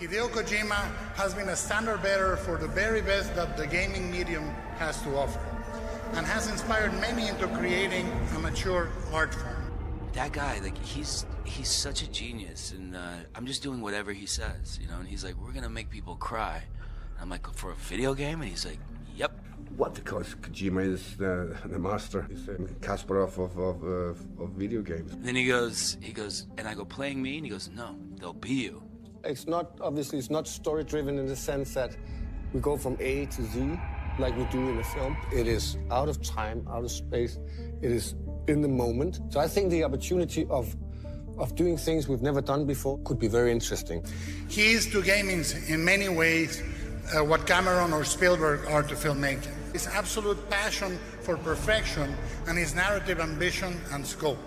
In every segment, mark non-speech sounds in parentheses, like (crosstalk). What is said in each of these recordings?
Hideo Kojima has been a standard bearer for the very best that the gaming medium has to offer and has inspired many into creating a mature art form. That guy, like, he's he's such a genius, and uh, I'm just doing whatever he says, you know. And he's like, "We're gonna make people cry." I'm like, "For a video game?" And he's like, "Yep." What because Kojima is the, (laughs) the master, he's the Kasparov of of, uh, of video games. And then he goes, he goes, and I go, "Playing me?" And he goes, "No, they'll be you." It's not obviously it's not story driven in the sense that we go from A to Z like we do in a film. It is out of time, out of space. It is in the moment. So I think the opportunity of of doing things we've never done before could be very interesting. He is to gaming in many ways uh, what Cameron or Spielberg are to filmmaking. His absolute passion for perfection and his narrative ambition and scope.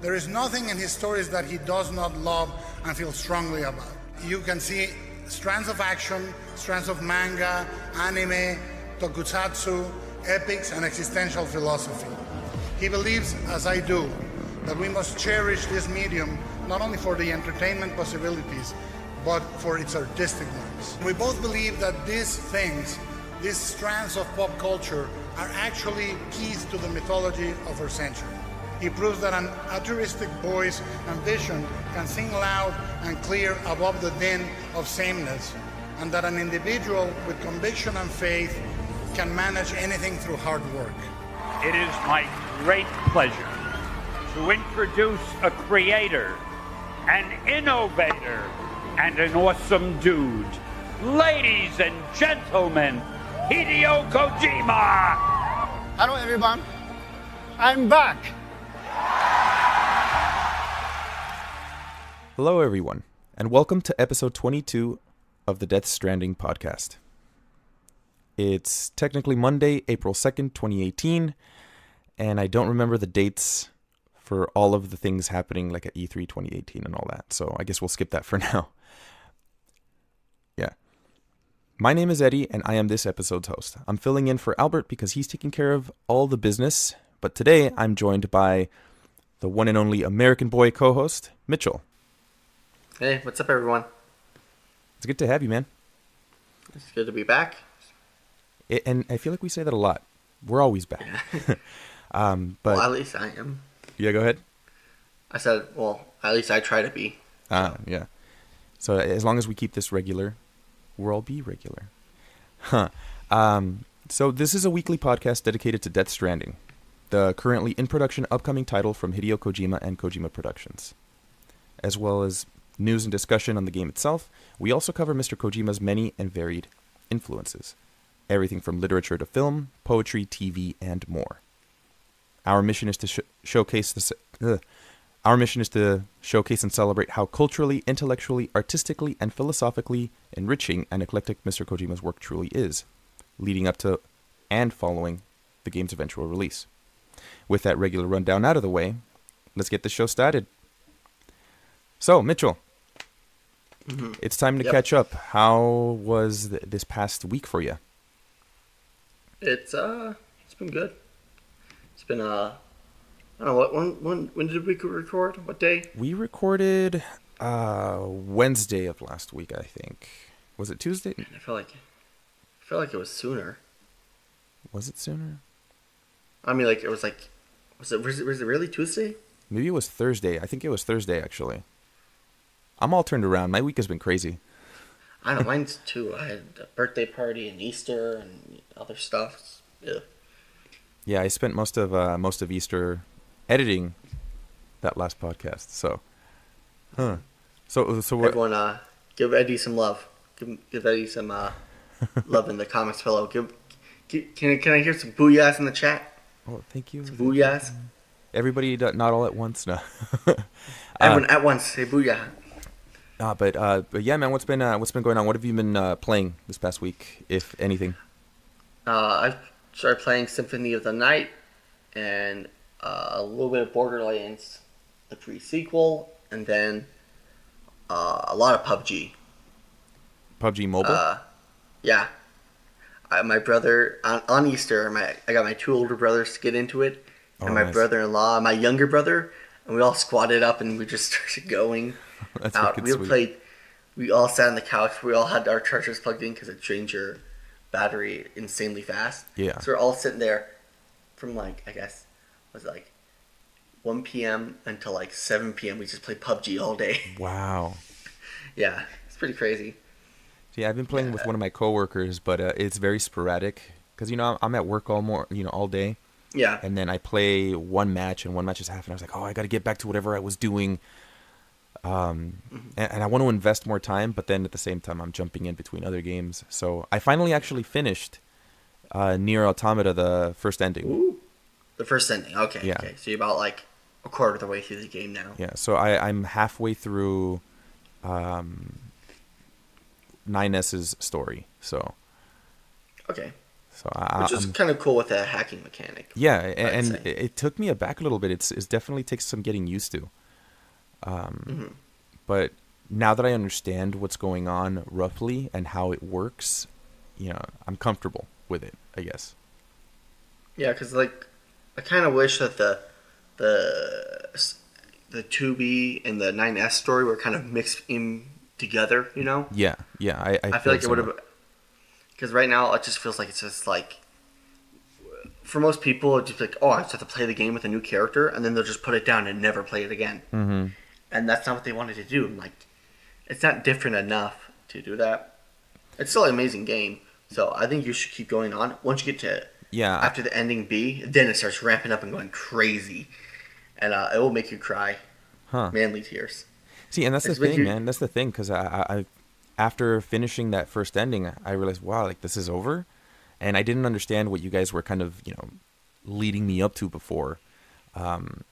There is nothing in his stories that he does not love and feel strongly about. You can see strands of action, strands of manga, anime, tokusatsu, epics, and existential philosophy. He believes, as I do, that we must cherish this medium not only for the entertainment possibilities, but for its artistic ones. We both believe that these things, these strands of pop culture, are actually keys to the mythology of our century. He proves that an altruistic voice and vision can sing loud and clear above the din of sameness, and that an individual with conviction and faith can manage anything through hard work. It is my great pleasure to introduce a creator, an innovator, and an awesome dude. Ladies and gentlemen, Hideo Kojima! Hello everyone. I'm back. Hello, everyone, and welcome to episode 22 of the Death Stranding podcast. It's technically Monday, April 2nd, 2018, and I don't remember the dates for all of the things happening like at E3 2018 and all that, so I guess we'll skip that for (laughs) now. Yeah. My name is Eddie, and I am this episode's host. I'm filling in for Albert because he's taking care of all the business, but today I'm joined by the one and only American boy co host, Mitchell. Hey, what's up, everyone? It's good to have you, man. It's good to be back. It, and I feel like we say that a lot. We're always back. (laughs) (laughs) um, but well, at least I am. yeah, go ahead. I said, well, at least I try to be. Ah, yeah. So as long as we keep this regular, we'll all be regular. Huh. Um, so this is a weekly podcast dedicated to Death Stranding, the currently in production upcoming title from Hideo Kojima and Kojima Productions. As well as news and discussion on the game itself, we also cover Mr. Kojima's many and varied influences. Everything from literature to film, poetry, TV, and more. Our mission is to sh- showcase the. Ugh. Our mission is to showcase and celebrate how culturally, intellectually, artistically, and philosophically enriching and eclectic Mr. Kojima's work truly is, leading up to and following the game's eventual release. With that regular rundown out of the way, let's get the show started. So, Mitchell, it's time to Yep. catch up. How was th- this past week for you? It's uh, it's been good. It's been uh, I don't know what when when when did we record? What day? We recorded uh, Wednesday of last week, I think. Was it Tuesday? I feel like I feel like it was sooner. Was it sooner? I mean, like it was like was it was it, was it really Tuesday? Maybe it was Thursday. I think it was Thursday, actually. I'm all turned around. My week has been crazy. I know mine's (laughs) too. I had a birthday party and Easter and other stuff. Yeah. Yeah, I spent most of uh, most of Easter editing that last podcast. So, huh? So, so what? Everyone, uh, give Eddie some love. Give give Eddie some uh, love in the (laughs) comments below. Give, give can I- can I hear some booyahs in the chat? Oh, thank you. Booyahs. Everybody, not all at once. No. (laughs) Everyone at once say booyah. Ah, but uh, but yeah, man, what's been uh, what's been going on? What have you been uh, playing this past week, if anything? Uh, I started playing Symphony of the Night and uh, a little bit of Borderlands, the pre-sequel, and then uh, a lot of PUBG. PUBG Mobile. Uh, yeah. I, my brother on, on Easter, my I got my two older brothers to get into it, oh, and Oh, my nice. brother-in-law, my younger brother, and we all squatted up and we just (laughs) started going (laughs) That's out. We sweet. played we all sat on the couch. We all had our chargers plugged in because it drains your battery insanely fast. Yeah. So we're all sitting there from like I guess was it like 1 p.m. until like 7 p.m. We just played PUBG all day. (laughs) Wow. yeah, it's pretty crazy. See, I've been playing with one of my coworkers, but uh, it's very sporadic because you know I'm, at work all more, you know, all day, Yeah. and then I play one match, and one match is half, and I was like, oh, I got to get back to whatever I was doing. Um, and, and I want to invest more time, but then at the same time, I'm jumping in between other games. So I finally actually finished uh, Nier Automata, the first ending. Ooh. The first ending. Okay. Yeah. Okay. So you're about like a quarter of the way through the game now. Yeah, so I, I'm halfway through um, 9S's story. So, Okay. so I, Which is kind of cool with a hacking mechanic. Yeah, and it took me aback a little bit. It's it definitely takes some getting used to. Um, Mm-hmm. But now that I understand what's going on roughly and how it works, you know, I'm comfortable with it. I guess. Yeah, because like I kind of wish that the the the 2B and the 9S story were kind of mixed in together. You know. Yeah, yeah. I I, I feel like it would have because right now it just feels like it's just like for most people it's just like oh I just have to play the game with a new character and then they'll just put it down and never play it again hmm and that's not what they wanted to do I'm like it's not different enough to do that it's still an amazing game so I think you should keep going on once you get to Yeah. after the ending B then it starts ramping up and going crazy and uh, it will make you cry Huh. manly tears See, and that's the thing, you- man. That's the thing, because I, I, I, after finishing that first ending, I realized, wow, like this is over, and I didn't understand what you guys were kind of, you know, leading me up to before, um,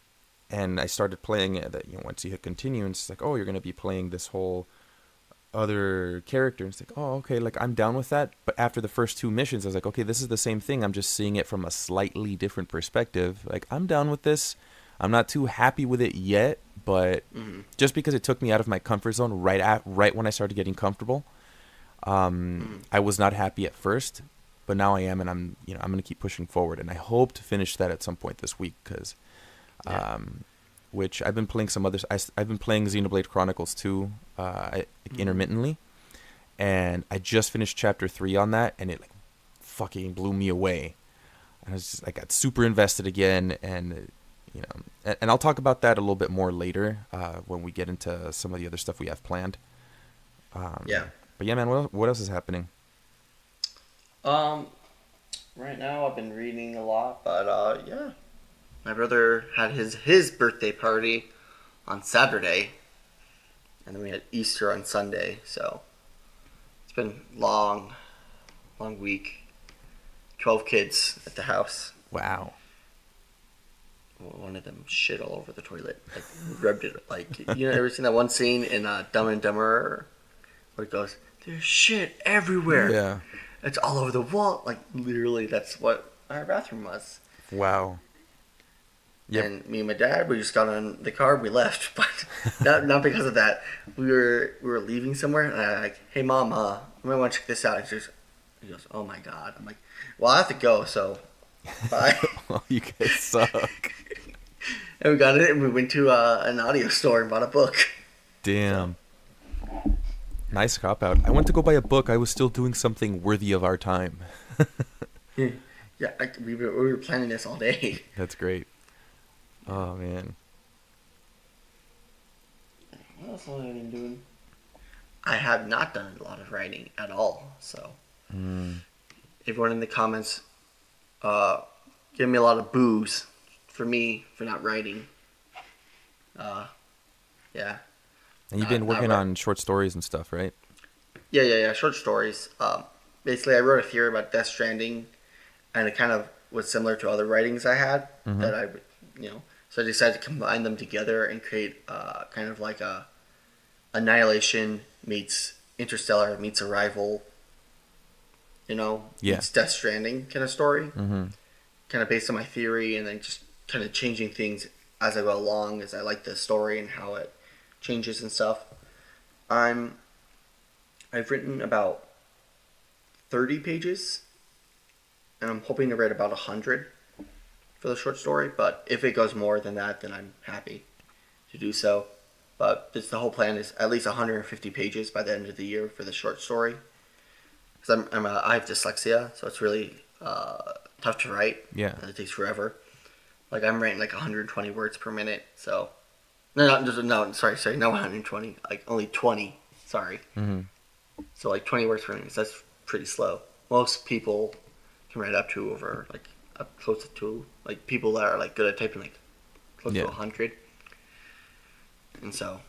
and I started playing it. That you know, once you hit continue, and it's like, oh, you're gonna be playing this whole other character. And it's like, oh, okay, like I'm down with that. But after the first two missions, I was like, okay, this is the same thing. I'm just seeing it from a slightly different perspective. Like I'm down with this. I'm not too happy with it yet, but just because it took me out of my comfort zone right at right when I started getting comfortable, um, I was not happy at first, but now I am, and I'm you know I'm gonna keep pushing forward, and I hope to finish that at some point this week because, Yeah. um, which I've been playing some others. I, have been playing Xenoblade Chronicles 2 uh, I- intermittently, and I just finished chapter three on that, and it like fucking blew me away. I was just, I got super invested again, and you know, and, and I'll talk about that a little bit more later uh, when we get into some of the other stuff we have planned. Um, Yeah. But yeah, man, what, what else is happening? Um, right now I've been reading a lot, but uh, yeah, my brother had his his birthday party on Saturday, and then we had Easter on Sunday. So it's been long, long week. Twelve kids at the house. Wow. One of them shit all over the toilet, like rubbed it. Like you know, ever seen that one scene in uh, Dumb and Dumber, where it goes, "There's shit everywhere." Yeah. It's all over the wall. Like literally, that's what our bathroom was. Wow. Yep. And me and my dad, we just got on the car. We left, (laughs) but not not because of that. We were we were leaving somewhere, and I like, hey mom, uh, I might want to check this out. And she, goes, oh my god. I'm like, well, I have to go, so bye. (laughs) Oh, you guys suck. (laughs) and we got it, and we went to uh, an audio store and bought a book. Damn. Nice cop out. I went to go buy a book. I was still doing something worthy of our time. (laughs) Yeah, I, we were we were planning this all day. That's great. Oh man. What else have I been doing? I have not done a lot of writing at all. So, everyone in the comments, uh, give me a lot of boos for me for not writing. Uh, yeah, And you've been not working on short stories and stuff, right? yeah, yeah, yeah. Short stories. Um, basically, I wrote a theory about Death Stranding, and it kind of was similar to other writings I had that I, you know. So I decided to combine them together and create uh, kind of like a Annihilation meets Interstellar meets Arrival. You know, Yeah. meets Death Stranding kind of story. Mm-hmm. Kind of based on my theory, and then just kind of changing things as I go along, as I like the story and how it changes and stuff. I'm I've written about 30 pages, and I'm hoping to write about 100 for the short story. But if it goes more than that, then I'm happy to do so. but this the whole plan is at least 150 pages by the end of the year for the short story. Because I'm, I'm a, I have dyslexia, so it's really uh, tough to write. Yeah. and it takes forever. Like I'm writing like 120 words per minute, so no, no, no, no sorry, sorry, no 120, like only 20. Sorry. Mm-hmm. So like 20 words per minute. So that's pretty slow. Most people can write up to over like up close to like people that are like good at typing like close Yeah. to 100. And so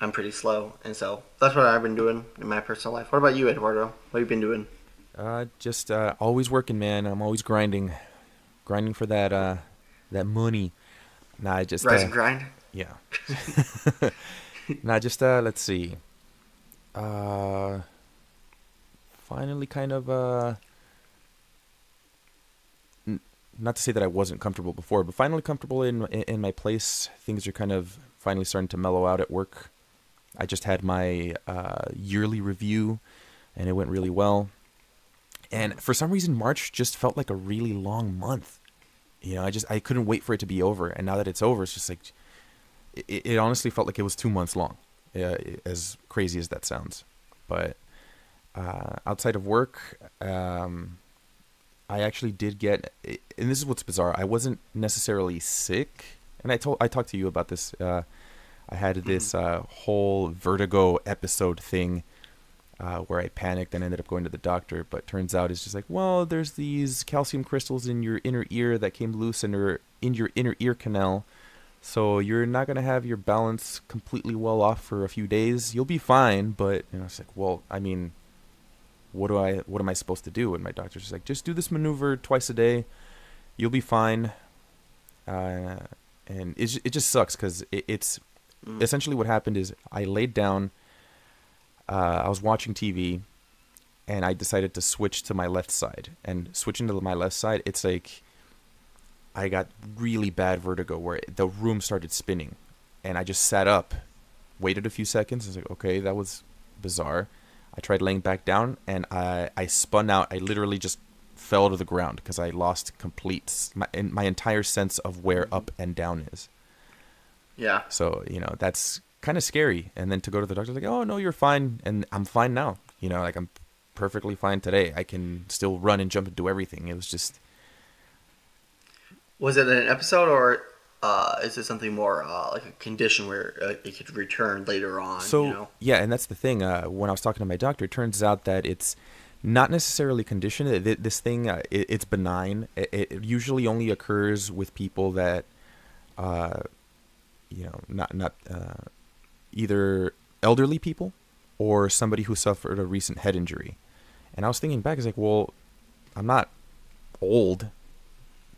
I'm pretty slow, and so that's what I've been doing in my personal life. What about you, Eduardo? What have you been doing? Uh, just uh, always working, man. I'm always grinding, grinding for that uh, that money. Nah, I just Rise uh, and grind. Yeah. (laughs) nah, just uh, let's see. Uh, finally, kind of uh, n- not to say that I wasn't comfortable before, but finally comfortable in in my place. Things are kind of finally starting to mellow out at work. I just had my uh, yearly review, and it went really well. And for some reason, March just felt like a really long month. You know, I just I couldn't wait for it to be over, and now that it's over, it's just like it, it honestly felt like it was two months long, uh, as crazy as that sounds. But uh, outside of work, um, I actually did get, and this is what's bizarre. I wasn't necessarily sick, and I told I talked to you about this. Uh, I had this uh, whole vertigo episode thing uh, where I panicked and ended up going to the doctor. But turns out it's just like, well, there's these calcium crystals in your inner ear that came loose in your in your inner ear canal. So you're not gonna have your balance completely well off for a few days. You'll be fine, but you know, it's like, well, I mean, what do I, what am I supposed to do? And my doctor's just like, just do this maneuver twice a day. You'll be fine. Uh, and it it just sucks because it, it's essentially what happened is I laid down. Uh, I was watching TV, and I decided to switch to my left side. And switching to my left side, it's like I got really bad vertigo where the room started spinning, and I just sat up, waited a few seconds. I was like, okay, that was bizarre. I tried laying back down, and I I spun out. I literally just fell to the ground because I lost complete my my entire sense of where up and down is. Yeah. So you know that's kind of scary. And then to go to the doctor, like, oh no, you're fine, and I'm fine now. You know, like I'm perfectly fine today. I can still run and jump and do everything. It was just Was it an episode or uh, is it something more uh, like a condition where uh, it could return later on? so you know? yeah, and that's the thing. Uh, when I was talking to my doctor, it turns out that it's not necessarily conditioned. Th- th- This thing, uh, it, it's benign. It, it usually only occurs with people that, uh, you know, not not uh, either elderly people or somebody who suffered a recent head injury. And I was thinking back, it's like, well, I'm not old,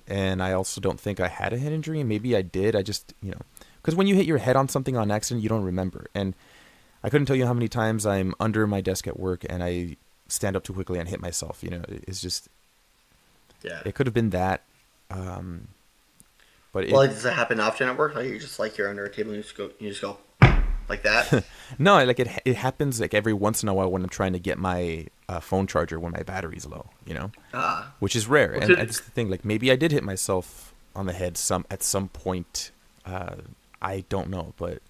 and I also don't think I had a head injury. Maybe I did. I just, you know, because when you hit your head on something on accident, you don't remember. And I couldn't tell you how many times I'm under my desk at work and I stand up too quickly and hit myself. You know, it's just, Yeah. it could have been that. Um, but it, well, does it happen often at work? Like you just like you're under a table and you just go, you just go like that. (laughs) no, like it, it happens like every once in a while when I'm trying to get my uh, phone charger when my battery's low. You know. Ah. which is rare. Well, and that's the thing. Like maybe I did hit myself on the head some at some point. Uh, I don't know, but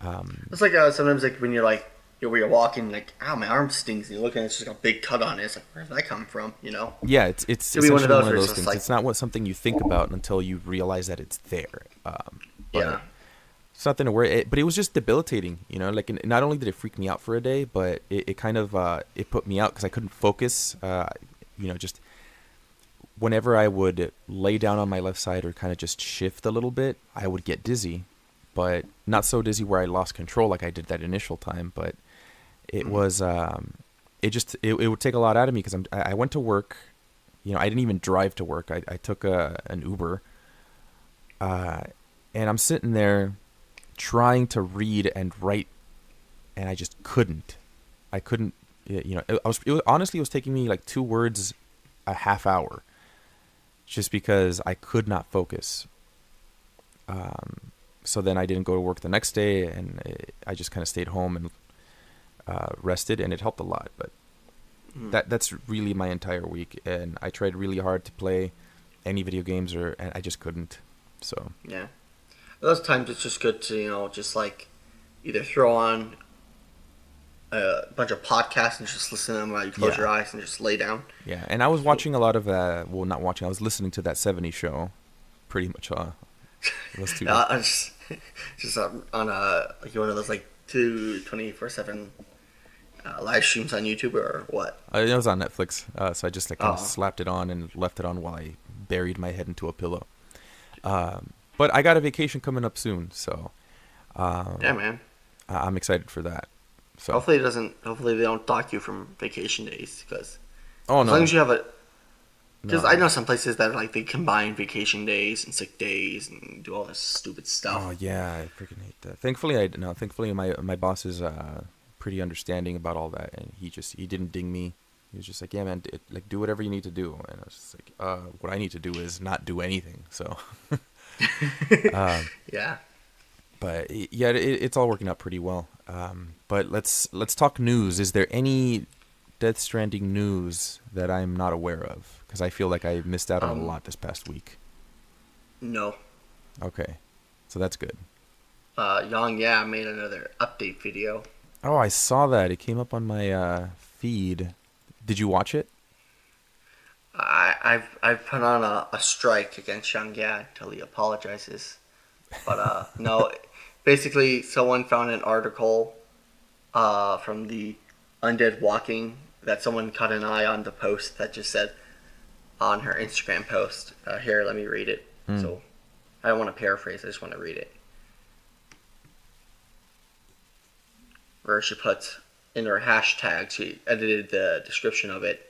um, It's like uh, sometimes like when you're like when you're walking like ow my arm stings and you look and it's just like a big cut on it. It's like where did that come from? You know? yeah, it's it's one of one those of those, it's things. like- it's not what something you think about until you realize that it's there. Um, Yeah. it's nothing to worry. It, but it was just debilitating, you know. Like not only did it freak me out for a day, but it, it kind of uh, it put me out because I couldn't focus. Uh, you know, just whenever I would lay down on my left side or kind of just shift a little bit, I would get dizzy, but not so dizzy where I lost control like I did that initial time. But it was, um, it just, it, it would take a lot out of me because I'm, I I went to work, you know, I didn't even drive to work. I, I took a, an Uber, uh, and I'm sitting there trying to read and write, and I just couldn't. I couldn't, you know, I was, it was honestly, it was taking me like two words a half hour just because I could not focus. Um, so then I didn't go to work the next day, and uh, I just kind of stayed home and uh, rested, and it helped a lot. But that that's really my entire week, and I tried really hard to play any video games, or and I just couldn't. So Yeah. Those times it's just good to you know just like either throw on a bunch of podcasts and just listen to them while you close Yeah. your eyes and just lay down. Yeah, and I was watching a lot of uh well not watching, I was listening to that 70 show pretty much uh those two. Uh, just just um, on a like one of those like two twenty four seven uh, live streams on YouTube or what? Uh, it was on Netflix, uh, so I just like kind of Oh. slapped it on and left it on while I buried my head into a pillow. Um, but I got a vacation coming up soon, so um, Yeah, man. I- I'm excited for that. So Hopefully it doesn't. Hopefully they don't dock you from vacation days because oh as long as you have a. Because No. I know some places that like they combine vacation days and sick days and do all this stupid stuff. oh yeah, I freaking hate that. Thankfully, I no. Thankfully, my my boss is uh, pretty understanding about all that, and he just he didn't ding me. He was just like, yeah, man, d- like do whatever you need to do, and I was just like, uh, what I need to do is not do anything. So. (laughs) um, Yeah. but yeah, it, it's all working out pretty well. Um, but let's let's talk news. Is there any Death Stranding news that I'm not aware of? Because I feel like I missed out on a Um, lot this past week. No. Okay, so that's good. Uh, YongYea made another update video. Oh, I saw that. It came up on my uh, feed. Did you watch it? I, I've I've put on a, a strike against YongYea until he apologizes. But uh, (laughs) no, basically someone found an article uh, from the Undead Walking that someone caught an eye on the post that just said on her Instagram post. Uh, here, let me read it. So I don't want to paraphrase. I just want to read it. Where she puts in her hashtag, she edited the description of it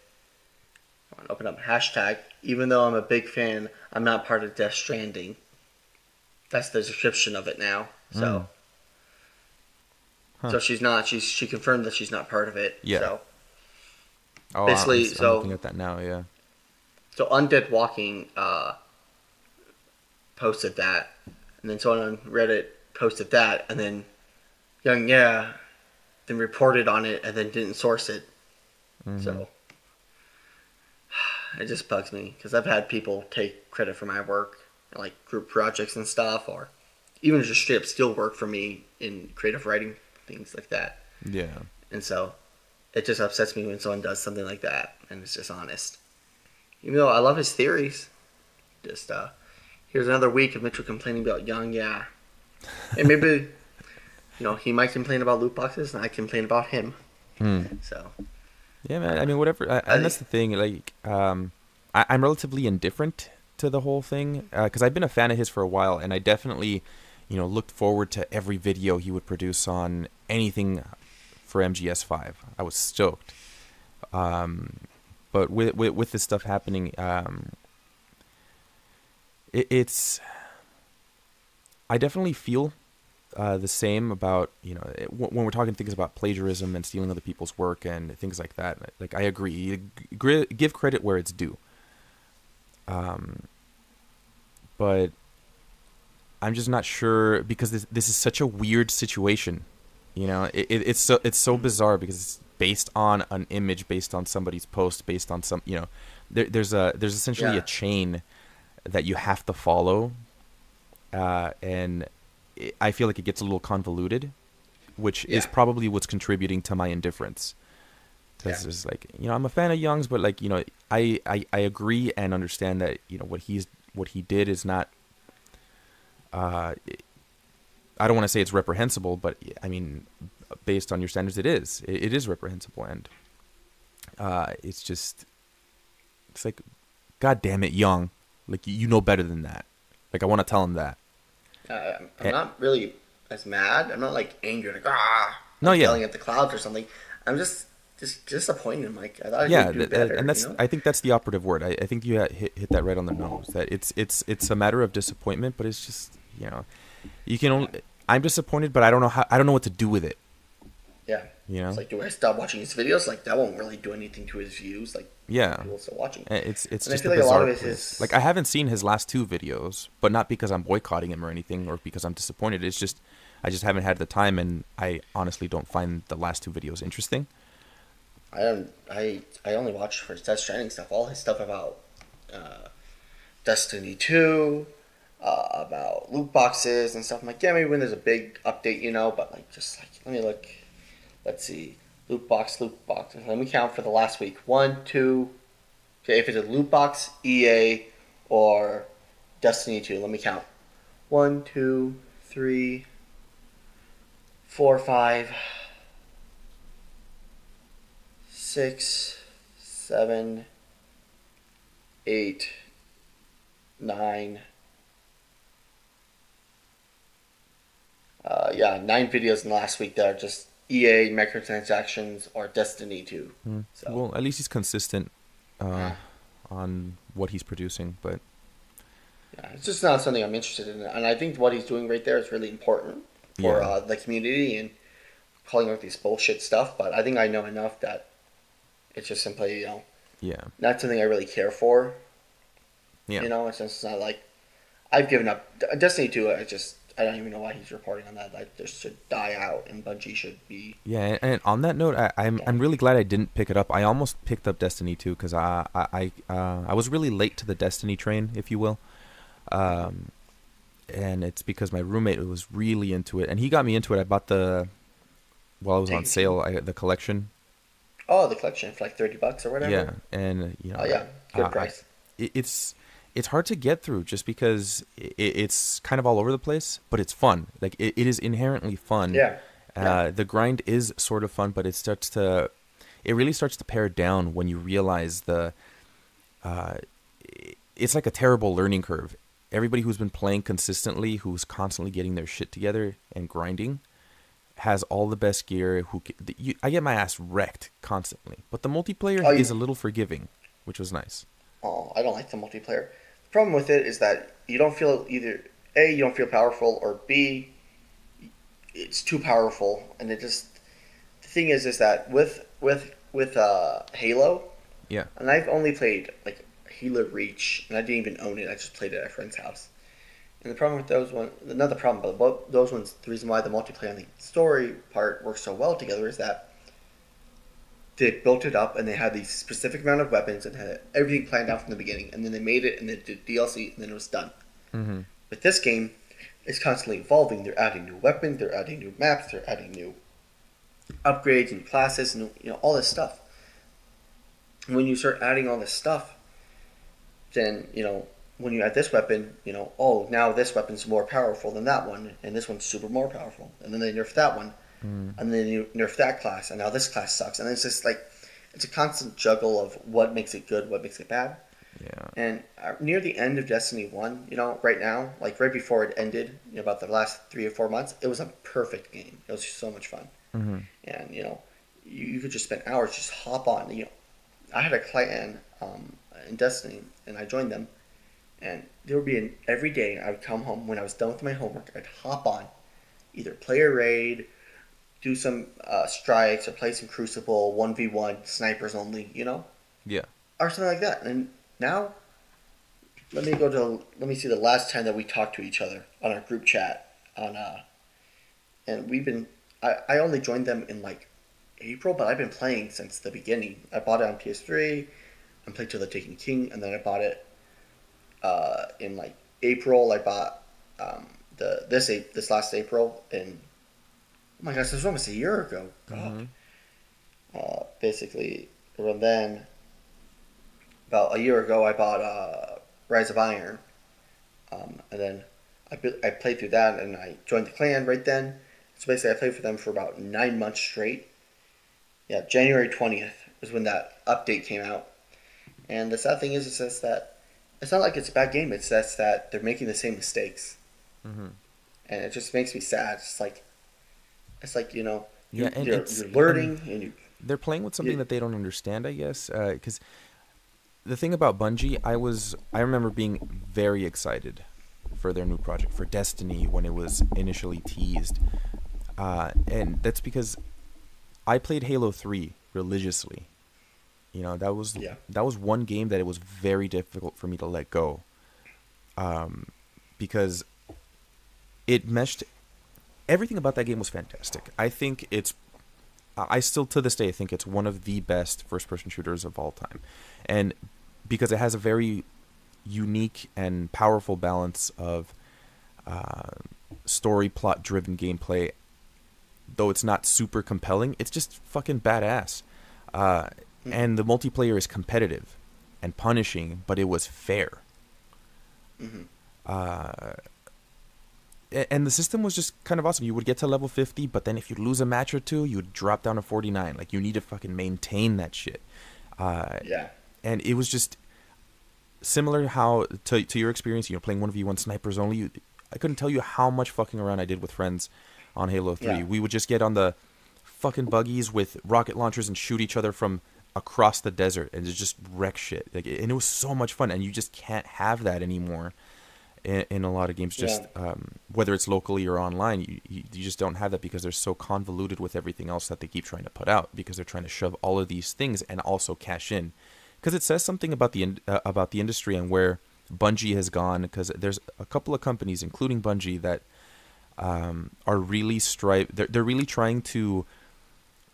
open up hashtag. Even though I'm a big fan, I'm not part of Death Stranding. That's the description of it now. So, Huh. so she's not. She's she confirmed that she's not part of it. Yeah. So, Oh, Basically, I'm, I'm so- looking at that now. Yeah. so Undead Walking uh, posted that, and then someone on Reddit posted that, and then YongYea then reported on it, and then didn't source it. So (sighs) it just bugs me because I've had people take credit for my work, like group projects and stuff, or even just straight up steal work for me in creative writing, things like that. Yeah. And so it just upsets me when someone does something like that and it's just honest. Even though I love his theories. Just uh here's another week of Mitchell complaining about YongYea. And maybe you know, he might complain about loot boxes and I complain about him. Hmm. So Yeah, man. I mean, whatever. I, and that's the thing. Like, um, I, I'm relatively indifferent to the whole thing because I've been a fan of his for a while, and I definitely, you know, looked forward to every video he would produce on anything for MGS5. I was stoked. Um, but with with, with this stuff happening, um, it, it's. I definitely feel uh, the same about you know it, when when we're talking things about plagiarism and stealing other people's work and things like that. Like I agree, give credit where it's due. Um, but I'm just not sure because this this is such a weird situation. You know, it, it, it's so it's so bizarre because it's based on an image, based on somebody's post, based on some you know, there, there's a there's essentially Yeah. a chain that you have to follow, uh, and it, I feel like it gets a little convoluted, which is probably what's contributing to my indifference. Because Yeah. it's like you know I'm a fan of Young's, but like you know I, I I agree and understand that you know what he's what he did is not. Uh, I don't want to say it's reprehensible, but I mean, based on your standards, it is. It, it is reprehensible, and uh, it's just it's like, God damn it, Young, like you know better than that. Like I want to tell him that. Uh, I'm, Eh. not really as mad. I'm not like angry, like ah, No, like yeah. yelling at the clouds or something. I'm just just disappointed. Like I thought yeah, he'd do th- better. and that's you know? I think that's the operative word. I, I think you hit, hit that right on the nose. That it's it's it's a matter of disappointment, but it's just you know, you can only. I'm disappointed, but I don't know how. I don't know what to do with it. Yeah. You know. It's like, do I stop watching his videos? Like that won't really do anything to his views. Like yeah. people still watching. Uh, It's it's And I just feel a like a lot bizarre of it place. like I haven't seen his last two videos, but not because I'm boycotting him or anything, or because I'm disappointed. It's just I just haven't had the time, and I honestly don't find the last two videos interesting. I don't. I I only watch for Death Stranding stuff. All his stuff about uh, Destiny Two, uh, about loot boxes and stuff. I'm like, yeah, maybe when there's a big update, you know, but like, just like, let me look. Let's see. Loot box, loot box. Let me count for the last week. One, two. Okay, if it's a loot box, EA, or Destiny 2, let me count. One, two, three, four, five, six, seven, eight, nine. Uh, yeah, nine videos in the last week that are just EA microtransactions or Destiny 2. So Well, at least he's consistent uh, on what he's producing. But yeah, it's just not something I'm interested in, and I think what he's doing right there is really important for Yeah. uh, the community and calling out these bullshit stuff. But I think I know enough that it's just simply you know yeah, not something I really care for. yeah, You know, it's just not like I've given up Destiny 2. I just I don't even know why he's reporting on that. Like, this should die out, and Bungie should be. yeah. And, on that note, I, I'm I'm really glad I didn't pick it up. I almost picked up Destiny 2 because I I I, uh, I was really late to the Destiny train, if you will. Um, and it's because my roommate was really into it, and he got me into it. I bought the while it was on sale, I, the collection. Oh, the collection for like thirty bucks or whatever. Yeah, and you know, Oh yeah, good I- I- price. it, it's it's hard to get through just because it, it's kind of all over the place, but it's fun. Like it, it is inherently fun. Yeah, Uh, yeah. The grind is sort of fun, but it starts to, it really starts to pare down when you realize the, uh, it's like a terrible learning curve. Everybody who's been playing consistently, who's constantly getting their shit together and grinding, has all the best gear. Who you, I get my ass wrecked constantly, but the multiplayer Oh, is a little forgiving, which was nice. Oh, I don't like the multiplayer. Problem with it is that you don't feel either A, you don't feel powerful, or B, it's too powerful, and it just the thing is is that with with with uh, Halo, Yeah. and I've only played like Halo Reach, and I didn't even own it. I just played it at a friend's house. And the problem with those one, another problem, but those ones, the reason why the multiplayer and the story part work so well together is that they built it up and they had the specific amount of weapons and had everything planned out from the beginning, and then they made it and then did DLC and then it was done. Mm-hmm. With this game, it's constantly evolving. They're adding new weapons, they're adding new maps, they're adding new upgrades and classes, and you know all this stuff. And when you start adding all this stuff, then you know when you add this weapon, you know oh now this weapon's more powerful than that one, and this one's super more powerful, and then they nerf that one, and then you nerf that class, and now this class sucks, and it's just like it's a constant juggle of what makes it good, what makes it bad. Yeah. And uh, near the end of Destiny 1, you know, right now, like right before it ended, you know, about the last three or four months, it was a perfect game. It was so much fun. Mm-hmm. And, you know, you, you could just spend hours just hop on. You know, I had a clan um, in Destiny, and I joined them. And there would be an, every day I would come home when I was done with my homework, I'd hop on, either play a raid, do some uh, strikes, or play some Crucible, 1v1, snipers only, you know? Yeah. or something like that. And now, let me go to let me see the last time that we talked to each other on our group chat on uh, and we've been I, I only joined them in like April, but I've been playing since the beginning. I bought it on PS3, and played till the Taken King, and then I bought it uh, in like April. I bought um, the this A- this last April, and oh my gosh, this was almost a year ago. God. Uh, basically, around then, about a year ago, I bought uh, Rise of Iron, um, and then I, I played through that, and I joined the clan right then. So basically, I played for them for about nine months straight. Yeah, January twentieth was when that update came out, and the sad thing is, is just that it's not like it's a bad game. It's just that they're making the same mistakes, Mm-hmm. and it just makes me sad. It's like, it's like you know, Yeah, and you're, it's- you're learning, and you They're playing with something that they don't understand, I guess. Because the thing about Bungie, I was, I remember being very excited for their new project for Destiny when it was initially teased, uh, and that's because I played Halo Three religiously. You know that was Yeah. that was one game that it was very difficult for me to let go, um, because it meshed. Everything about that game was fantastic. I think it's I still to this day think it's one of the best first person shooters of all time. And because it has a very unique and powerful balance of uh, story plot driven gameplay. Though it's not super compelling, it's just fucking badass. Uh. And the multiplayer is competitive and punishing, but it was fair. Mm-hmm. Uh, and the system was just kind of awesome. You would get to level 50, but then if you lose a match or two, you would drop down to 49. Like, you need to fucking maintain that shit. Uh, Yeah. and it was just similar how to to your experience you know playing 1v1 snipers only you, i couldn't tell you how much fucking around i did with friends on halo 3 Yeah. we would just get on the fucking buggies with rocket launchers and shoot each other from across the desert and just wreck shit like and it was so much fun and you just can't have that anymore in, in a lot of games just um, whether it's locally or online you, you, you just don't have that because they're so convoluted with everything else that they keep trying to put out because they're trying to shove all of these things and also cash in. Because it says something about the in- uh, about the industry and where Bungie has gone because there's a couple of companies including Bungie that um, are really strive they're, they're really trying to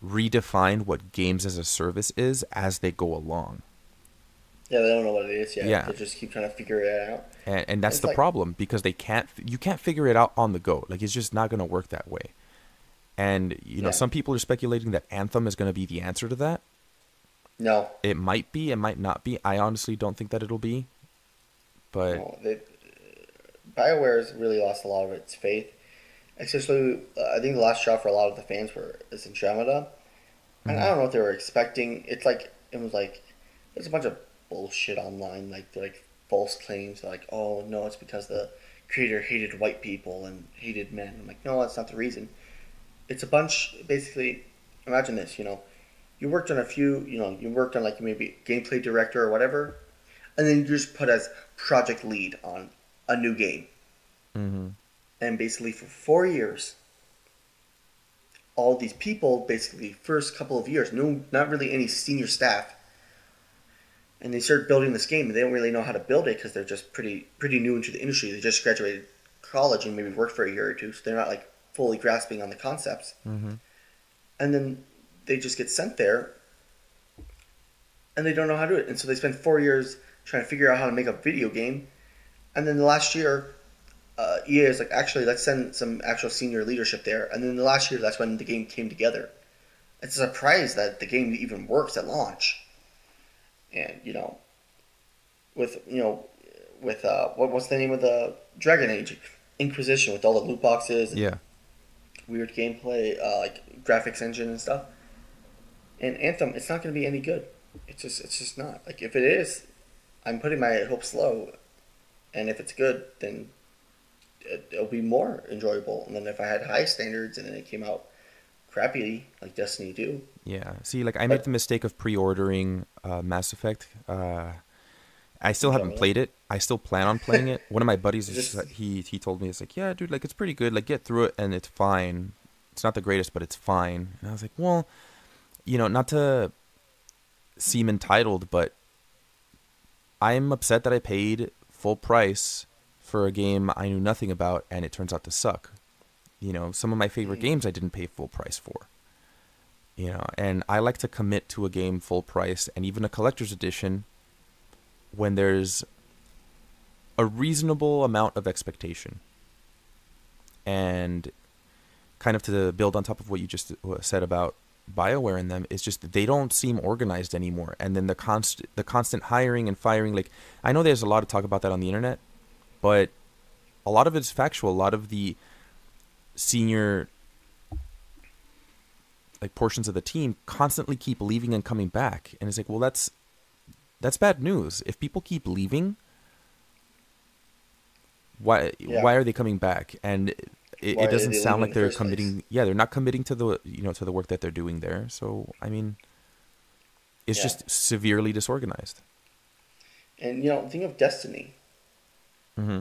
redefine what games as a service is as they go along Yeah, they don't know what it is yet. Yeah. They just keep trying to figure it out. and, and that's It's the like- problem because they can't you can't figure it out on the go like it's just not going to work that way and you know Yeah. some people are speculating that anthem is going to be the answer to that No, it might be it might not be i honestly don't think that it'll be but no. They, Bioware has really lost a lot of its faith. Especially, uh, I think the last shot for a lot of the fans were is Andromeda. And I don't know what they were expecting. It's like, it was like, there's a bunch of bullshit online. Like, like false claims. Like, oh, no, it's because the creator hated white people and hated men. I'm like, no, that's not the reason. It's a bunch, basically, imagine this, you know, you worked on a few, you know, you worked on like maybe gameplay director or whatever, and then you just put as project lead on a new game. Mm-hmm. And basically, for four years, all these people, basically, first couple of years, no, not really any senior staff, and they start building this game, and they don't really know how to build it because they're just pretty pretty new into the industry. They just graduated college and maybe worked for a year or two, so they're not like fully grasping on the concepts. Mhm. And then they just get sent there, and they don't know how to do it, and so they spend four years trying to figure out how to make a video game, and then the last year uh, EA is like, actually, let's send some actual senior leadership there. And then the last year, that's when the game came together. It's a surprise that the game even works at launch. And you know, with you know, with uh, what what's the name of the Dragon Age Inquisition with all the loot boxes, and yeah weird gameplay, uh, like graphics engine and stuff. And Anthem, it's not going to be any good. It's just it's just not. Like if it is, I'm putting my hopes low, and if it's good, then it, it'll be more enjoyable. And then if I had high standards and then it came out crappy like Destiny 2, Yeah. See, like I made the mistake of pre-ordering uh, Mass Effect. Uh, I still haven't played it. I still plan on playing it. One of my (laughs) buddies, is like, he he told me it's like, yeah, dude, like it's pretty good. Like get through it and it's fine. It's not the greatest, but it's fine. And I was like, well, you know, not to seem entitled, but I'm upset that I paid full price for a game I knew nothing about and it turns out to suck. You know, some of my favorite games I didn't pay full price for you know and i like to commit to a game full price and even a collector's edition when there's a reasonable amount of expectation and kind of to build on top of what you just uh, said about bioware Anthem is just that they don't seem organized anymore. And then the constant the constant hiring and firing like i know there's a lot of talk about that on the internet but a lot of it's factual. A lot of the senior like portions of the team constantly keep leaving and coming back and it's like well that's that's bad news if people keep leaving why Yeah. why are they coming back and it, it doesn't sound like they're place? committing yeah they're not committing to the you know to the work that they're doing there so i mean it's Yeah. just severely disorganized and you know, think of Destiny. mm-hmm.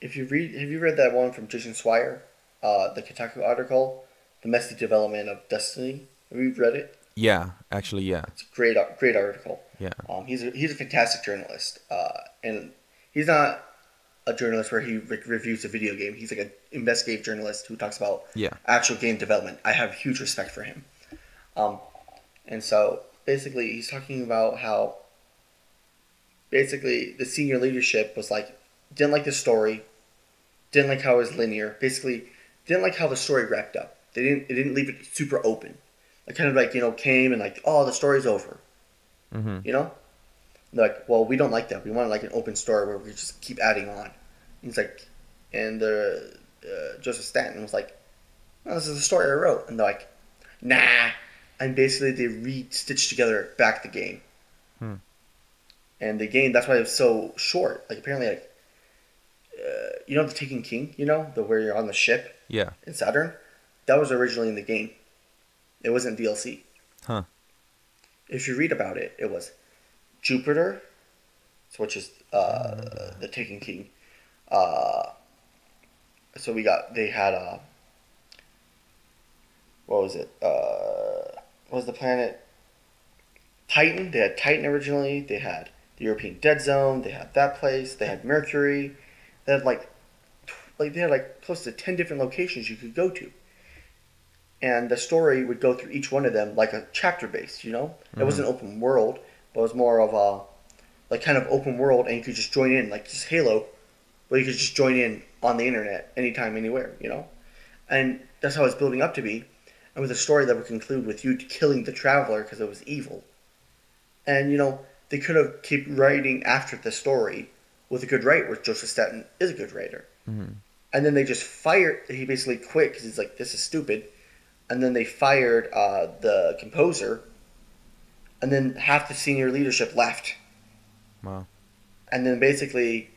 If you read, have you read that one from Jason Schreier, uh, the Kotaku article, "The Messy Development of Destiny"? Have you read it? yeah actually yeah It's a great, great article. yeah Um, he's a, he's a fantastic journalist, uh, and he's not a journalist where he re- reviews a video game. He's like an investigative journalist who talks about yeah actual game development. I have huge respect for him. Um, and so basically, he's talking about how basically the senior leadership was like didn't like the story, didn't like how it was linear. Basically, didn't like how the story wrapped up. They didn't. It didn't leave it super open. Like kind of like you know came and like oh the story's over. Mm-hmm. You know, like well we don't like that. We want like an open story where we just keep adding on. And he's like, and the uh, Joseph Staten was like, oh, this is the story I wrote, and they're like, nah. And basically they re-stitched together back the game. Hmm. And the game that's why it was so short. Like apparently like. Uh, you know the Taken King, you know the where you're on the ship Yeah. in Saturn, that was originally in the game. It wasn't DLC. Huh. If you read about it, it was Jupiter, which is uh, the Taken King. Uh, so we got they had uh, what was it? Uh, what was the planet? Titan. They had Titan originally. They had the European Dead Zone. They had that place. They had Mercury. They had like like they had like close to 10 different locations you could go to. And the story would go through each one of them like a chapter based you know? It was an mm-hmm. open world but it was more of a like kind of open world and you could just join in like just halo but you could just join in on the internet anytime anywhere you know? And that's how it's building up to be and with a story that would conclude with you killing the traveler because it was evil. And you know they could have kept writing after the story with a good writer where joseph staten is a good writer and then they just fired. He basically quit because he's like, "This is stupid." And then they fired uh, the composer, and then half the senior leadership left. Wow. And then basically,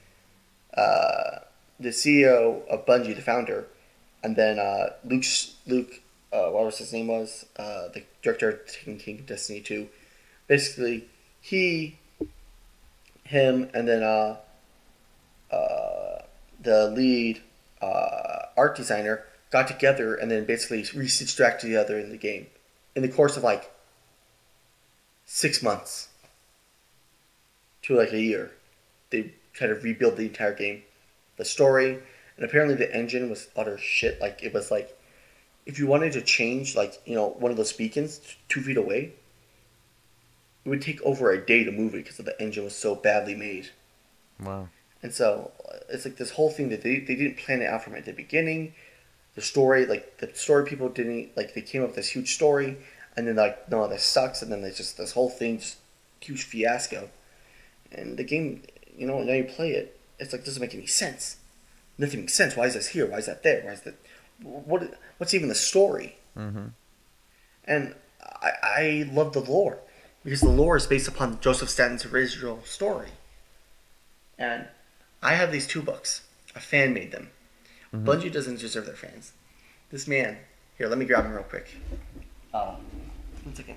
uh, the CEO of Bungie, the founder, and then uh, Luke, Luke, uh, what was his name was uh, the director of Taken King Destiny Two. Basically, he, him, and then uh, the lead uh, art designer got together and then basically re-stitched back together in the game in the course of like six months to like a year. They kind of rebuilt the entire game, the story, and apparently the engine was utter shit. Like it was like if you wanted to change like you know one of those beacons two feet away, it would take over a day to move it because the engine was so badly made. Wow. And so uh, it's like this whole thing that they, they didn't plan it out from at the beginning. The story, like the story people didn't like they came up with this huge story and then like no this sucks and then there's just this whole thing just huge fiasco. And the game, you know, now you play it, it's like doesn't make any sense. Nothing makes sense. Why is this here? Why is that there? Why is that? What? What's even the story? Mm-hmm. And I, I love the lore because the lore is based upon Joseph Staten's original story. And I have these two books. A fan made them. Bungie doesn't deserve their fans. This man, here, let me grab him real quick. Uh, one second.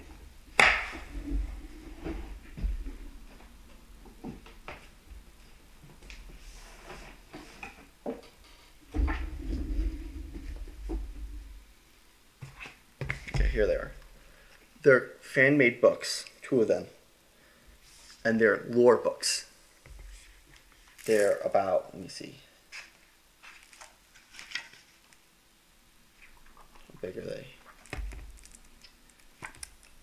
Okay, here they are. They're fan made books, two of them. And they're lore books. They're about, let me see. How big are they?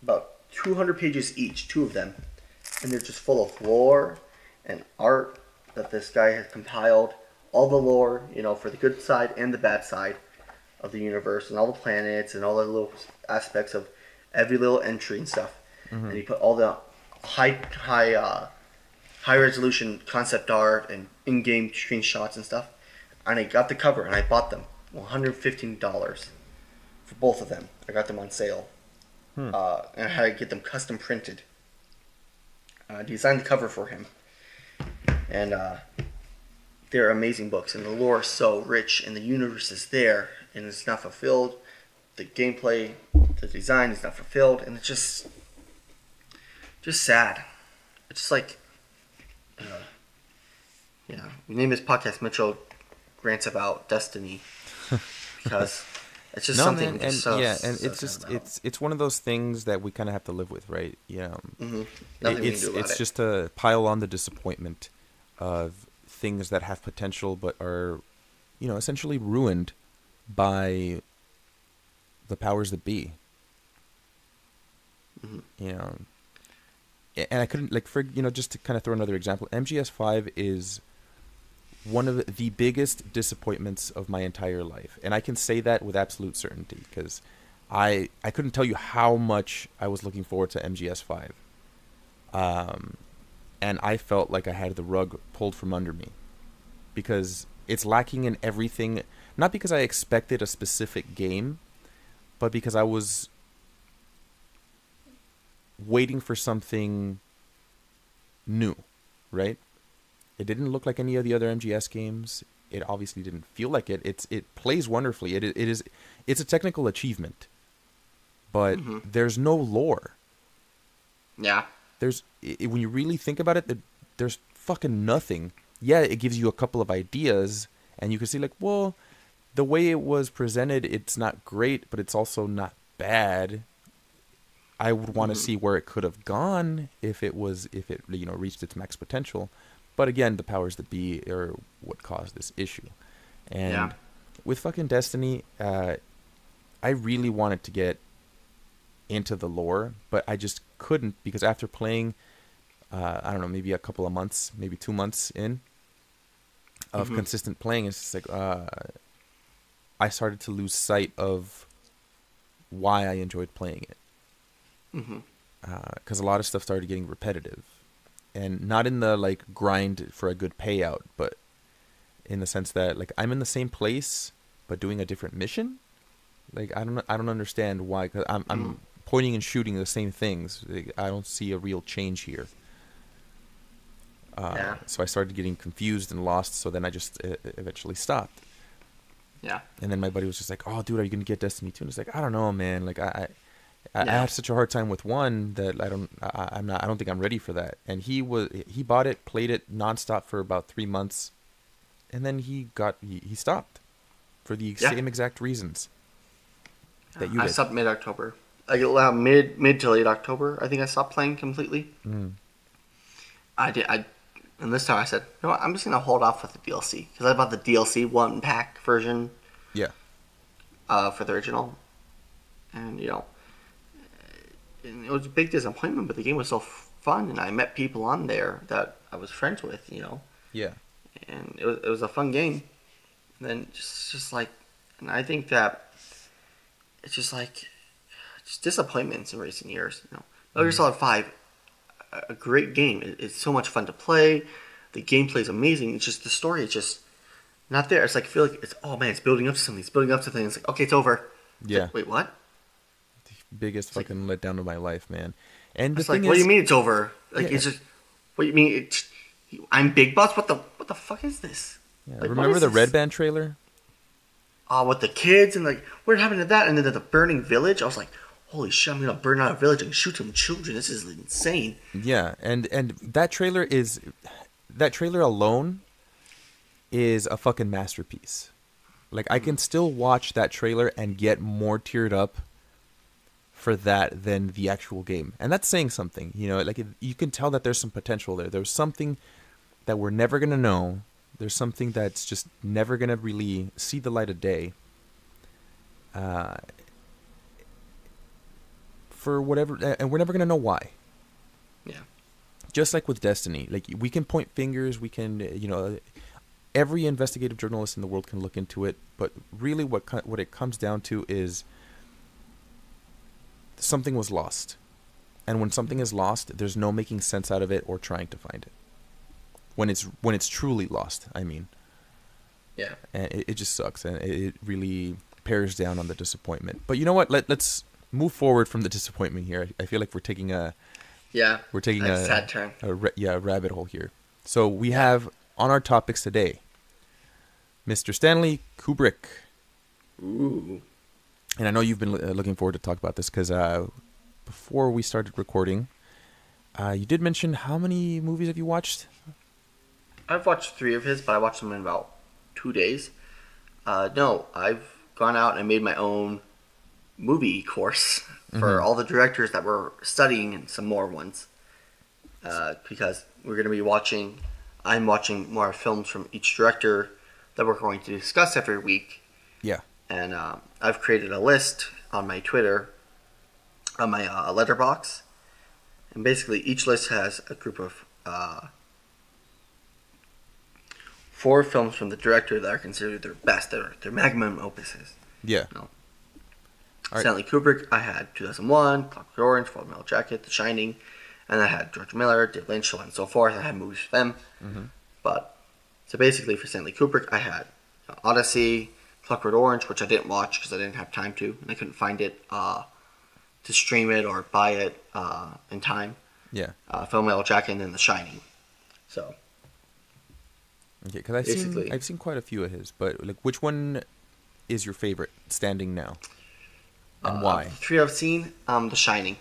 About 200 pages each, two of them. And they're just full of lore and art that this guy has compiled. All the lore, you know, for the good side and the bad side of the universe and all the planets and all the little aspects of every little entry and stuff. And he put all the high, high, uh, high resolution concept art and in-game screenshots and stuff. And I got the cover and I bought them, one hundred fifteen dollars for both of them. I got them on sale, uh, and I had to get them custom printed. I designed the cover for him, and uh, they're amazing books. And the lore is so rich, and the universe is there, and it's not fulfilled. The gameplay, the design is not fulfilled, and it's just, just sad. It's just like uh, yeah, we name this podcast Mitchell Grants About Destiny because (laughs) it's just no, something. man, and so, yeah, and so it's just about. it's it's one of those things that we kind of have to live with, right? Yeah, Mhm. It- Nothing we it's can do about it's it. just to pile on the disappointment of things that have potential but are, you know, essentially ruined by the powers that be. Mhm. You know, and I couldn't like for you know just to kind of throw another example. MGS5 is one of the biggest disappointments of my entire life, and I can say that with absolute certainty because I I couldn't tell you how much I was looking forward to MGS5. Um, and I felt like I had the rug pulled from under me because it's lacking in everything. Not because I expected a specific game, but because I was waiting for something new, right? It didn't look like any of the other MGS games. It obviously didn't feel like it. It's it plays wonderfully. It it is it's a technical achievement, but Mm-hmm. there's no lore. Yeah. There's i when you really think about it, there's fucking nothing. Yeah, it gives you a couple of ideas, and you can see like, well, the way it was presented, it's not great, but it's also not bad. I would want to see where it could have gone if it was if it you know reached its max potential. But again, the powers that be are what caused this issue. And Yeah. with fucking Destiny, uh, I really wanted to get into the lore, but I just couldn't because after playing, uh, I don't know, maybe a couple of months, maybe two months in of consistent playing, it's just like uh, I started to lose sight of why I enjoyed playing it. Because a lot of stuff started getting repetitive, and not in the like grind for a good payout, but in the sense that like I'm in the same place but doing a different mission. Like I don't I don't understand why. Cause I'm I'm pointing and shooting the same things. Like, I don't see a real change here. Uh, Yeah. So I started getting confused and lost. So then I just uh, eventually stopped. Yeah. And then my buddy was just like, "Oh, dude, are you gonna get Destiny 2? And it's like, I don't know, man. Like, I, I, I Yeah. had such a hard time with one that I don't, I, I'm not, I don't think I'm ready for that. And he was, he bought it, played it nonstop for about three months, and then he got, he, he stopped, for the Yeah. same exact reasons that you I did. stopped mid October. Like uh, mid mid to late October, I think I stopped playing completely. Mm. I did. I and this time I said, you know what? I'm just gonna hold off with the DLC because I bought the DLC one pack version Yeah, uh, for the original, and you know, it was a big disappointment. But the game was so fun, and I met people on there that I was friends with. You know, yeah, and it was it was a fun game. And then just just like, and I think that it's just like just disappointments in recent years. You know, Metal Gear Solid Five, a- great game. It- It's so much fun to play. The gameplay is amazing. It's just the story is just not there. It's like I feel like it's oh man, it's building up to something. It's building up to something. It's like okay, it's over. It's yeah. like, Wait, what? Biggest like- fucking letdown of my life, man. And the It's like thing what do you mean it's over? Like Yeah. it's just what do you mean? It's, I'm Big Boss. What the what the fuck is this? yeah, like, remember is the this? Red Band trailer? uh, with the kids and like what happened to that and then the burning village i was like holy shit i'm gonna burn out a village and shoot some children this is insane Yeah, and and that trailer is that trailer alone is a fucking masterpiece. Like I can still watch that trailer and get more teared up for that than the actual game. And that's saying something, you know, like it, you can tell that there's some potential there. There's something that we're never going to know. There's something that's just never going to really see the light of day. Uh for whatever and we're never going to know why yeah just like with Destiny, like we can point fingers, we can, you know, every investigative journalist in the world can look into it, but really, what what it comes down to is something was lost, and when something is lost, there's no making sense out of it or trying to find it. When it's when it's truly lost, I mean, yeah and it, it just sucks, and it, really bears down on the disappointment. But you know what? Let let's move forward from the disappointment here. I, I feel like we're taking a yeah we're taking a sad turn a ra- yeah, a rabbit hole here. So we have on our topics today, Mr. Stanley Kubrick, ooh and I know you've been uh, looking forward to talk about this because uh, before we started recording, uh, you did mention how many movies have you watched? i've watched three of his but i watched them in about two days. Uh, no i've gone out and made my own movie course for all the directors that were studying and some more ones uh, because we're going to be watching i'm watching more films from each director that we're going to discuss every week. Yeah, and uh, I've created a list on my Twitter, on my uh, Letterboxd, and basically each list has a group of uh, four films from the director that are considered their best, their their magnum opuses. Yeah. Right. Stanley Kubrick, I had 2001, Clockwork Orange, Full Metal Jacket, The Shining, and I had George Miller, David Lynch, so on and so forth. I had movies for them. Mm-hmm. But, so basically for Stanley Kubrick, I had Odyssey, Clockwork Orange, which I didn't watch because I didn't have time to, and I couldn't find it uh, to stream it or buy it uh, in time. Yeah. Uh, Metal Jacket, and then The Shining. So, Okay, because I've seen I've seen quite a few of his, but like, which one is your favorite standing now, and Uh, why? Three I've seen, um, The Shining.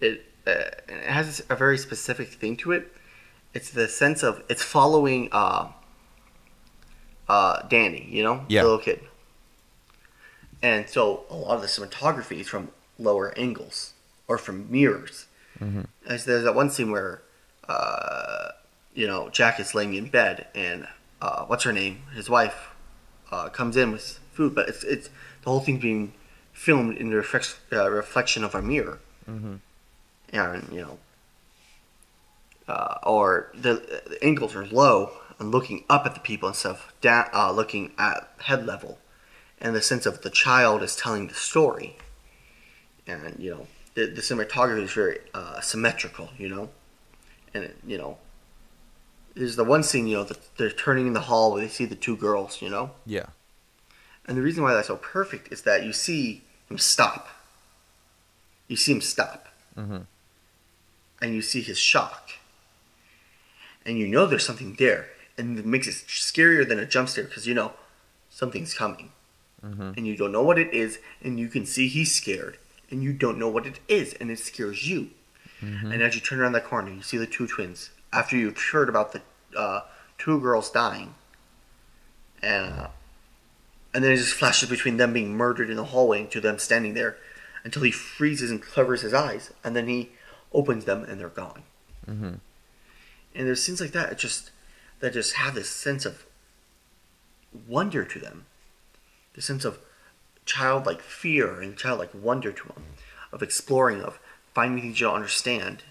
It uh, it has a very specific thing to it. It's the sense of it's following uh, uh, Danny, you know, Yeah. the little kid. And so a lot of the cinematography is from lower angles or from mirrors. As there's that one scene where, uh, you know, Jack is laying in bed and uh, what's her name, his wife, uh, comes in with food, but it's it's the whole thing being filmed in the reflex, uh, reflection of a mirror, and you know, uh, or the, the angles are low and looking up at the people instead of down, uh, looking at head level, and the sense of the child is telling the story, and you know, the, the cinematography is very uh, symmetrical, you know, and it, you know. There's the one scene, you know, that they're turning in the hall where they see the two girls, you know, Yeah. and the reason why that's so perfect is that you see him stop. You see him stop. mm-hmm. And you see his shock. And you know there's something there. And it makes it scarier than a jump scare because you know something's coming. And you don't know what it is. And you can see he's scared. And you don't know what it is. And it scares you. And as you turn around that corner, you see the two twins. After you've heard about the uh, two girls dying. And uh, and then it just flashes between them being murdered in the hallway to them standing there until he freezes and covers his eyes and then he opens them and they're gone Mm-hmm. and there's scenes like that it just that just have this sense of wonder to them the sense of childlike fear and childlike wonder to them of exploring of finding things you don't understand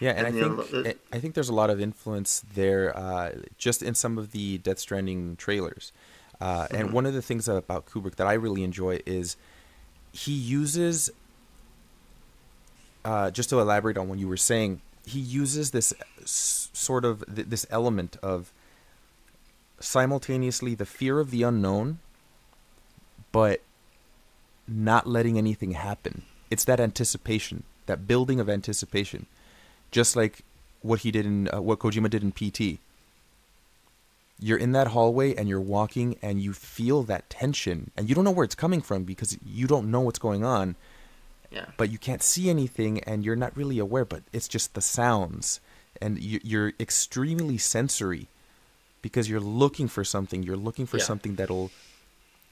Yeah, and, And, I know, think the- I think there's a lot of influence there, uh, just in some of the Death Stranding trailers. Uh, And Mm-hmm. one of the things about Kubrick that I really enjoy is he uses, uh, just to elaborate on what you were saying, he uses this s- sort of th- this element of simultaneously the fear of the unknown, but not letting anything happen. It's that anticipation, that building of anticipation, just like what he did in uh, what Kojima did in PT. You're in that hallway and you're walking and you feel that tension and you don't know where it's coming from because you don't know what's going on, yeah but you can't see anything and you're not really aware. But it's just the sounds and you, you're extremely sensory because you're looking for something. You're looking for Yeah. something that'll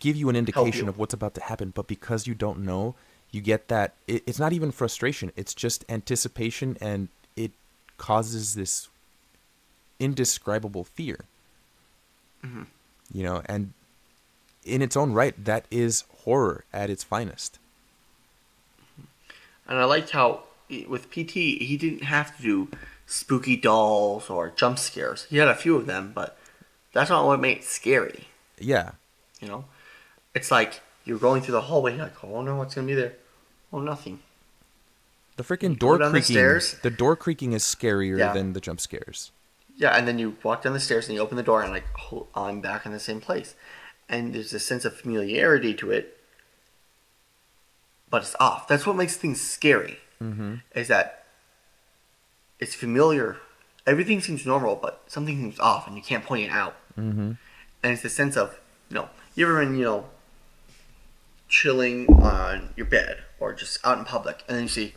give you an indication you. of what's about to happen. But because you don't know, you get that. It's not even frustration. It's just anticipation, and it causes this indescribable fear. Mm-hmm. You know, and in its own right, that is horror at its finest. And I liked how with PT he didn't have to do spooky dolls or jump scares. He had a few of them, but that's not what made it scary. Yeah, You know, it's like you're going through the hallway. You're like, oh no, what's gonna be there? Oh, nothing. the freaking door the creaking. stairs. The door creaking is scarier Yeah. than the jump scares. Yeah, and then you walk down the stairs and you open the door and like, oh, I'm back in the same place, and there's a sense of familiarity to it, but it's off. That's what makes things scary. Mm-hmm. Is that it's familiar. Everything seems normal, but something seems off, and you can't point it out. Mm-hmm. And it's the sense of, you know, you ever been, you know, chilling on your bed or just out in public, and then you see,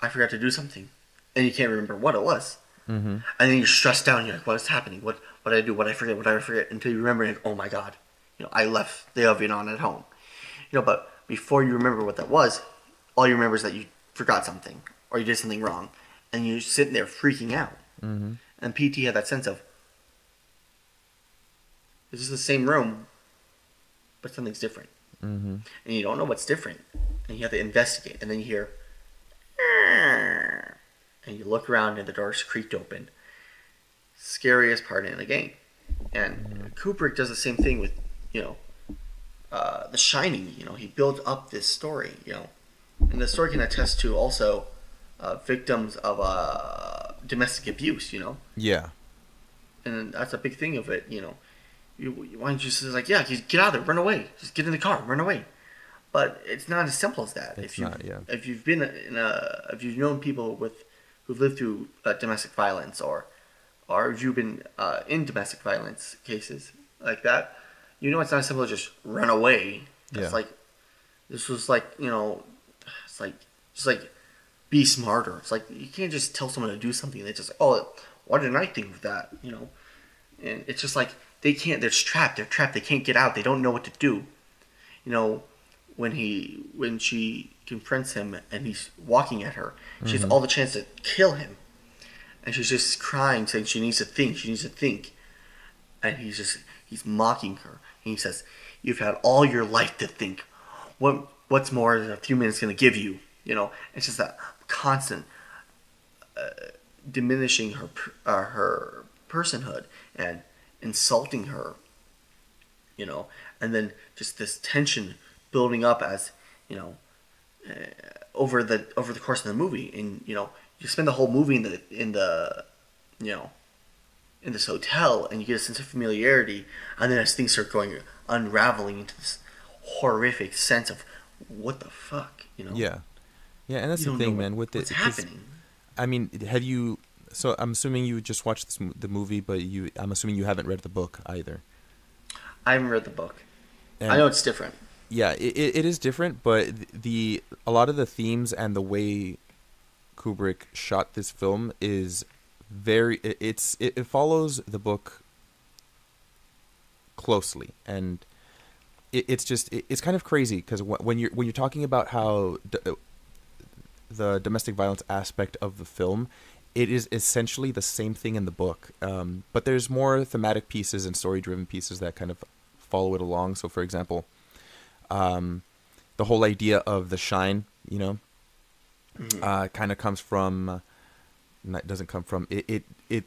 I forgot to do something, and you can't remember what it was. Mm-hmm. And then you're stressed out, and you're like, what is happening? What, what did I do? What did I forget? What did I forget? Until you remember, and, oh my god, you know, I left the oven on at home. You know, but before you remember what that was, all you remember is that you forgot something, or you did something wrong, and you're sitting there freaking out. Mm-hmm. And PT had that sense of, this is the same room, but something's different. Mm-hmm. And you don't know what's different. And you have to investigate. And then you hear, and you look around and the door's creaked open. Scariest part in the game. And Kubrick does the same thing with, you know, uh, The Shining. You know, he builds up this story, you know. And the story can attest to also uh, victims of uh, domestic abuse, you know. Yeah. And that's a big thing of it, you know. You, why don't you just like, yeah, just get out of there, run away, just get in the car, run away. But it's not as simple as that. It's if you not, yeah. if you've been in a if you've known people with who've lived through uh, domestic violence or or if you've been uh, in domestic violence cases like that, you know it's not as simple as just run away. It's Yeah. like this was like you know, it's like just like be smarter. It's like you can't just tell someone to do something. They just like, oh, why didn't I think of that? You know, and it's just like they can't. They're trapped. They're trapped. They can't get out. They don't know what to do. You know, when he when she confronts him and he's walking at her, she has mm-hmm. all the chance to kill him, and she's just crying, saying she needs to think. She needs to think, and he's just he's mocking her. He says, "You've had all your life to think. What what's more a few minutes going to give you?" You know, it's just that constant uh, diminishing her uh, her personhood and insulting her. You know, and then just this tension building up as you know uh, over the over the course of the movie, and you know you spend the whole movie in the in the you know in this hotel, and you get a sense of familiarity, and then as things start going unraveling into this horrific sense of what the fuck, you know? Yeah. Yeah, and that's You the thing, man. With the, what's 'cause, happening. I mean, have you? So I'm assuming you just watched this, the movie, but you, I'm assuming you haven't read the book either. I haven't read the book. And- I know it's different. yeah it, it it is different but the a lot of the themes and the way kubrick shot this film is very it, it's it, it follows the book closely. And it, it's just it, it's kind of crazy because when you're when you're talking about how d- the domestic violence aspect of the film it is essentially the same thing in the book. Um, but there's more thematic pieces and story driven pieces that kind of follow it along. So for example um, the whole idea of the shine, you know, uh, kind of comes from. No, it doesn't come from it. It it.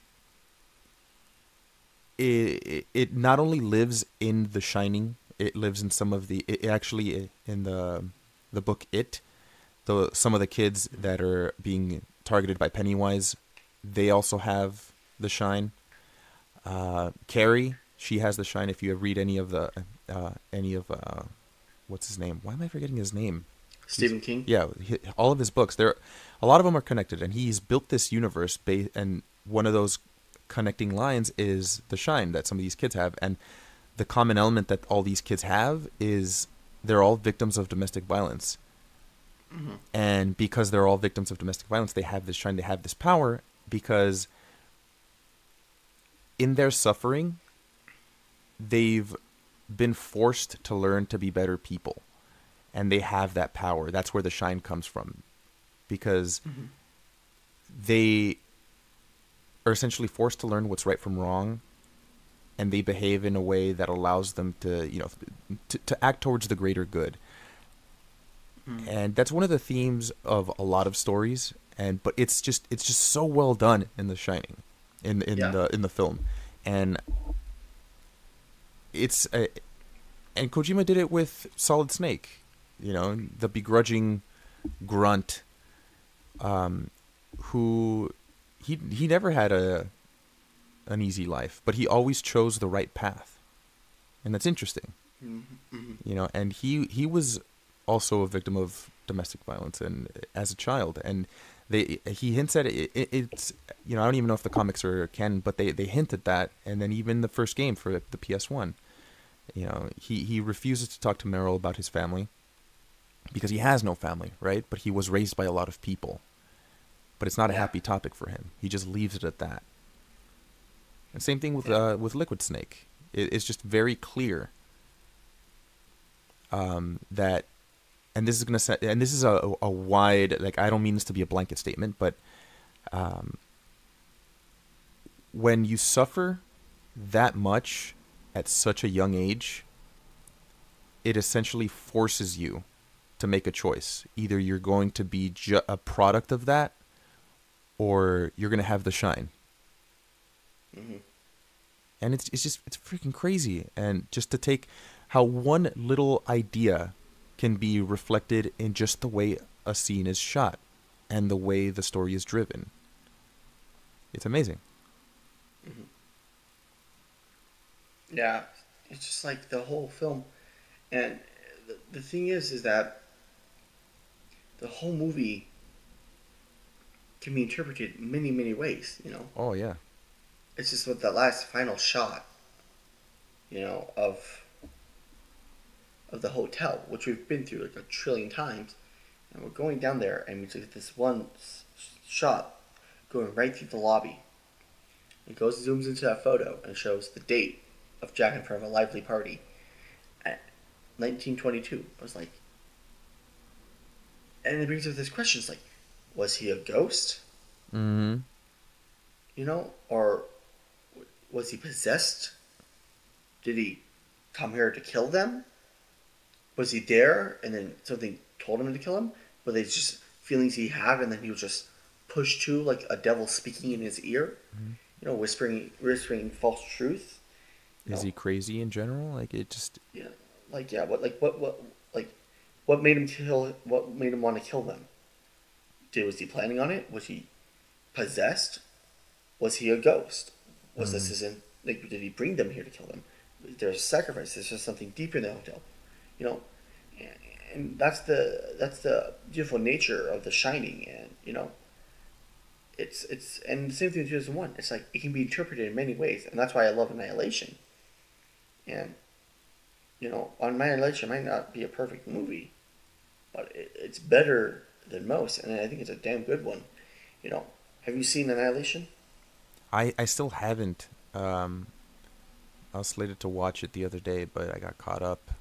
It, it not only lives in The Shining, it lives in some of the. It actually in the the book It, the some of the kids that are being targeted by Pennywise, they also have the shine. Uh, Carrie, she has the shine. If you read any of the uh, any of uh, what's his name? Why am I forgetting his name? Stephen King. Yeah, he, all of his books. There, a lot of them are connected, and he's built this universe. Ba- and one of those connecting lines is the shine that some of these kids have, and the common element that all these kids have is they're all victims of domestic violence. Mm-hmm. And because they're all victims of domestic violence, they have this shine. They have this power because in their suffering, they've been forced to learn to be better people and they have that power. That's where the shine comes from. Because mm-hmm. they are essentially forced to learn what's right from wrong and they behave in a way that allows them to you know to, to act towards the greater good. Hmm. And that's one of the themes of a lot of stories and but it's just it's just so well done in the shining in in Yeah. the in the film. And it's a, and Kojima did it with Solid Snake, you know, the begrudging grunt, um, who he he never had a an easy life, but he always chose the right path, and that's interesting, you know. And he he was also a victim of domestic violence and as a child, and they he hints at it, it. It's you know I don't even know if the comics are canon, but they they hint at that, and then even the first game for the PS One you know he he refuses to talk to Meryl about his family because he has no family, right? But he was raised by a lot of people. But it's not a happy topic for him. He just leaves it at that. And same thing with uh, with Liquid Snake. It, it's just very clear um, that, and this is gonna set, and this is a a wide like I don't mean this to be a blanket statement, but um, when you suffer that much at such a young age, it essentially forces you to make a choice. Either you're going to be ju- a product of that, or you're gonna have the shine. Mhm. And it's it's just it's freaking crazy, and just to take how one little idea can be reflected in just the way a scene is shot and the way the story is driven. It's amazing. Yeah, it's just like the whole film, and the, the thing is, is that the whole movie can be interpreted many, many ways. You know, Oh yeah. it's just with that last final shot, you know, of of the hotel, which we've been through like a trillion times, and we're going down there, and we took this one s- shot going right through the lobby. It goes zooms into that photo and shows the date of Jack and front of a lively party at 1922. I was like, and it brings up this question: it's like, was he a ghost? Mm-hmm. you know, or was he possessed? Did he come here to kill them? Was he there and then something told him to kill him? Were they just feelings he had and then he was just pushed to like a devil speaking in his ear? You know, whispering whispering false truth. Is he crazy in general? Like it just Yeah, like yeah, what like what what what made him kill? What made him want to kill them? Did was he planning on it? Was he possessed? Was he a ghost? Was this mm. his in, like? Did he bring them here to kill them? There's sacrifice. There's just something deeper in the hotel, you know, and, and that's the that's the beautiful nature of The Shining, and you know. It's it's and the same thing with 2001. It's like it can be interpreted in many ways, and that's why I love Annihilation. And you know, on Annihilation might not be a perfect movie, but it, it's better than most, and I think it's a damn good one. You know, have you seen Annihilation? I I still haven't. Um, I was slated to watch it the other day, but I got caught up.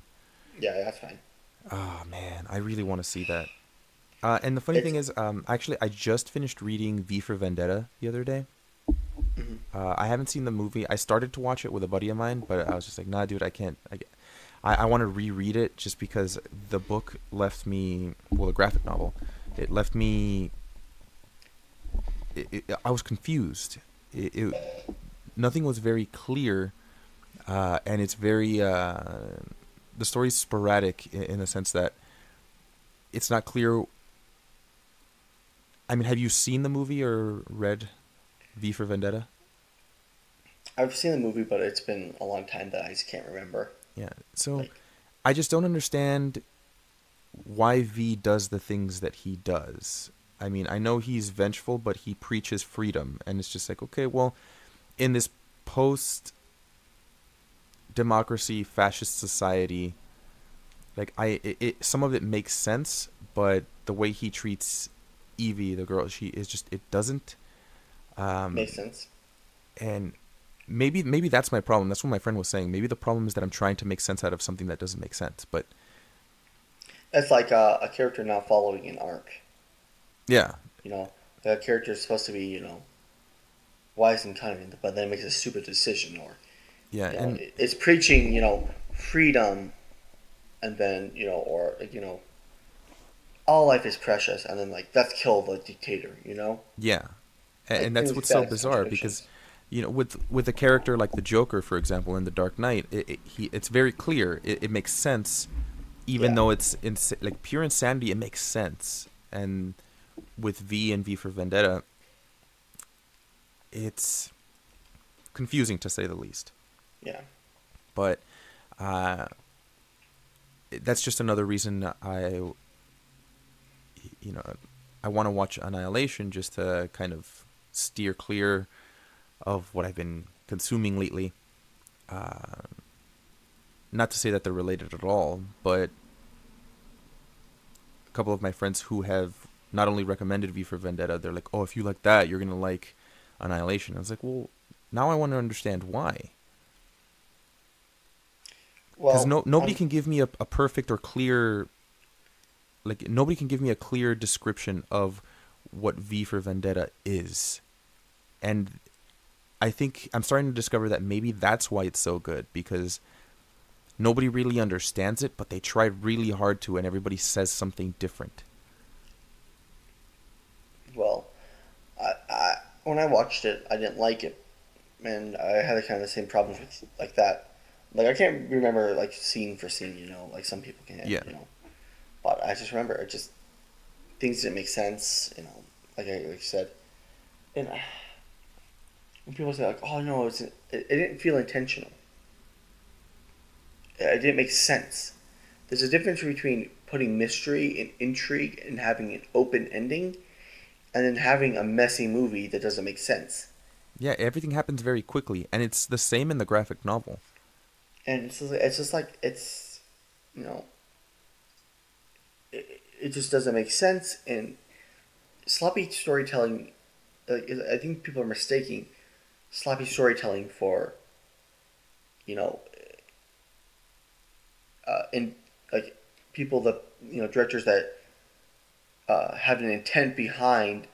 Yeah, that's fine. Oh man, I really want to see that. Uh, and the funny thing is, um, actually, I just finished reading V for Vendetta the other day. Uh, I haven't seen the movie. I started to watch it with a buddy of mine, but I was just like, nah, dude, I can't. I, I, I want to reread it just because the book left me, well, the graphic novel, it left me. It, it, I was confused. It, it, nothing was very clear, uh, and it's very. Uh, the story's sporadic in, in the sense that it's not clear. I mean, have you seen the movie or read V for Vendetta? I've seen the movie, but it's been a long time that I just can't remember. Yeah. So Like- I just don't understand why V does the things that he does. I mean, I know he's vengeful, but he preaches freedom, and it's just like, okay, well, in this post democracy fascist society, like I, it, it, some of it makes sense, but the way he treats Evey, the girl, she is just it doesn't. Um, Makes sense. and maybe maybe that's my problem. That's what my friend was saying. Maybe the problem is that I'm trying to make sense out of something that doesn't make sense. But It's like a, a character not following an arc. yeah, You know, the character is supposed to be, you know, wise and kind, but then makes a stupid decision, or yeah, you know, and it's preaching, you know, freedom, and then you know, or you know, all life is precious, and then like let's kill the dictator, you know. yeah, and, Like, and that's what's so bizarre because you know with with a character like the Joker, for example, in the Dark Knight, it, it, he it's very clear. It, it makes sense, even Yeah. though it's ins- like pure insanity. It makes sense, and with V and V for Vendetta, it's confusing to say the least. Yeah. but uh, that's just another reason I, you know, I want to watch Annihilation just to kind of steer clear of what I've been consuming lately. Uh, not to say that they're related at all, but a couple of my friends who have not only recommended V for Vendetta, they're like, "Oh, if you like that, you're gonna like Annihilation." I was like, "Well, now I want to understand why." because Well, no nobody um, can give me a, a perfect or clear like nobody can give me a clear description of what V for Vendetta is, and I think I'm starting to discover that maybe that's why it's so good because nobody really understands it, but they try really hard to, and everybody says something different. Well, I, when I watched it, I didn't like it, and I had kind of the same problems with like that. Like I can't remember like scene for scene, you know, like some people can, Yeah. you know. But I just remember it just things didn't make sense, you know, like I like you said, and I, when people say like, "Oh no, it's it, it didn't feel intentional," it didn't make sense. There's a difference between putting mystery and intrigue and having an open ending, and then having a messy movie that doesn't make sense. Yeah, everything happens very quickly, and it's the same in the graphic novel. and it's just, it's just like it's you know it, it just doesn't make sense and sloppy storytelling like i think people are mistaking sloppy storytelling for you know uh, in like people that you know directors that uh, have an intent behind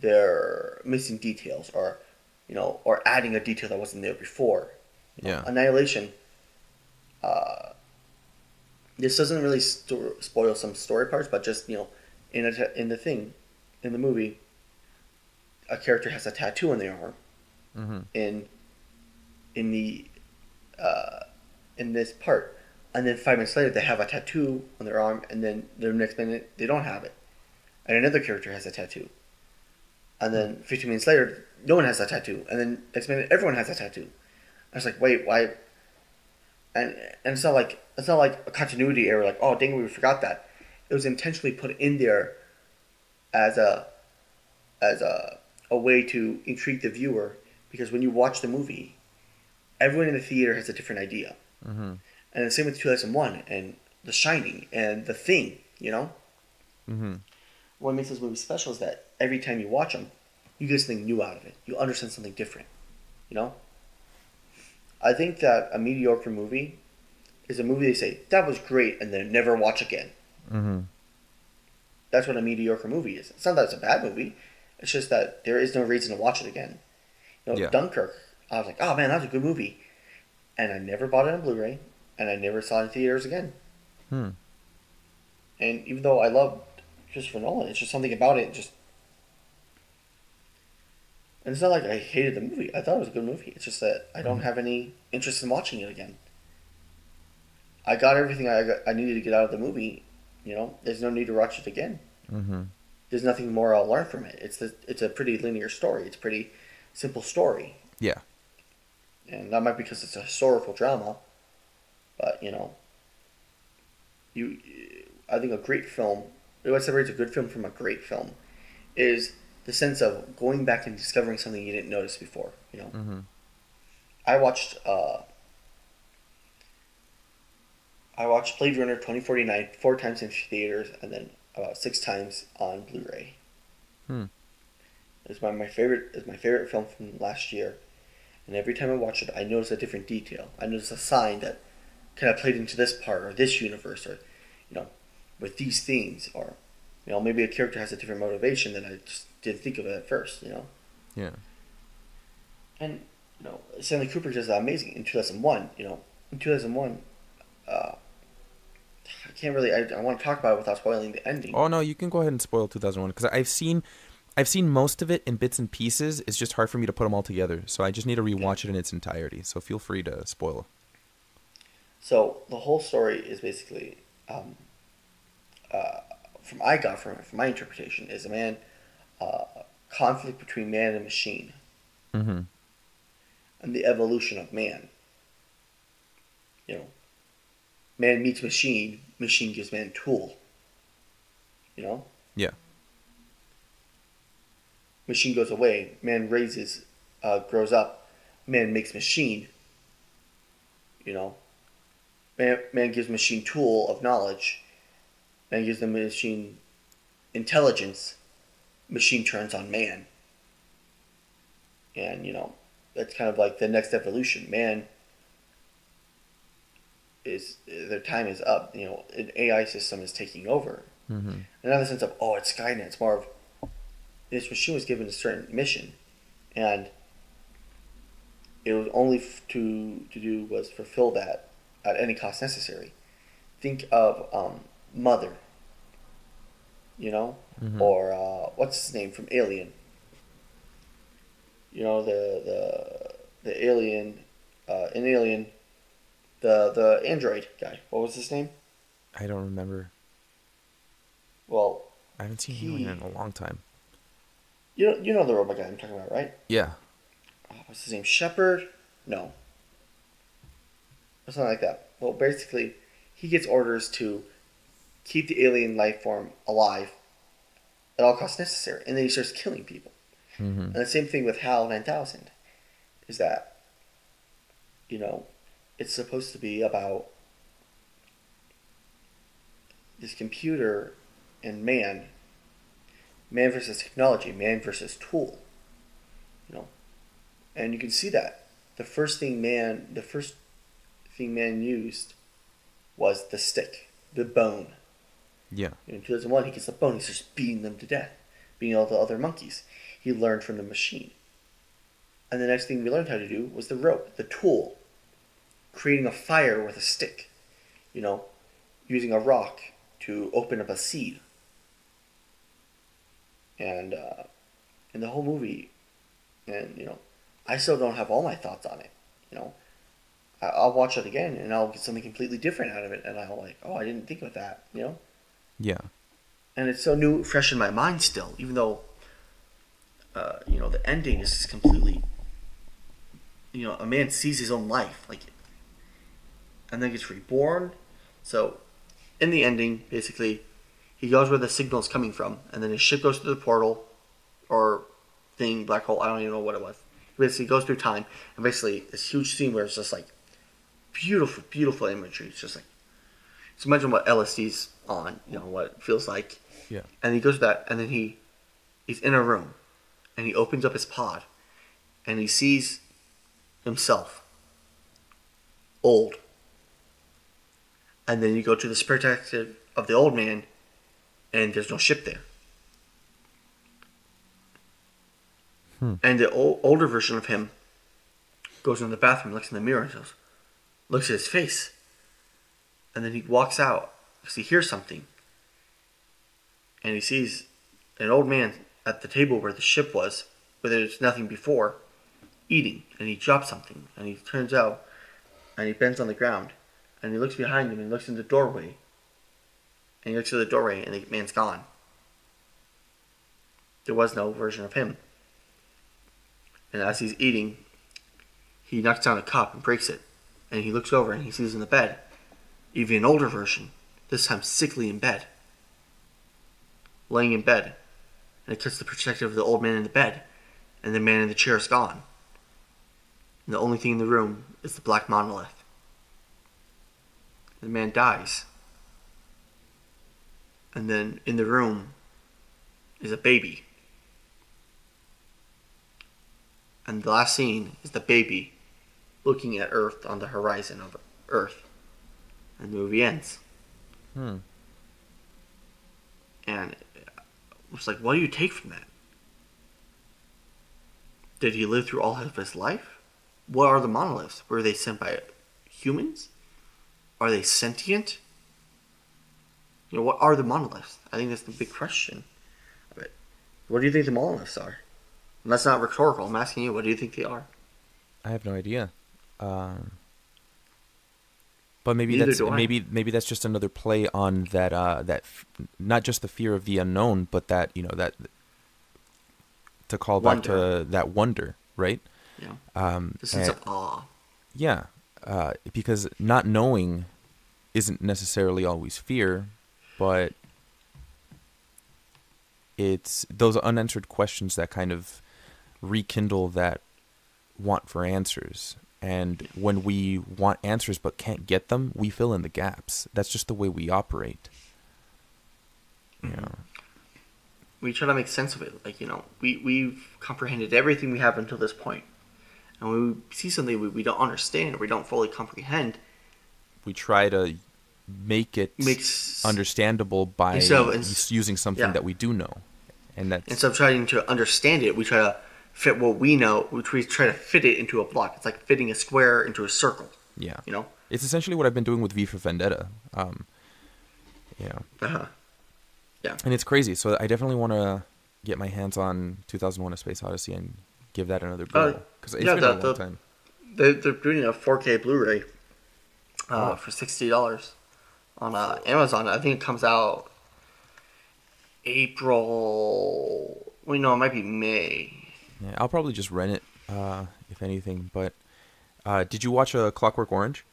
their missing details or you know or adding a detail that wasn't there before Yeah. Annihilation. Uh, this doesn't really sto- spoil some story parts, but just you know, in a in the thing, in the movie, a character has a tattoo on their arm. Mm-hmm. In in the uh, in this part, and then five minutes later they have a tattoo on their arm, and then the next minute they don't have it, and another character has a tattoo, and then fifteen minutes later no one has a tattoo, and then next minute everyone has a tattoo. I was like, wait, why? And and it's not like it's not like a continuity error. Like, oh, dang, we forgot that. It was intentionally put in there as a as a a way to intrigue the viewer because when you watch the movie, everyone in the theater has a different idea. Mm-hmm. And the same with 2001 and The Shining and The Thing. You know, Mm-hmm. what makes this movie special is that every time you watch them, you get something new out of it. You understand something different. You know. I think that a mediocre movie is a movie they say that was great and then never watch again. Mm-hmm. That's what a mediocre movie is. It's not that it's a bad movie. It's just that there is no reason to watch it again. You know, Yeah. Dunkirk. I was like, oh man, that was a good movie, and I never bought it on Blu-ray, and I never saw it in theaters again. Hmm. And even though I loved Christopher Nolan, it's just something about it just. And it's not like I hated the movie. I thought it was a good movie. It's just that I don't have any interest in watching it again. I got everything I got, I needed to get out of the movie. You know, there's no need to watch it again Mm-hmm. there's nothing more I'll learn from it. It's the, it's a pretty linear story. It's pretty simple story, Yeah. and that might be because it's a historical drama. But you know, you, I think a great film. What separates a good film from a great film is the sense of going back and discovering something you didn't notice before. You know, Mm-hmm. I watched uh, I watched Blade Runner twenty forty nine four times in theaters and then about six times on Blu Ray. Hmm. It's my, my favorite it's my favorite film from last year. And every time I watch it I notice a different detail. I notice a sign that kind of played into this part or this universe or you know, with these themes or you know, maybe a character has a different motivation than I just didn't think of it at first, you know. Yeah. And you know, Stanley Kubrick does that amazing in 2001. You know, in 2001, uh, I can't really. I, I want to talk about it without spoiling the ending. Oh no, you can go ahead and spoil 2001 because I've seen, I've seen most of it in bits and pieces. It's just hard for me to put them all together, so I just need to rewatch it in its entirety. So feel free to spoil. So the whole story is basically, um, uh, from I got from it, from my interpretation, is a man, uh, conflict between man and machine, Mm-hmm. and the evolution of man. You know, man meets machine, machine gives man tool. You know. Machine goes away, man raises, uh, grows up, man makes machine. You know, man, man gives machine tool of knowledge, man gives the machine intelligence, machine turns on man. And, you know, that's kind of like the next evolution. Man is, their time is up. You know, an AI system is taking over. Mm-hmm. Not in the sense of, oh, it's Skynet. It's more of, this machine was given a certain mission, and it was only f- to to do was fulfill that at any cost necessary. Think of um, Mother. You know, Mhm. or uh, what's his name from Alien? you know the the the alien, uh, an alien, the the android guy. What was his name? I don't remember. Well, I haven't seen He- Alien in a long time. You know you know the robot guy I'm talking about, right? Yeah. oh, what's his name? Shepard? No. Something like that. Well, basically, he gets orders to keep the alien life form alive at all costs necessary, and then he starts killing people. hmm And the same thing with HAL 9000 is that, you know, it's supposed to be about this computer and man, man versus technology, man versus tool, you know. And you can see that. The first thing man, the first thing man used was the stick, the bone. Yeah. In 2001, he gets the bone. He's just beating them to death, beating all the other monkeys. He learned from the machine. And the next thing we learned how to do was the rope, the tool, creating a fire with a stick. You know, using a rock to open up a seed. And uh, in the whole movie, and you know, I still don't have all my thoughts on it. You know, I- I'll watch it again and I'll get something completely different out of it, and I'll like, oh, I didn't think of that. You know Yeah. and it's so new, fresh in my mind still, even though, uh, you know, the ending is just completely, you know, a man sees his own life, like, and then gets reborn. So, in the ending, basically, he goes where the signal is coming from, and then his ship goes through the portal, or thing, black hole, I don't even know what it was. He basically goes through time, and basically, this huge scene where it's just like, beautiful, beautiful imagery. It's just like, so imagine what LSD's on, you know, what it feels like. Yeah. And he goes to that, and then he he's in a room, and he opens up his pod, and he sees himself old. And then you go to the perspective of the old man, and there's no ship there. Hmm. And the o- older version of him goes in the bathroom, looks in the mirror, and goes, looks at his face, and then he walks out because he hears something, and he sees an old man at the table where the ship was, where there's nothing before, eating, and he drops something, and he turns out, and he bends on the ground, and he looks behind him and looks in the doorway, and he looks at the doorway, and the man's gone. There was no version of him. And as he's eating, he knocks down a cup and breaks it, and he looks over and he sees in the bed, even an older version, this time sickly in bed, laying in bed, and it cuts the perspective of the old man in the bed, and the man in the chair is gone. And the only thing in the room is the black monolith. The man dies. And then in the room is a baby. And the last scene is the baby looking at Earth on the horizon of Earth. And the movie ends. Hmm. And it's like, what do you take from that? Did he live through all of his life? What are the monoliths? Were they sent by humans? Are they sentient? You know, what are the monoliths? I think that's the big question of it. What do you think the monoliths are? And that's not rhetorical. I'm asking you, what do you think they are? I have no idea. Um, but maybe Neither that's maybe maybe that's just another play on that uh, that f- not just the fear of the unknown, but that you know that to call back to that wonder, right? Yeah. Um, The sense and- of awe. yeah, uh, because not knowing isn't necessarily always fear, but it's those unanswered questions that kind of rekindle that want for answers. And when we want answers but can't get them, we fill in the gaps. That's just the way we operate. Mm-hmm. You know. we try to make sense of it. Like you know, we we've comprehended everything we have until this point, and when we see something we, we don't understand or we don't fully comprehend, We try to make it makes understandable by us using something yeah. that we do know. And that's instead of trying to understand it, we try to fit what we know. Which we try- to fit it into a block. It's like fitting a square into a circle. yeah. You know. It's essentially what I've been doing with V for Vendetta. Um, know, Uh-huh. and it's crazy. So I definitely want to get my hands on 2001: A Space Odyssey and give that another Uh, go because it's yeah, been the- a long the- time. They, they're doing a 4K Blu-ray uh, Oh. for sixty dollars on uh, Amazon. I think it comes out April. Well, no, it might be May. Yeah, I'll probably just rent it, uh, if anything. But uh, did you watch a Clockwork Orange?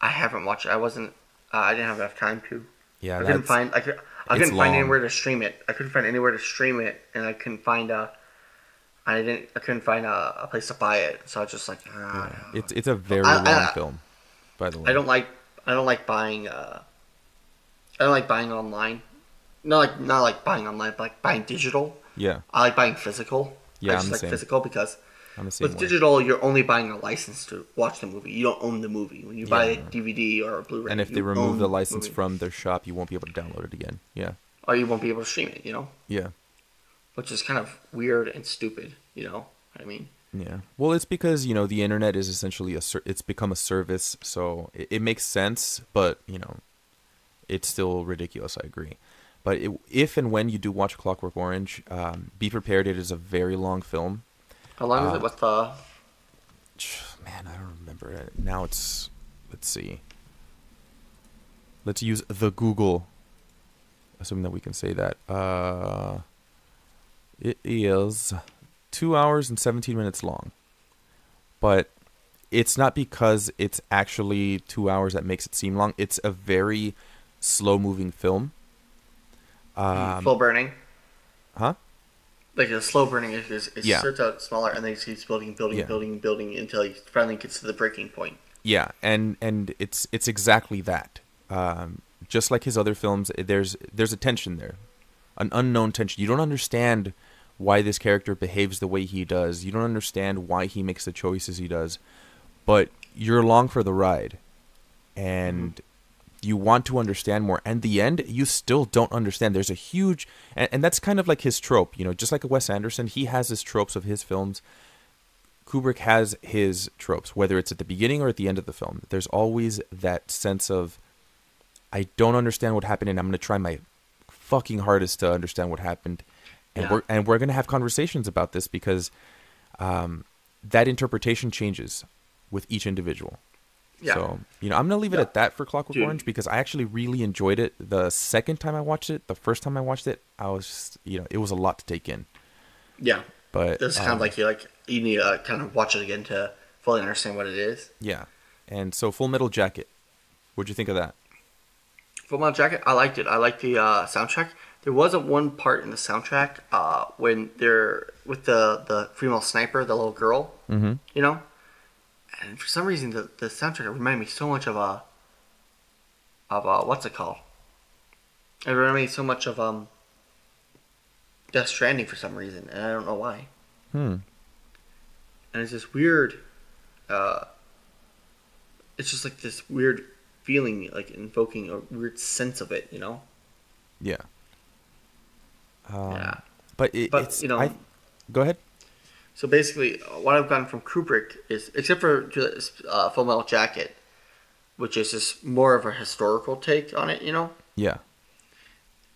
I haven't watched it. I wasn't. Uh, I didn't have enough time to. Yeah, I couldn't find. I, could, I couldn't find anywhere to stream it. I couldn't find anywhere to stream it, and I couldn't find a. I didn't. I couldn't find a, a place to buy it, so I was just like, ah. It's it's a very I- long I- film, by the way. I don't like. I don't like buying. Uh, I don't like buying online. Not like not like buying online, but like buying digital. Yeah, I like buying physical. Yeah, I I'm the like same. physical because I'm with way. digital, you're only buying a license to watch the movie. You don't own the movie. When you buy a DVD or a Blu-ray, and if they remove the license movie. from their shop, you won't be able to download it again. Yeah, or you won't be able to stream it. You know, yeah, which is kind of weird and stupid. You know I mean? Yeah. Well, it's because you know the internet is essentially a ser- it's become a service, so it, it makes sense, but you know, it's still ridiculous. I agree. But it, if and when you do watch Clockwork Orange, um, be prepared. It is a very long film. How long is Uh, it? What's the? Man, I don't remember it. Now it's let's see. Let's use the Google. Assuming that we can say that. Uh it is 2 hours and 17 minutes long. But it's not because it's actually 2 hours that makes it seem long. It's a very slow moving film. Um, slow burning. huh? Like a slow burning is, it Yeah. starts out smaller and then it keeps building, building, Yeah. building, building until he finally gets to the breaking point. Yeah, and and it's it's exactly that. Um, just like his other films, there's there's a tension there, an unknown tension. You don't understand why this character behaves the way he does. You don't understand why he makes the choices he does, but you're along for the ride, and mm-hmm. you want to understand more. And the end, you still don't understand. There's a huge, and, and that's kind of like his trope. You know, just like a Wes Anderson, he has his tropes of his films. Kubrick has his tropes, whether it's at the beginning or at the end of the film. There's always that sense of, I don't understand what happened, and I'm going to try my fucking hardest to understand what happened, and Yeah. we're and we're going to have conversations about this because um, that interpretation changes with each individual. Yeah. So you know, I'm going to leave it Yeah. at that for Clockwork Dude. Orange because I actually really enjoyed it. The second time I watched it, the first time I watched it, I was just, you know, it was a lot to take in. Yeah. But It's kind um, of like you like you need to kind of watch it again to fully understand what it is. Yeah. And so Full Metal Jacket. What'd you think of that? Full Metal Jacket, I liked it. I liked the uh, soundtrack. There was a one part in the soundtrack uh, when they're with the the female sniper, the little girl. Mm-hmm. You know, and for some reason the the soundtrack reminded me so much of a of a what's it called? It reminded me so much of um Death Stranding for some reason, and I don't know why. Hmm. and it's this weird uh it's just like this weird feeling like invoking a weird sense of it you know Yeah. Um, yeah But, it, But, it's you know- I, go ahead. so basically what i've gotten from kubrick is except for uh, full metal jacket which is just more of a historical take on it you know Yeah.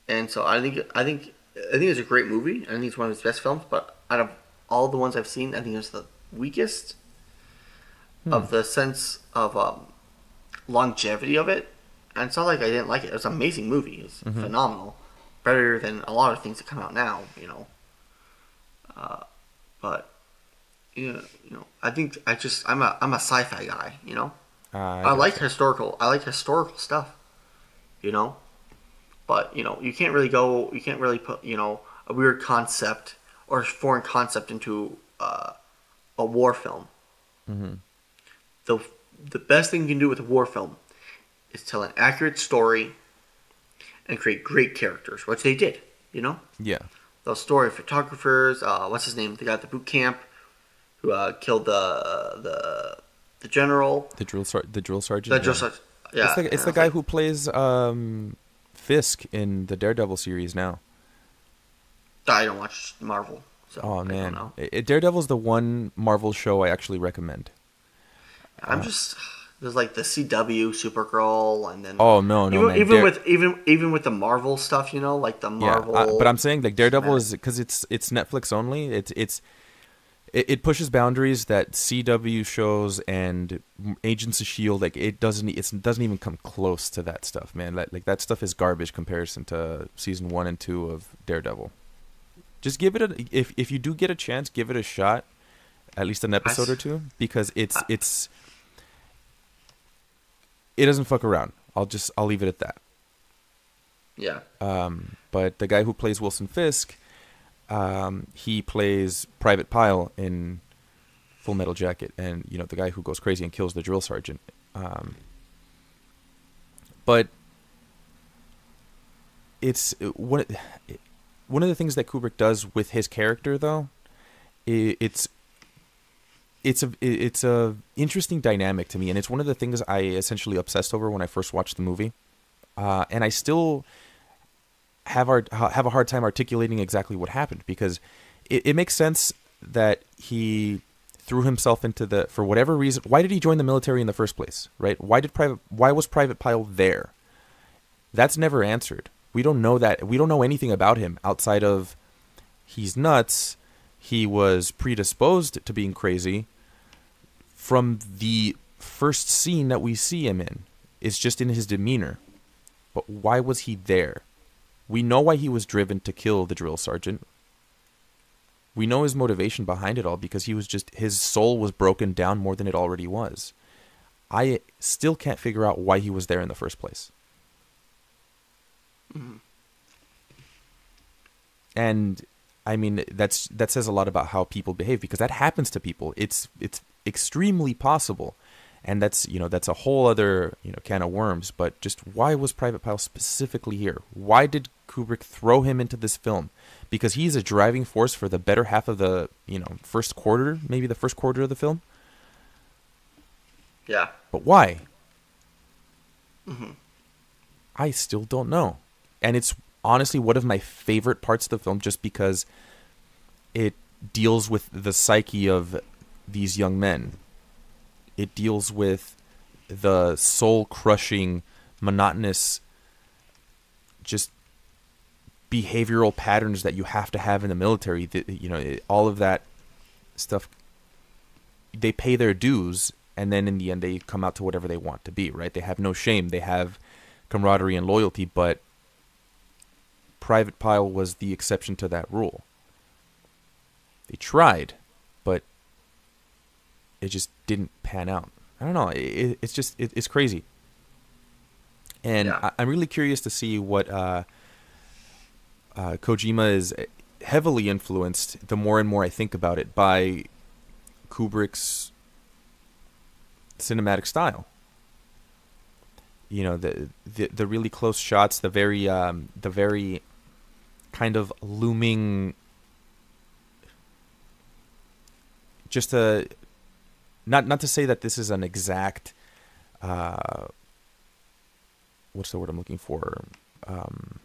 and so i think i think i think it's a great movie i think it's one of his best films but out of all the ones i've seen i think it's the weakest of the sense of um, longevity of it. And it's not like I didn't like it. It was an amazing movie. It's phenomenal, better than a lot of things that come out now. You know. Uh, but you know, you know, I think I just I'm a I'm a sci-fi guy. You know, Uh, I like historical. I like historical stuff. You know, but you know, you can't really go. You can't really put you know a weird concept or foreign concept into uh, a war film. The the best thing you can do with a war film is tell an accurate story and create great characters, which they did. You know, Yeah. those story photographers. Uh, what's his name? The guy at the boot camp who uh, killed the the the general. The drill the drill sergeant. The just like yeah, it's the, it's the guy like, who plays um, Fisk in the Daredevil series now. I don't watch Marvel. So Oh I don't man, know. I- I- Daredevil's the one Marvel show I actually recommend. I'm just there's like the CW Supergirl and then Oh no, no even, even Dare- with even even with the Marvel stuff, you know, like the Marvel. Yeah, I- but I'm saying like Daredevil is because it's it's Netflix only. It's it's it, it pushes boundaries that CW shows and Agents of Shield like it doesn't it doesn't even come close to that stuff, man. Like, like that stuff is garbage comparison to season one and two of Daredevil. Just give it a if if you do get a chance, give it a shot, at least an episode or two, because it's it's it doesn't fuck around. I'll just I'll leave it at that. Yeah. Um, but the guy who plays Wilson Fisk, um, he plays Private Pyle in Full Metal Jacket, and you know the guy who goes crazy and kills the drill sergeant. Um, but it's one one of the things that Kubrick does with his character, though. It's it's a it's a interesting dynamic to me, and it's one of the things I essentially obsessed over when I first watched the movie, uh, and I still have our have a hard time articulating exactly what happened because it, it makes sense that he threw himself into the for whatever reason. Why did he join the military in the first place? Right? Why did private Why was Private Pyle there? That's never answered. We don't know that. We don't know anything about him outside of he's nuts. He was predisposed to being crazy from the first scene that we see him in. It's just in his demeanor. But why was he there? We know why he was driven to kill the drill sergeant. We know his motivation behind it all because he was just his soul was broken down more than it already was. I still can't figure out why he was there in the first place. Mm-hmm. And I mean that's that says a lot about how people behave because that happens to people. It's it's extremely possible. And that's you know that's a whole other you know can of worms. But just why was private pyle specifically here? Why did kubrick throw him into this film? Because he's a driving force for the better half of the you know first quarter maybe the first quarter of the film? Yeah. But why? Mm-hmm. i still don't know. And it's honestly one of my favorite parts of the film just because it deals with the psyche of these young men it deals with the soul crushing, monotonous, just behavioral patterns that you have to have in the military. You know, all of that stuff. They pay their dues, and then in the end, they come out to whatever they want to be. Right? They have no shame. They have camaraderie and loyalty, but Private Pyle was the exception to that rule. They tried, but it just didn't pan out. I don't know. It, it's just it, it's crazy, and yeah. I, am really curious to see what uh, uh, Kojima is heavily influenced. The more and more I think about it, by Kubrick's cinematic style. You know the the, the really close shots, the very um, the very kind of looming just a not not to say that this is an exact uh, what's the word I'm looking for? Um,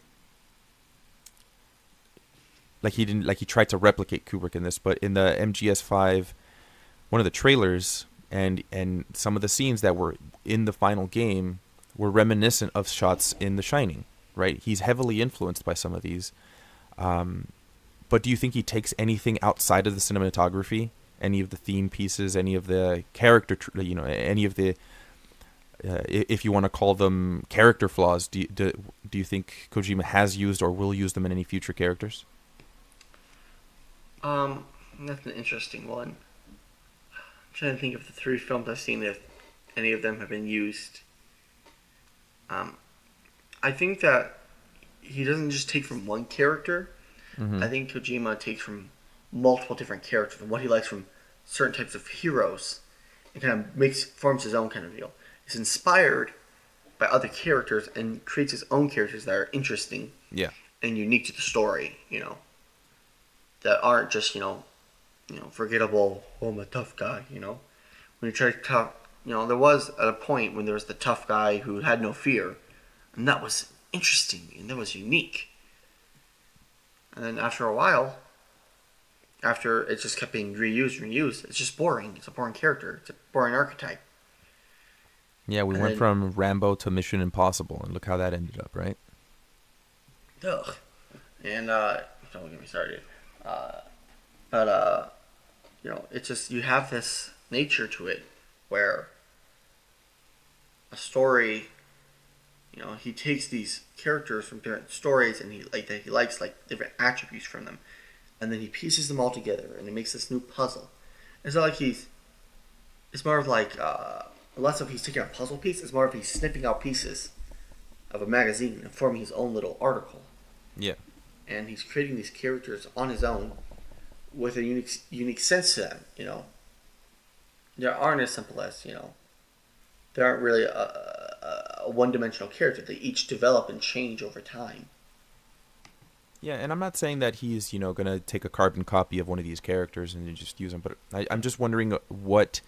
like he didn't like he tried to replicate Kubrick in this but in the MGS5 one of the trailers and and some of the scenes that were in the final game were reminiscent of shots in The Shining right? He's heavily influenced by some of these. Um, but do you think he takes anything outside of the cinematography any of the theme pieces, any of the character, you know, any of the, uh, if you want to call them character flaws, do you, do, do you think Kojima has used or will use them in any future characters? Um, that's an interesting one. I'm trying to think of the three films I've seen if any of them have been used. Um, I think that he doesn't just take from one character. Mm-hmm. I think Kojima takes from multiple different characters and what he likes from certain types of heroes and kind of makes forms his own kind of deal. He's inspired by other characters and creates his own characters that are interesting yeah. and unique to the story, you know. That aren't just, you know, you know, forgettable, oh I'm a tough guy, you know. When you try to talk you know, there was at a point when there was the tough guy who had no fear, and that was interesting and that was unique. And then after a while, after it just kept being reused and reused. It's just boring. It's a boring character. It's a boring archetype. Yeah, we and went then, from Rambo to Mission Impossible, and look how that ended up, right? Ugh. And uh, don't get me started. Uh, but uh, you know, it's just you have this nature to it where a story, you know, he takes these characters from different stories and he like that he likes like different attributes from them, and then he pieces them all together and he makes this new puzzle. It's not like he's. It's more of like uh, less of he's taking a puzzle piece. It's more of he's snipping out pieces of a magazine and forming his own little article Yeah. and he's creating these characters on his own with a unique unique sense to them. You know, they aren't as simple as you know. They aren't really a, a, a one dimensional character. They each develop and change over time. Yeah, and I'm not saying that he's, you know, gonna take a carbon copy of one of these characters and just use them, but I, I'm just wondering what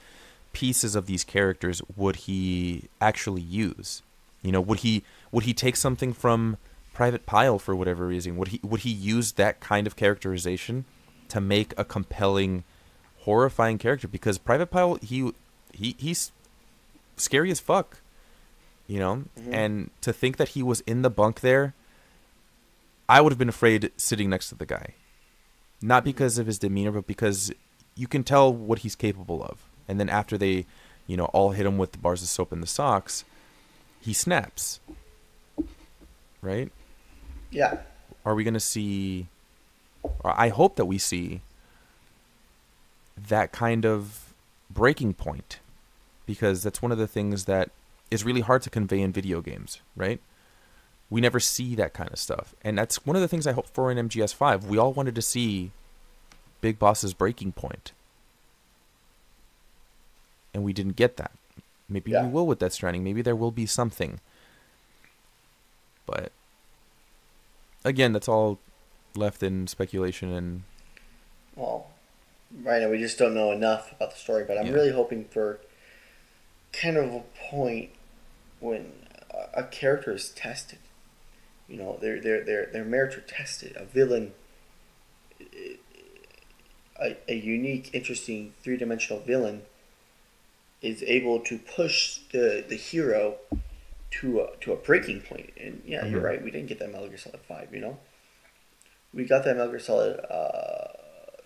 pieces of these characters would he actually use? You know, would he would he take something from Private Pyle for whatever reason? Would he would he use that kind of characterization to make a compelling, horrifying character? Because Private Pyle, he he he's scary as fuck. You know, mm-hmm. and to think that he was in the bunk there I would have been afraid sitting next to the guy. Not because of his demeanor, but because you can tell what he's capable of. And then after they, you know, all hit him with the bars of soap and the socks, he snaps. Right? Yeah, Are we going to see or I hope that we see that kind of breaking point because that's one of the things that is really hard to convey in video games, right? We never see that kind of stuff. And that's one of the things I hope for in MGS5. We all wanted to see Big Boss's breaking point. And we didn't get that. Maybe Yeah. we will with Death Stranding. Maybe there will be something. But again, that's all left in speculation and well, right now we just don't know enough about the story. But I'm Yeah. really hoping for kind of a point when a, a character is tested. You know, their their their their merits are tested. A villain, a, a unique, interesting, three dimensional villain, is able to push the the hero to a, to a breaking point. And yeah, you're Mhm. right. We didn't get that Metal Gear Solid Five. You know, we got that Metal Gear Solid uh,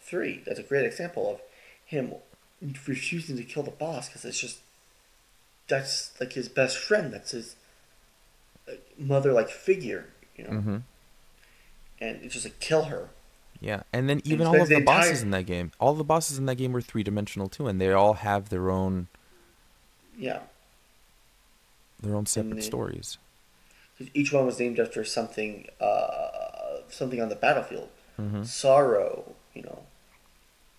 Three. That's a great example of him refusing to kill the boss because it's just that's like his best friend. That's his mother like figure, you know. Mhm. And it's just like kill her. Yeah, and then even it's all of the the bosses entire- in that game, all the bosses in that game were three dimensional too, and they all have their own Yeah, their own separate they- stories. each one was named after something, uh, something on the battlefield. Mhm. Sorrow, you know,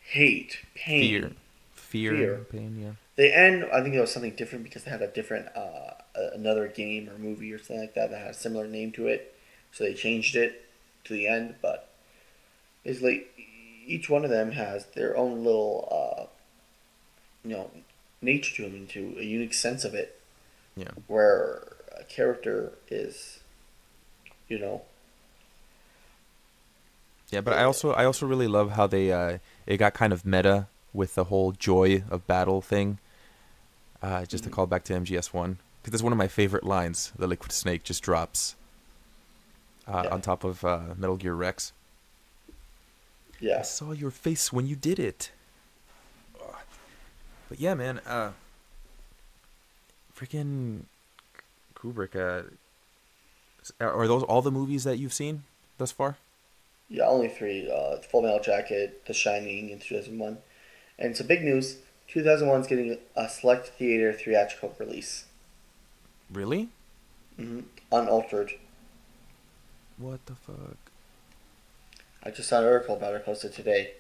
hate, pain. Fear, fear, Fear. pain. Yeah. The End. I think it was something different because they had a different, uh, another game or movie or something like that that had a similar name to it, so they changed it to the end. But basically, each one of them has their own little, uh, you know, nature to them, into a unique sense of it, Yeah. where a character is, you know, Yeah, but I also I also really love how they uh it got kind of meta with the whole joy of battle thing. Uh, just to call back to MGS one because that's one of my favorite lines. The Liquid Snake just drops uh, Yeah. on top of uh, Metal Gear Rex. Yeah, I saw your face when you did it. But yeah, man, uh freaking Kubrick uh are those all the movies that you've seen thus far? yeah. Only three: uh, Full Metal Jacket, The Shining, thousand one. And some big news: two thousand one is getting a select theater theatrical release. Really? Mm-hmm. Unaltered. What the fuck? I just saw an article about it posted today.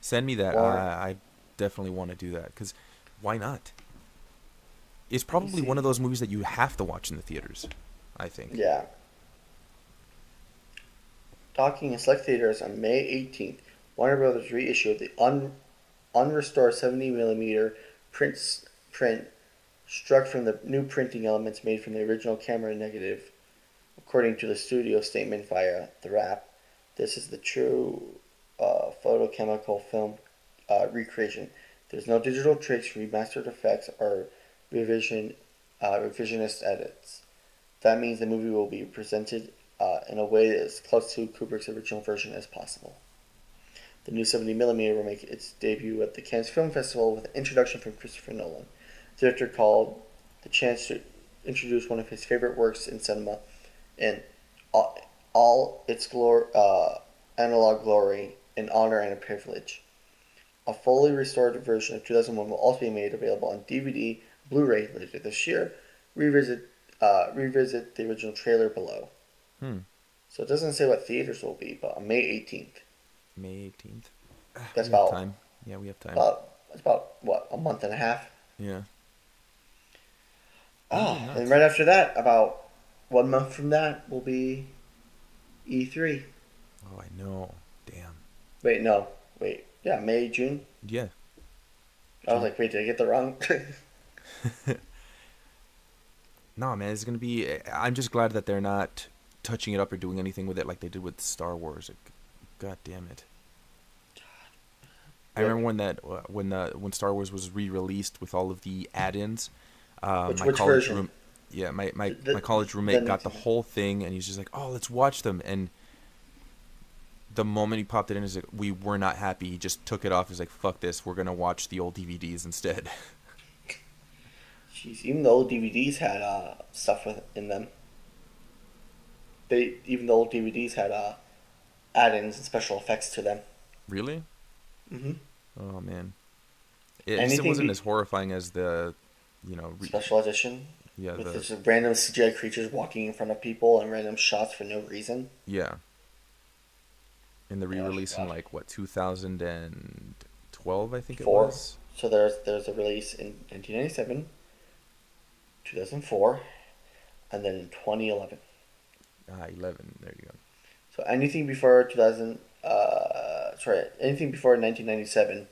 Send me that. Or- I, I definitely want to do that because why not? It's probably one of those movies that you have to watch in the theaters. I think. Yeah. Docking in select theaters on May 18th, Warner Brothers reissued the un, unrestored 70 millimeter print, print struck from the new printing elements made from the original camera negative. According to the studio statement via TheWrap, this is the true uh, photochemical film uh, recreation. There's no digital tricks, remastered effects, or revision uh, revisionist edits. That means the movie will be presented uh, in a way is close to Kubrick's original version as possible. The new 70mm will make its debut at the Cannes Film Festival with an introduction from Christopher Nolan. The director called the chance to introduce one of his favorite works in cinema in all, all its glor- uh, analog glory, an honor and a privilege. A fully restored version of 2001 will also be made available on DVD, Blu-ray later this year. Revisit, uh, revisit the original trailer below. Hmm. So it doesn't say what theaters will be, but on May 18th. May 18th. That's we about, time. Yeah, we have time. about that's about what a month and a half. yeah. Oh, and right after that, about one month from that will be E3. Oh, I know. Damn. Wait, no, wait, yeah, May, June. Yeah. I was like, wait, did I get the wrong? (laughs) No, man, it's gonna be. I'm just glad that they're not touching it up or doing anything with it like they did with Star Wars. God damn it. I remember when that uh, when the when Star Wars was re-released with all of the add-ins. Uh, Which- my which college version? room, yeah, my my, The- my college roommate the got the whole thing, and he's just like, "Oh, let's watch them." And the moment he popped it in, is like, we were not happy. He just took it off. He's like, "Fuck this, we're gonna watch the old DVDs instead." (laughs) Jeez, even the old DVDs had uh, stuff with in them. They even the old DVDs had uh, add-ins and special effects to them. really? hmm Oh man, it Anything wasn't be- as horrifying as the, you know, re- Special edition yeah, with the, just random CGI creatures walking in front of people and random shots for no reason. yeah. In the re-release in like what 2012, I think it was. So there's there's a release in 1997, 2004, and then in 2011. Ah, 11. There you go. So anything before 2000, uh, sorry, anything before 1997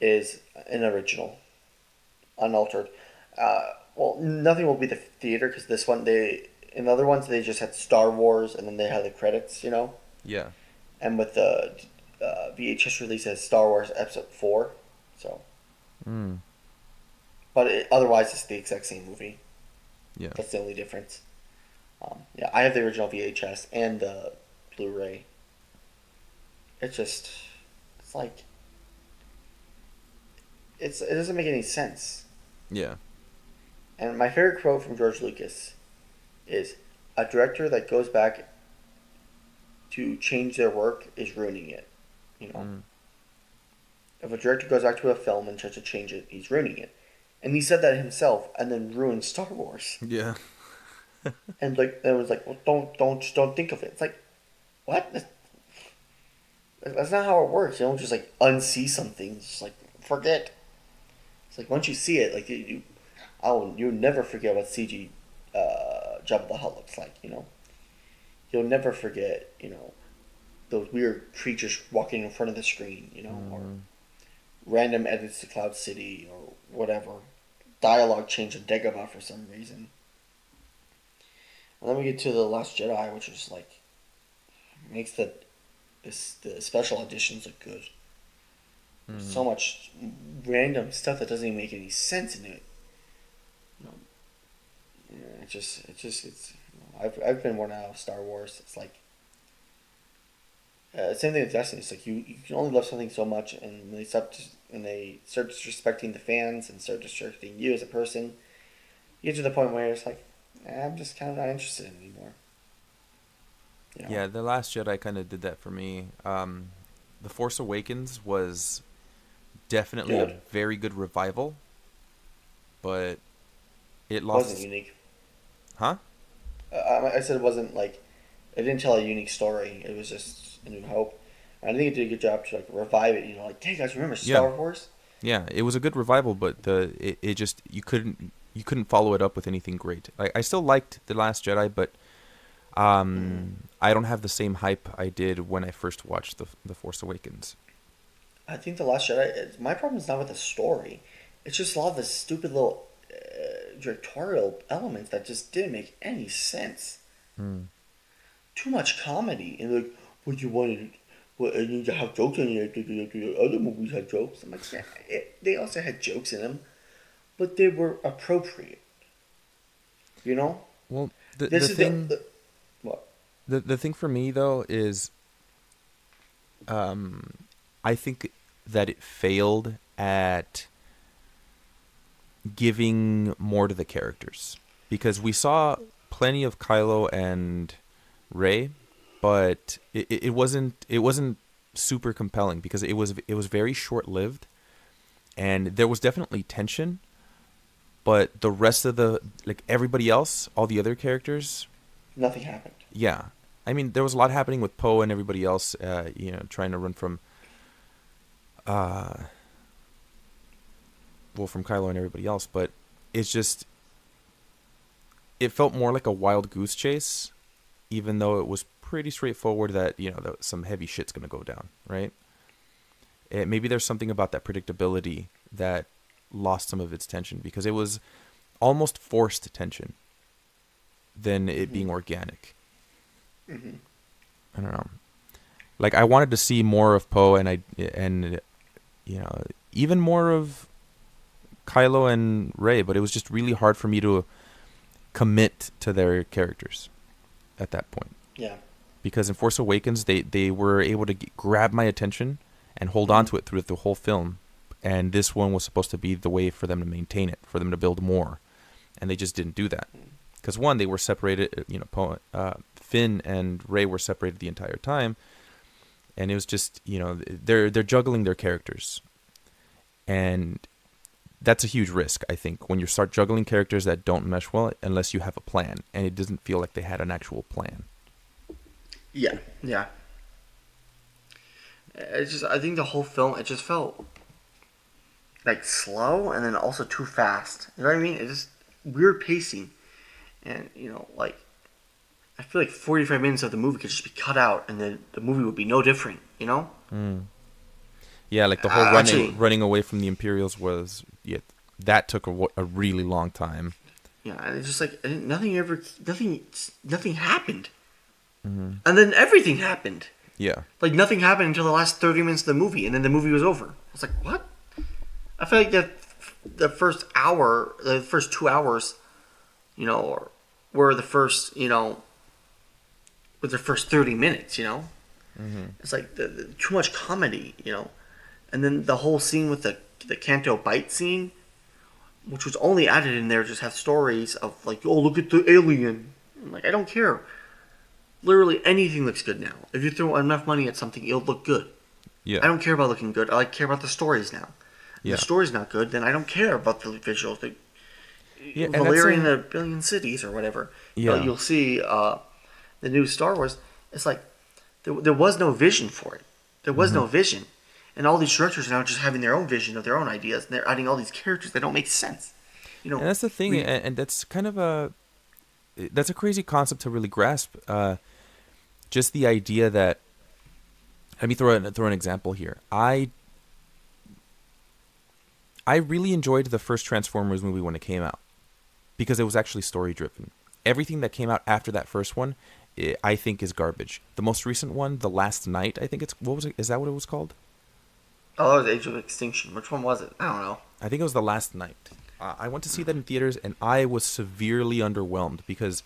is an original, unaltered. Uh, well, nothing will be the theater because this one they in the other ones they just had Star Wars and then they had the credits, you know. Yeah. And with the uh, VHS release as Star Wars Episode Four, so Mm. but it, otherwise it's the exact same movie. Yeah. That's the only difference. Um, yeah, I have the original VHS and the Blu-ray. It's just, it's like, it's it doesn't make any sense. Yeah. And my favorite quote from George Lucas is, "A director that goes back to change their work is ruining it." You know, Mm. if a director goes back to a film and tries to change it, he's ruining it. And he said that himself, and then ruined Star Wars. Yeah. (laughs) And like, it was like, well, don't, don't, just don't think of it. It's like, what? That's, that's not how it works. You don't just like unsee something. It's just like forget. It's like once you see it, like you, you I will, you'll never forget what CG uh, Jabba the Hutt looks like. You know, you'll never forget. You know, those weird creatures walking in front of the screen. You know, or random edits to Cloud City or whatever. Dialogue change in Dagobah for some reason. And then we get to the Last Jedi, which is like makes the this the special editions look good. There's So much random stuff that doesn't even make any sense in it. Yeah, it just it just it's. I've I've been worn out of Star Wars. It's like. Uh, same thing with Destiny. It's like you, you can only love something so much, and when they stop dis- and they start disrespecting the fans and start disrespecting you as a person, you get to the point where it's like, eh, I'm just kind of not interested anymore. You know? Yeah, The Last Jedi kind of did that for me. Um, the Force Awakens was definitely a very good revival, but it lost. wasn't unique. Huh? Uh, I I said it wasn't like it didn't tell a unique story. It was just a new hope. And I think it did a good job to like revive it. You know, like hey guys, remember Star Yeah. Wars? Yeah, it was a good revival, but the it, it just you couldn't you couldn't follow it up with anything great. I, I still liked The Last Jedi, but um, I don't have the same hype I did when I first watched the The Force Awakens. I think the Last Jedi. My problem is not with the story. It's just a lot of the stupid little directorial elements that just didn't make any sense. Too much comedy and like, what you wanted. Well, I need to have jokes in it. The, the, the other movies had jokes. I'm like, yeah, it, they also had jokes in them, but they were appropriate. You know, Well, the this the is thing the, the what the the thing for me though is um I think that it failed at giving more to the characters because we saw plenty of Kylo and Rey, but it, it wasn't it wasn't super compelling because it was it was very short lived, and there was definitely tension, but the rest of the like everybody else, all the other characters, Nothing happened. yeah. I mean, there was a lot happening with Poe and everybody else, uh, you know, trying to run from, uh, well, from Kylo and everybody else, but it's just, it felt more like a wild goose chase, even though it was pretty straightforward that, you know, that some heavy shit's going to go down, right? It, maybe there's something about that predictability that lost some of its tension because it was almost forced tension than it mm-hmm. being organic. Mm-hmm. I don't know. Like I wanted to see more of Poe and I and you know even more of Kylo and Rey, but it was just really hard for me to commit to their characters at that point Yeah. because in Force Awakens they they were able to g grab my attention and hold on to it through the whole film, and this one was supposed to be the way for them to maintain it, for them to build more, and they just didn't do that. Because one, they were separated. You know, uh, Finn and Rey were separated the entire time, and it was just you know they're they're juggling their characters, and that's a huge risk. I think when you start juggling characters that don't mesh well, unless you have a plan, and it doesn't feel like they had an actual plan. Yeah, yeah. It's just I think the whole film it just felt like slow and then also too fast. You know what I mean? It's just weird pacing, and you know, like I feel like forty-five minutes of the movie could just be cut out, and then the movie would be no different. You know? Mm. Yeah, like the whole Uh, running actually- running away from the Imperials was yeah, that took a, a really long time. Yeah, and it's just like nothing ever, nothing, nothing happened, and then everything happened. Yeah, Like nothing happened until the last thirty minutes of the movie, and then the movie was over. I was like, what? I feel like the the first hour, the first two hours, you know, were the first, you know, were the first thirty minutes. You know, it's like the, the, too much comedy, you know, and then the whole scene with the the Canto Bight scene, which was only added in there, just have stories of like, oh look at the alien. I'm like I don't care. Literally anything looks good now. If you throw enough money at something, it'll look good. yeah, I don't care about looking good. I like care about the stories now. If Yeah. the story's not good, then I don't care about the visuals. The yeah. Valerian a- a billion cities or whatever. Yeah. Uh, you'll see uh, the new Star Wars. It's like there, there was no vision for it. There was Mm-hmm. no vision, and all these directors are now just having their own vision of their own ideas, and they're adding all these characters that don't make sense. You know, and that's the thing, we- and, and that's kind of a that's a crazy concept to really grasp. Uh, just the idea that let me throw an, throw an example here. I I really enjoyed the first Transformers movie when it came out because it was actually story driven. Everything that came out after that first one, i I think, is garbage. The most recent one, The Last Knight, I think it's what was it? Is that what it was called? Oh, that was Age of Extinction. Which one was it? I don't know. I think it was the Last Knight. Uh, I went to see that in theaters, and I was severely underwhelmed because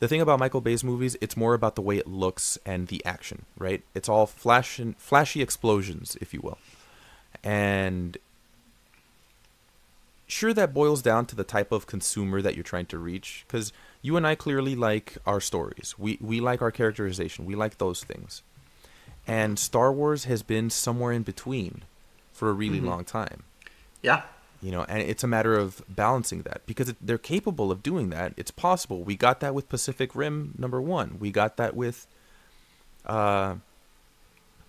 the thing about Michael Bay's movies, it's more about the way it looks and the action, right? It's all flash and flashy explosions, if you will, and sure that boils down to the type of consumer that you're trying to reach because you and I clearly like our stories. We we like our characterization. We like those things. And Star Wars has been somewhere in between for a really long time. Yeah, you know and it's a matter of balancing that because it, they're capable of doing that. It's possible. We got that with pacific rim number one. We got that with uh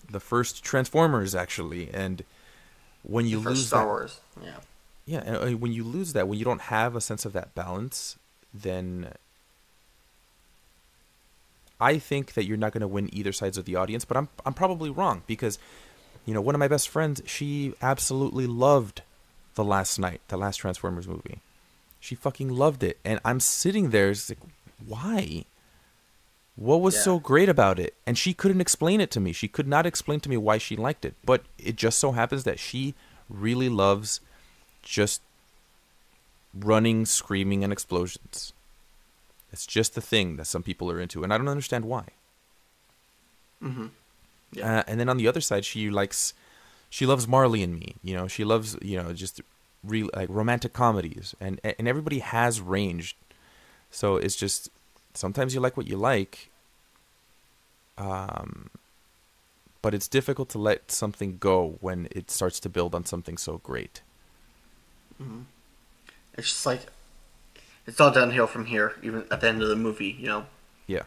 the first transformers actually. And when you lose Star that, Wars. Yeah. yeah and uh, when you lose that when you don't have a sense of that balance then i think that you're not going to win either sides of the audience but i'm i'm probably wrong because you know one of my best friends she absolutely loved the Last Knight the last transformers movie. She fucking loved it. And i'm sitting there it's like why? What was Yeah. so great about it? And she couldn't explain it to me. She could not explain to me why she liked it. But it just so happens that she really loves just running screaming and explosions. It's just the thing that some people are into and i don't understand why. Mhm. Yeah. uh, and then on the other side she likes she loves Marley and Me. You know, she loves you know just real like romantic comedies, and and everybody has range. So it's just sometimes you like what you like. Um, but it's difficult to let something go when it starts to build on something so great. Mm-hmm. It's just like it's all downhill from here, even at the end of the movie, you know. Yeah.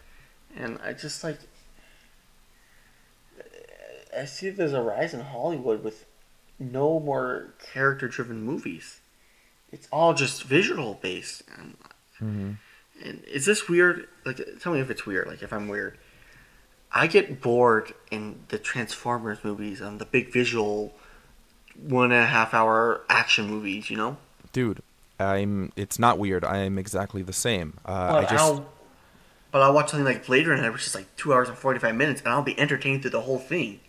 And I just like I see there's a rise in Hollywood with no more character-driven movies. It's all just visual based. And, mm-hmm. and is this weird? Like, tell me if it's weird. Like, if I'm weird. I get bored in the Transformers movies and the big visual one and a half hour action movies. You know, dude. I'm. It's not weird. I am exactly the same. Uh, but I just. I'll, but I'll watch something like Blade Runner, which is like two hours and forty five minutes, and I'll be entertained through the whole thing,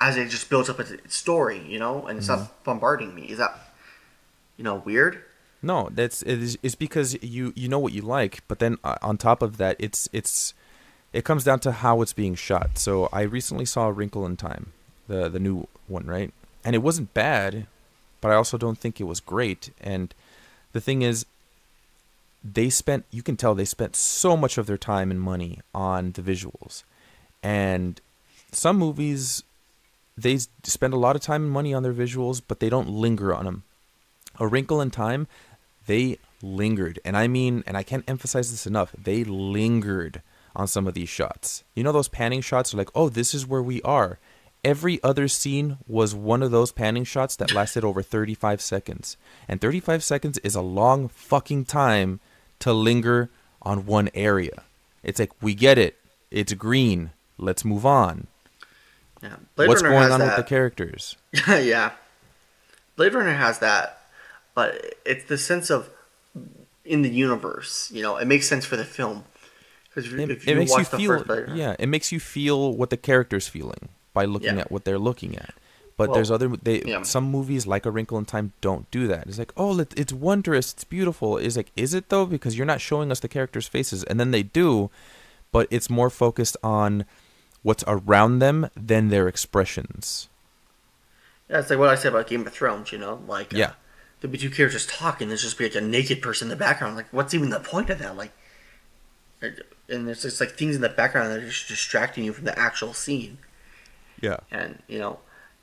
as it just builds up its story. You know, and it's mm-hmm. not bombarding me. Is that, you know, weird? No, that's it is, it's because you you know what you like, but then uh, on top of that, it's it's it comes down to how it's being shot. So I recently saw Wrinkle in Time, the the new one, right? And it wasn't bad, but I also don't think it was great. And the thing is, they spent you can tell they spent so much of their time and money on the visuals, and some movies they spend a lot of time and money on their visuals, but they don't linger on them. A Wrinkle in Time, they lingered, and I mean, and I can't emphasize this enough. They lingered on some of these shots. You know those panning shots are like, oh, this is where we are. Every other scene was one of those panning shots that lasted over 35 seconds. And 35 seconds is a long fucking time to linger on one area. It's like, we get it. It's green. Let's move on. Yeah. Blade What's Runner going on that. with the characters? (laughs) yeah. Blade Runner has that, but it's the sense of in the universe. You know, it makes sense for the film because it, it makes you feel yeah, it makes you feel what the character's feeling by looking yeah. at what they're looking at. But well, there's other they yeah. some movies like A Wrinkle in Time don't do that. It's like oh it's wondrous, it's beautiful. Is like is it though because you're not showing us the characters' faces, and then they do, but it's more focused on what's around them than their expressions. Yeah, it's like what I said about Game of Thrones. You know, like uh, yeah, there'd be two characters talking. There's just be like a naked person in the background. Like, what's even the point of that? Like, and there's just like things in the background that are just distracting you from the actual scene. Yeah. And you know,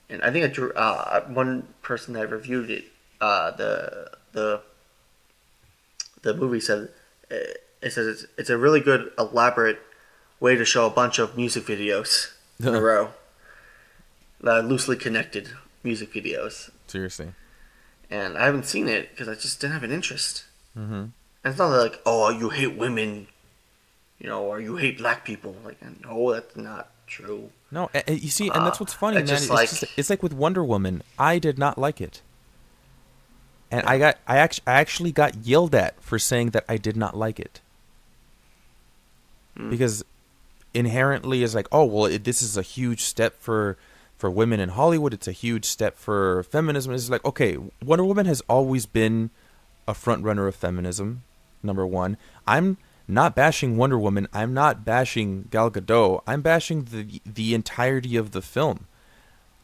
and I think uh, one person that reviewed it, uh, the the the movie said uh, it says it's, it's a really good elaborate way to show a bunch of music videos in a row, uh, loosely connected music videos. Seriously. And I haven't seen it because I just didn't have an interest. Mm-hmm. And it's not like, oh, you hate women you know, or you hate black people. Like, no, that's not true. No, you see, and that's what's funny, uh, man. It's, like, just, it's like with Wonder Woman. I did not like it, and I got, I actually, I actually got yelled at for saying that I did not like it, mm. because inherently is like, oh well, it, this is a huge step for for women in Hollywood. It's a huge step for feminism. It's like, okay, Wonder Woman has always been a front runner of feminism. Number one, I'm not bashing Wonder Woman. I'm not bashing Gal Gadot. I'm bashing the the entirety of the film.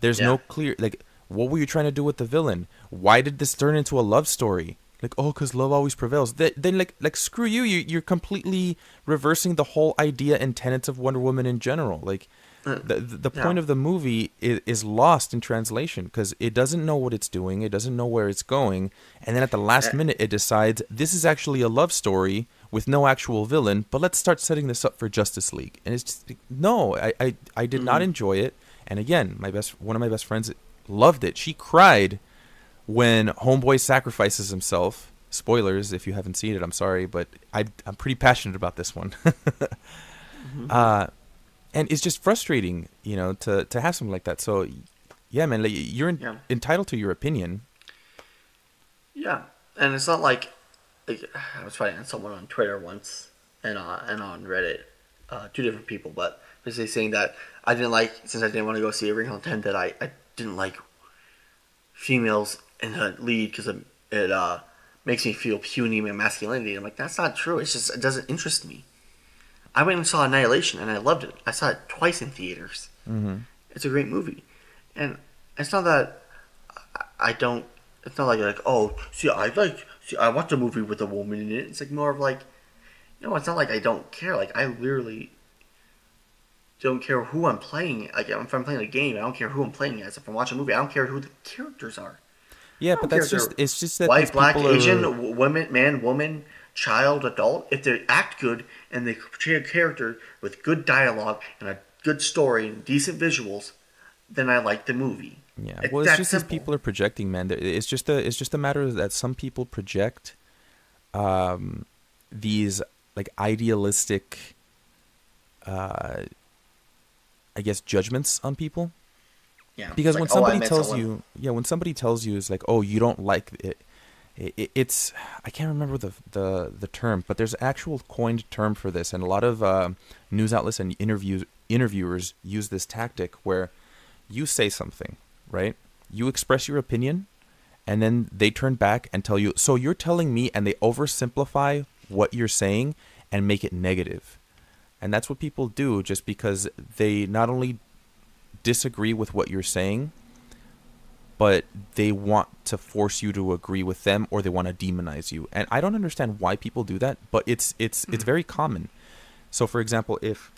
There's yeah. no clear like what were you trying to do with the villain? Why did this turn into a love story? Like oh, because love always prevails. Then like like screw you. You you're completely reversing the whole idea and tenets of Wonder Woman in general. Like uh, the the, the yeah. point of the movie is, is lost in translation because it doesn't know what it's doing. It doesn't know where it's going, and then at the last uh, minute, it decides this is actually a love story with no actual villain, but let's start setting this up for Justice League. And it's just no, I I, I did mm-hmm. not enjoy it. And again, my best one of my best friends loved it. She cried when Homeboy sacrifices himself. Spoilers if you haven't seen it, I'm sorry, but I I'm pretty passionate about this one. (laughs) mm-hmm. Uh and it's just frustrating, you know, to to have something like that. So yeah, man, like you're in, yeah. entitled to your opinion. Yeah, and it's not like like, (sighs) I was fighting someone on Twitter once and on and on Reddit, uh, two different people, but basically saying that I didn't like since I didn't want to go see a Ring Ten that I, I didn't like females in the lead because it, it uh, makes me feel puny my masculinity. I'm like that's not true. It's just it doesn't interest me. I went and saw Annihilation and I loved it. I saw it twice in theaters. Mm-hmm. It's a great movie, and it's not that I- don't. It's not like like oh, see, I like. See, I watched a movie with a woman in it. It's like more of like, no, it's not like I don't care. Like I literally don't care who I'm playing. Like if I'm playing a game, I don't care who I'm playing as. If I'm watching a movie, I don't care who the characters are. Yeah, but that's just it's just that white, black, are- Asian, woman, man, woman, child, adult. If they act good and they portray a character with good dialogue and a good story and decent visuals, then I like the movie. Yeah, It's well, it's that just simple. people are projecting, man. It's just a it's just a matter that some people project, um, these like idealistic, uh, I guess judgments on people. Yeah, Because it's when like, oh, somebody met tells someone- you, yeah, when somebody tells you, it's like, oh, you don't like it. it it's I can't remember the the the term, but there's an actual coined term for this, and a lot of uh, news outlets and interviews interviewers use this tactic where you say something, right? You express your opinion, and then they turn back and tell you, so you're telling me, and they oversimplify what you're saying and make it negative. And that's what people do just because they not only disagree with what you're saying, but they want to force you to agree with them or they want to demonize you. And I don't understand why people do that, but it's it's it's mm-hmm. very common. So for example, if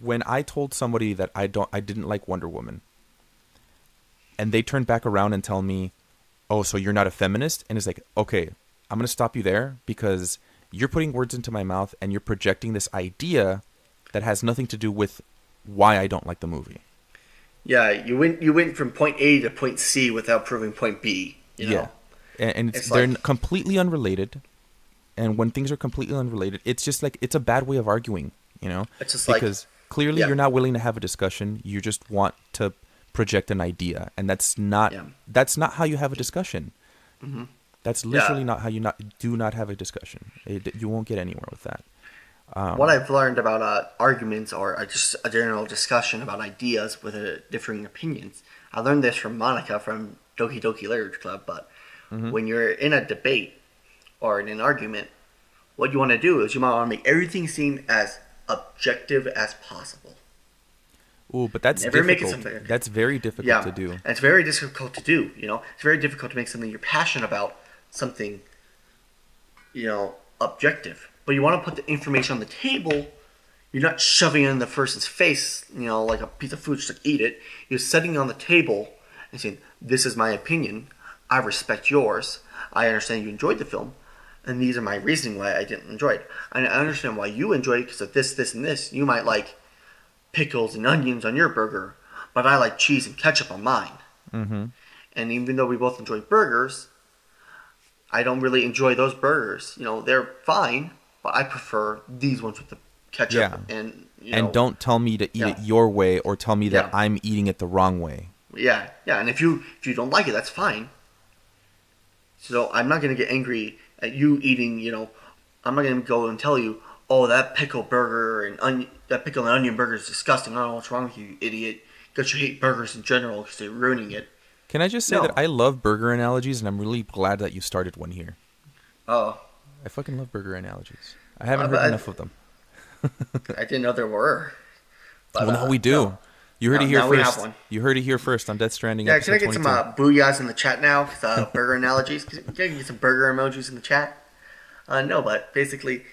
when I told somebody that I don't I didn't like Wonder Woman and they turn back around and tell me, "Oh, so you're not a feminist?" and it's like, "Okay, I'm going to stop you there because you're putting words into my mouth and you're projecting this idea that has nothing to do with why I don't like the movie." Yeah, you went you went from point A to point C without proving point B. You know? Yeah, and, and it's, It's they're like- completely unrelated. And when things are completely unrelated, it's just like it's a bad way of arguing, you know. It's just like- because clearly yeah. you're not willing to have a discussion. You just want to project an idea, and that's not Yeah. that's not how you have a discussion. Mhm. That's literally Yeah. not how you not do not have a discussion. It, you won't get anywhere with that. Um, what I've learned about uh, arguments or uh, just a general discussion about ideas with uh, differing opinions, I learned this from Monica from Doki Doki Literature Club. But Mhm. when you're in a debate or in an argument, what you want to do is you might want to make everything seem as objective as possible. Ooh, but that's Never difficult. That's very difficult yeah, to do. and it's very difficult to do. You know, it's very difficult to make something you're passionate about something, you know, objective. But you want to put the information on the table. You're not shoving it in the person's face, you know, like a piece of food, just like eat it. You're setting it on the table and saying, "This is my opinion. I respect yours. I understand you enjoyed the film, and these are my reasoning why I didn't enjoy it. And I understand why you enjoyed it because of this, this, and this. You might like pickles and onions on your burger, but I like cheese and ketchup on mine. Mm-hmm. And even though we both enjoy burgers, I don't really enjoy those burgers. You know, they're fine, but I prefer these ones with the ketchup Yeah. and you and don't tell me to eat yeah. it your way or tell me that Yeah. I'm eating it the wrong way. Yeah, yeah, and if you if you don't like it, that's fine. So I'm not gonna get angry at you eating. You know, I'm not gonna go and tell you, oh, that pickle burger and onion, that pickle and onion burger is disgusting. I don't know what's wrong with you, you idiot. Because you hate burgers in general because they're ruining it. Can I just say No. that I love burger analogies and I'm really glad that you started one here. Oh, I fucking love burger analogies. I haven't Uh, heard enough of them. (laughs) I didn't know there were. But, well, now uh, we do. no. You heard No, it here now we have first. one. You heard it here first on Death Stranding. Yeah, can I get some 22. uh, booyahs in the chat now? uh, (laughs) burger analogies. Can I get some burger emojis in the chat? Uh, no, but basically,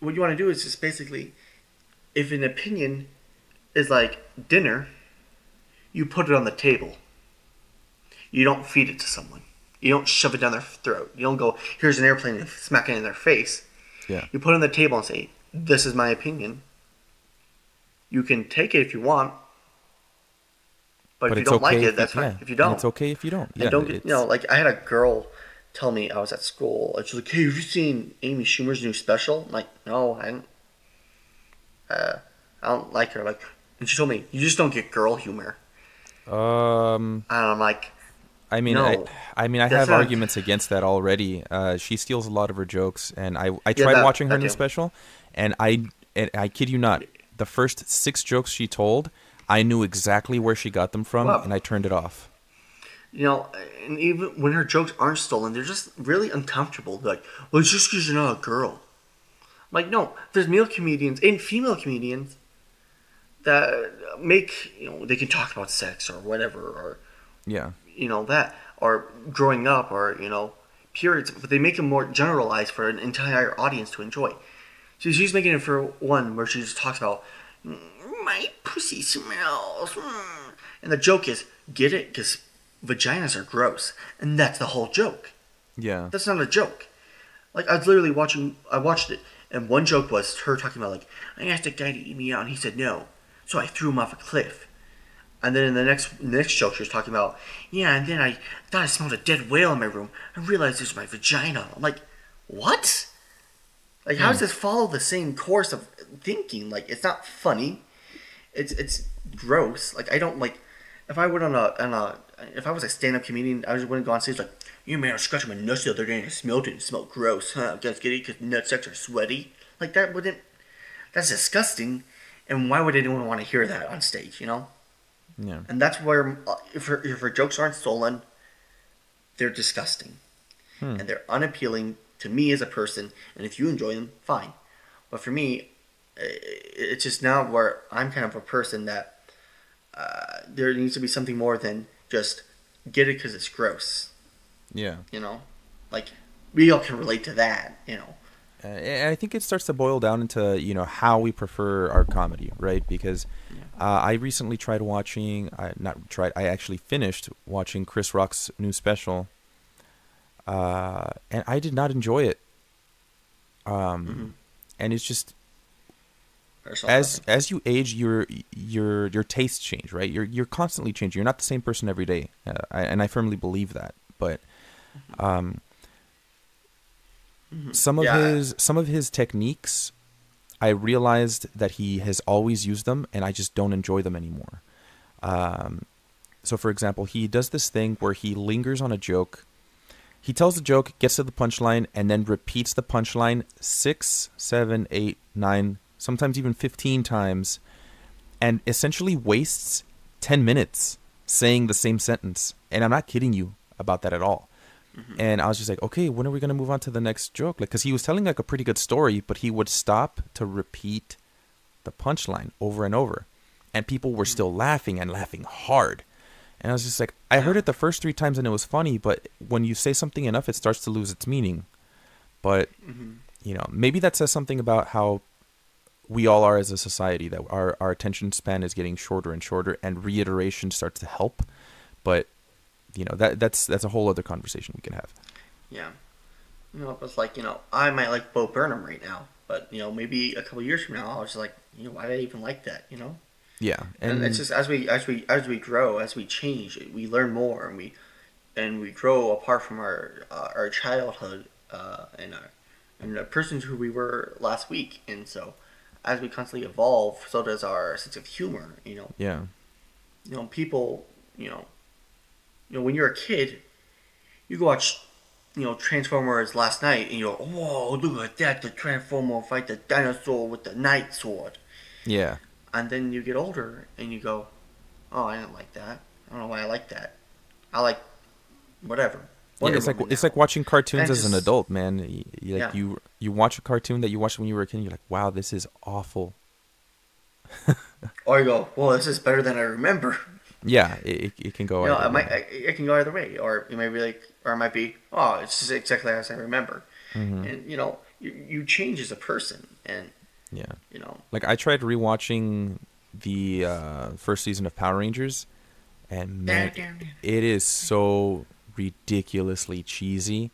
what you want to do is just basically, if an opinion is like dinner, you put it on the table. You don't feed it to someone. You don't shove it down their throat. You don't go, here's an airplane and smack it in their face. Yeah. You put it on the table and say, this is my opinion. You can take it if you want. But, if you don't like it, that's fine. yeah, If you don't, it's okay if you don't. and Yeah, don't get, you know, like I had a girl tell me I was at school. And she's like, "Hey, have you seen Amy Schumer's new special?" I'm like, no, I didn't. Uh, I don't like her. Like, and she told me, "You just don't get girl humor." Um, And I'm like, I mean, No. I, I mean, I have not- arguments against that already. Uh, she steals a lot of her jokes, and I, I Yeah, tried that- watching her new special, and I, and I kid you not, the first six jokes she told, I knew exactly where she got them from, Wow. and I turned it off. you know, and even when her jokes aren't stolen, they're just really uncomfortable. They're like, well, it's just because you're not a girl. I'm like, no, there's male comedians and female comedians that make you know they can talk about sex or whatever or Yeah. You know that or growing up or you know periods but they make them more generalized for an entire audience to enjoy. So she's making it for one where she just talks about "Mm, my pussy smells mm." and the joke is get it? Because vaginas are gross. And that's the whole joke. Yeah. that's not a joke. Like i was literally watching i watched it and one joke was her talking about like i asked a guy to eat me out and he said no. So i threw him off a cliff and then in the next next joke, she was talking about, yeah, and then I thought I smelled a dead whale in my room. I realized it was my vagina. I'm like, what? Like, how does hmm. this follow the same course of thinking? Like, it's not funny. It's it's gross. Like, I don't like. If I went on a on a if I was a stand up comedian, I just wouldn't go on stage like, you man, I was scratching my nuts the other day and I smelled it. and It smelled gross, huh? Guys, get it because nut sacks are sweaty. Like that wouldn't. That's disgusting. And why would anyone want to hear that on stage? You know. Yeah. And that's where, if her, if her jokes aren't stolen, they're disgusting. And they're unappealing to me as a person. And if you enjoy them, fine. But for me, it's just now where I'm kind of a person that uh, there needs to be something more than just get it because it's gross. Yeah. You know? Like, we all can relate to that, you know? Uh, and I think it starts to boil down into you know how we prefer our comedy, right? Because uh, I recently tried watching, I not tried, I actually finished watching Chris Rock's new special, uh, and I did not enjoy it. Um, and it's just Or so- as as you age, your your your tastes change, right? You're you're constantly changing. You're not the same person every day, uh, I, and I firmly believe that. But um, some of Yeah. his some of his techniques, I realized that he has always used them, and I just don't enjoy them anymore. Um, so, for example, he does this thing where he lingers on a joke. He tells the joke, gets to the punchline, and then repeats the punchline six, seven, eight, nine, sometimes even 15 times, and essentially wastes 10 minutes saying the same sentence. And I'm not kidding you about that at all. Mm-hmm. And I was just like, okay, when are we going to move on to the next joke? Like, because he was telling like a pretty good story, but he would stop to repeat the punchline over and over. And people were mm-hmm. still laughing and laughing hard. And I was just like, I heard it the first three times and it was funny, but when you say something enough, it starts to lose its meaning. But, mm-hmm. you know, maybe that says something about how we all are as a society, that our, our attention span is getting shorter and shorter, and reiteration starts to help. But, you know, that that's that's a whole other conversation we can have. Yeah. You know, it's like, you know, I might like Bo Burnham right now, but, you know, maybe a couple years from now, I was just like, you know, why did I even like that, you know? Yeah, And, it's just as we as we as we grow, as we change, we learn more, and we and we grow apart from our uh, our childhood uh, and our and the persons who we were last week. And so, as we constantly evolve, so does our sense of humor. You know, yeah, you know, people, you know, you know, when you're a kid, you go watch, you know, Transformers last night, and you go, "Whoa, look at that! The Transformer fight the dinosaur with the night sword." yeah, And then you get older, and you go, "Oh, I didn't like that. I don't know why I like that. I like whatever." yeah. It's like Woman it's like watching cartoons as an adult, man. Y- y- Like Yeah. you you watch a cartoon that you watched when you were a kid, and you're like, wow, this is awful. (laughs) Or you go, "Well, this is better than I remember." Yeah, it, it, it can go. you know, either it might way. it can go either way, or it might be like, or it might be, "Oh, it's exactly as I remember." Mm-hmm. And you know, you, you change as a person, and yeah. you know, Like I tried rewatching the uh, first season of Power Rangers, and man, it is so ridiculously cheesy.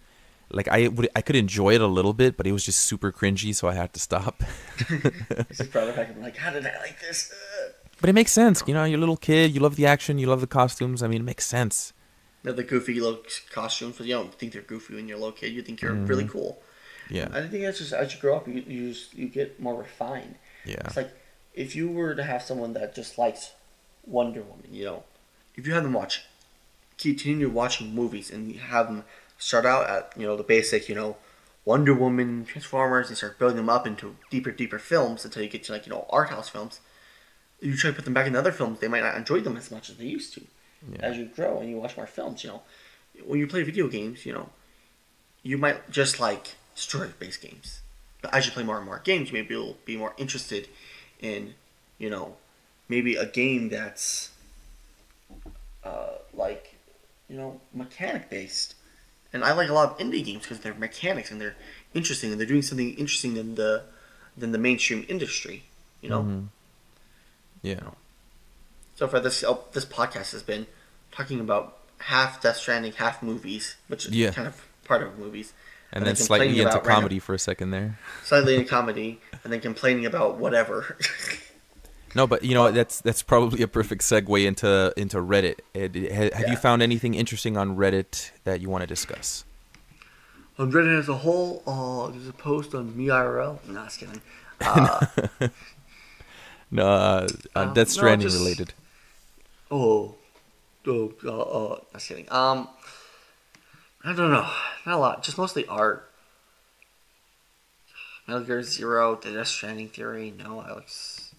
Like I would, I could enjoy it a little bit, but it was just super cringy, so I had to stop. (laughs) (laughs) this is probably back. I'm like, how did I like this? Uh, but it makes sense, you know. You're a little kid, you love the action, you love the costumes. I mean, it makes sense. the goofy little costumes, but you don't think they're goofy when you're a little kid. You think you're mm-hmm. really cool. Yeah, I think that's just as you grow up, you you, just, you get more refined. yeah, It's like if you were to have someone that just likes Wonder Woman, you know, if you have them watch, continue watching movies and you have them start out at you know the basic, you know, Wonder Woman, Transformers, and start building them up into deeper, deeper films until you get to like you know art house films. You try to put them back in other films, they might not enjoy them as much as they used to. Yeah. As you grow and you watch more films, you know, when you play video games, you know, you might just like story-based games. But as you play more and more games, maybe you'll be more interested in, you know, maybe a game that's uh, like you know mechanic based. And I like a lot of indie games because they're mechanics and they're interesting and they're doing something interesting than the than the mainstream industry. You know. Mm-hmm. Yeah. So far, this oh, this podcast has been talking about half Death Stranding, half movies, which is Yeah. kind of part of movies, And, And then then slightly into about random- comedy for a second there. (laughs) slightly into comedy, and then complaining about whatever. (laughs) No, but you know that's that's probably a perfect segue into into Reddit. Ed, ha- Have you found anything interesting on Reddit that you want to discuss? on Reddit as a whole, uh, there's a post on me IRL. No, just kidding. (laughs) Uh, No, uh, uh, Uh, Death no, Stranding just- related. oh, oh, uh, uh, just kidding. Um, I don't know, not a lot. Just mostly art. Metal Gear Zero, the Death Stranding theory. No, Alex.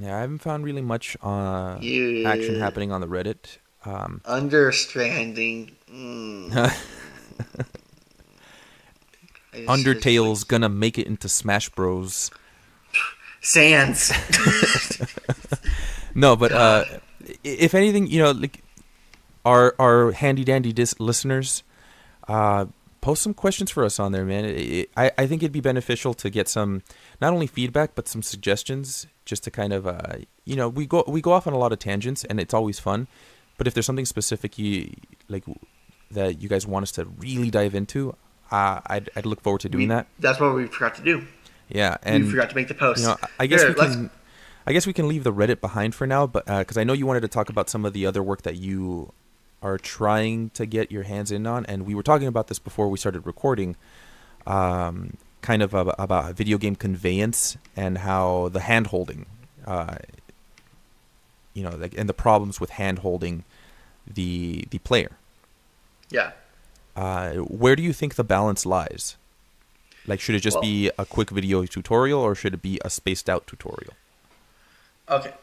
Yeah, I haven't found really much uh, Yeah. action happening on the Reddit. Um, Understranding. Mm. (laughs) Undertale's gonna make it into Smash Bros. Sans. (laughs) No, but uh, if anything, you know, like our our handy dandy dis- listeners, uh, post some questions for us on there, man. It, it, I I think it'd be beneficial to get some not only feedback but some suggestions, just to kind of uh, you know, we go we go off on a lot of tangents, and it's always fun. But if there's something specific you like that you guys want us to really dive into, uh, I'd I'd look forward to doing We- that. That's what we forgot to do. Yeah, and we forgot to make the post. you know, I guess Here, we can. I guess we can leave the Reddit behind for now, but because I know you wanted to talk about some of the other work that you are trying to get your hands in on, and we were talking about this before we started recording. Um, kind of about, about video game conveyance and how the hand holding, uh, you know, like, and the problems with hand holding the the player. Yeah. Uh, where do you think the balance lies? Like, should it just Well- be a quick video tutorial, or should it be a spaced out tutorial? Okay.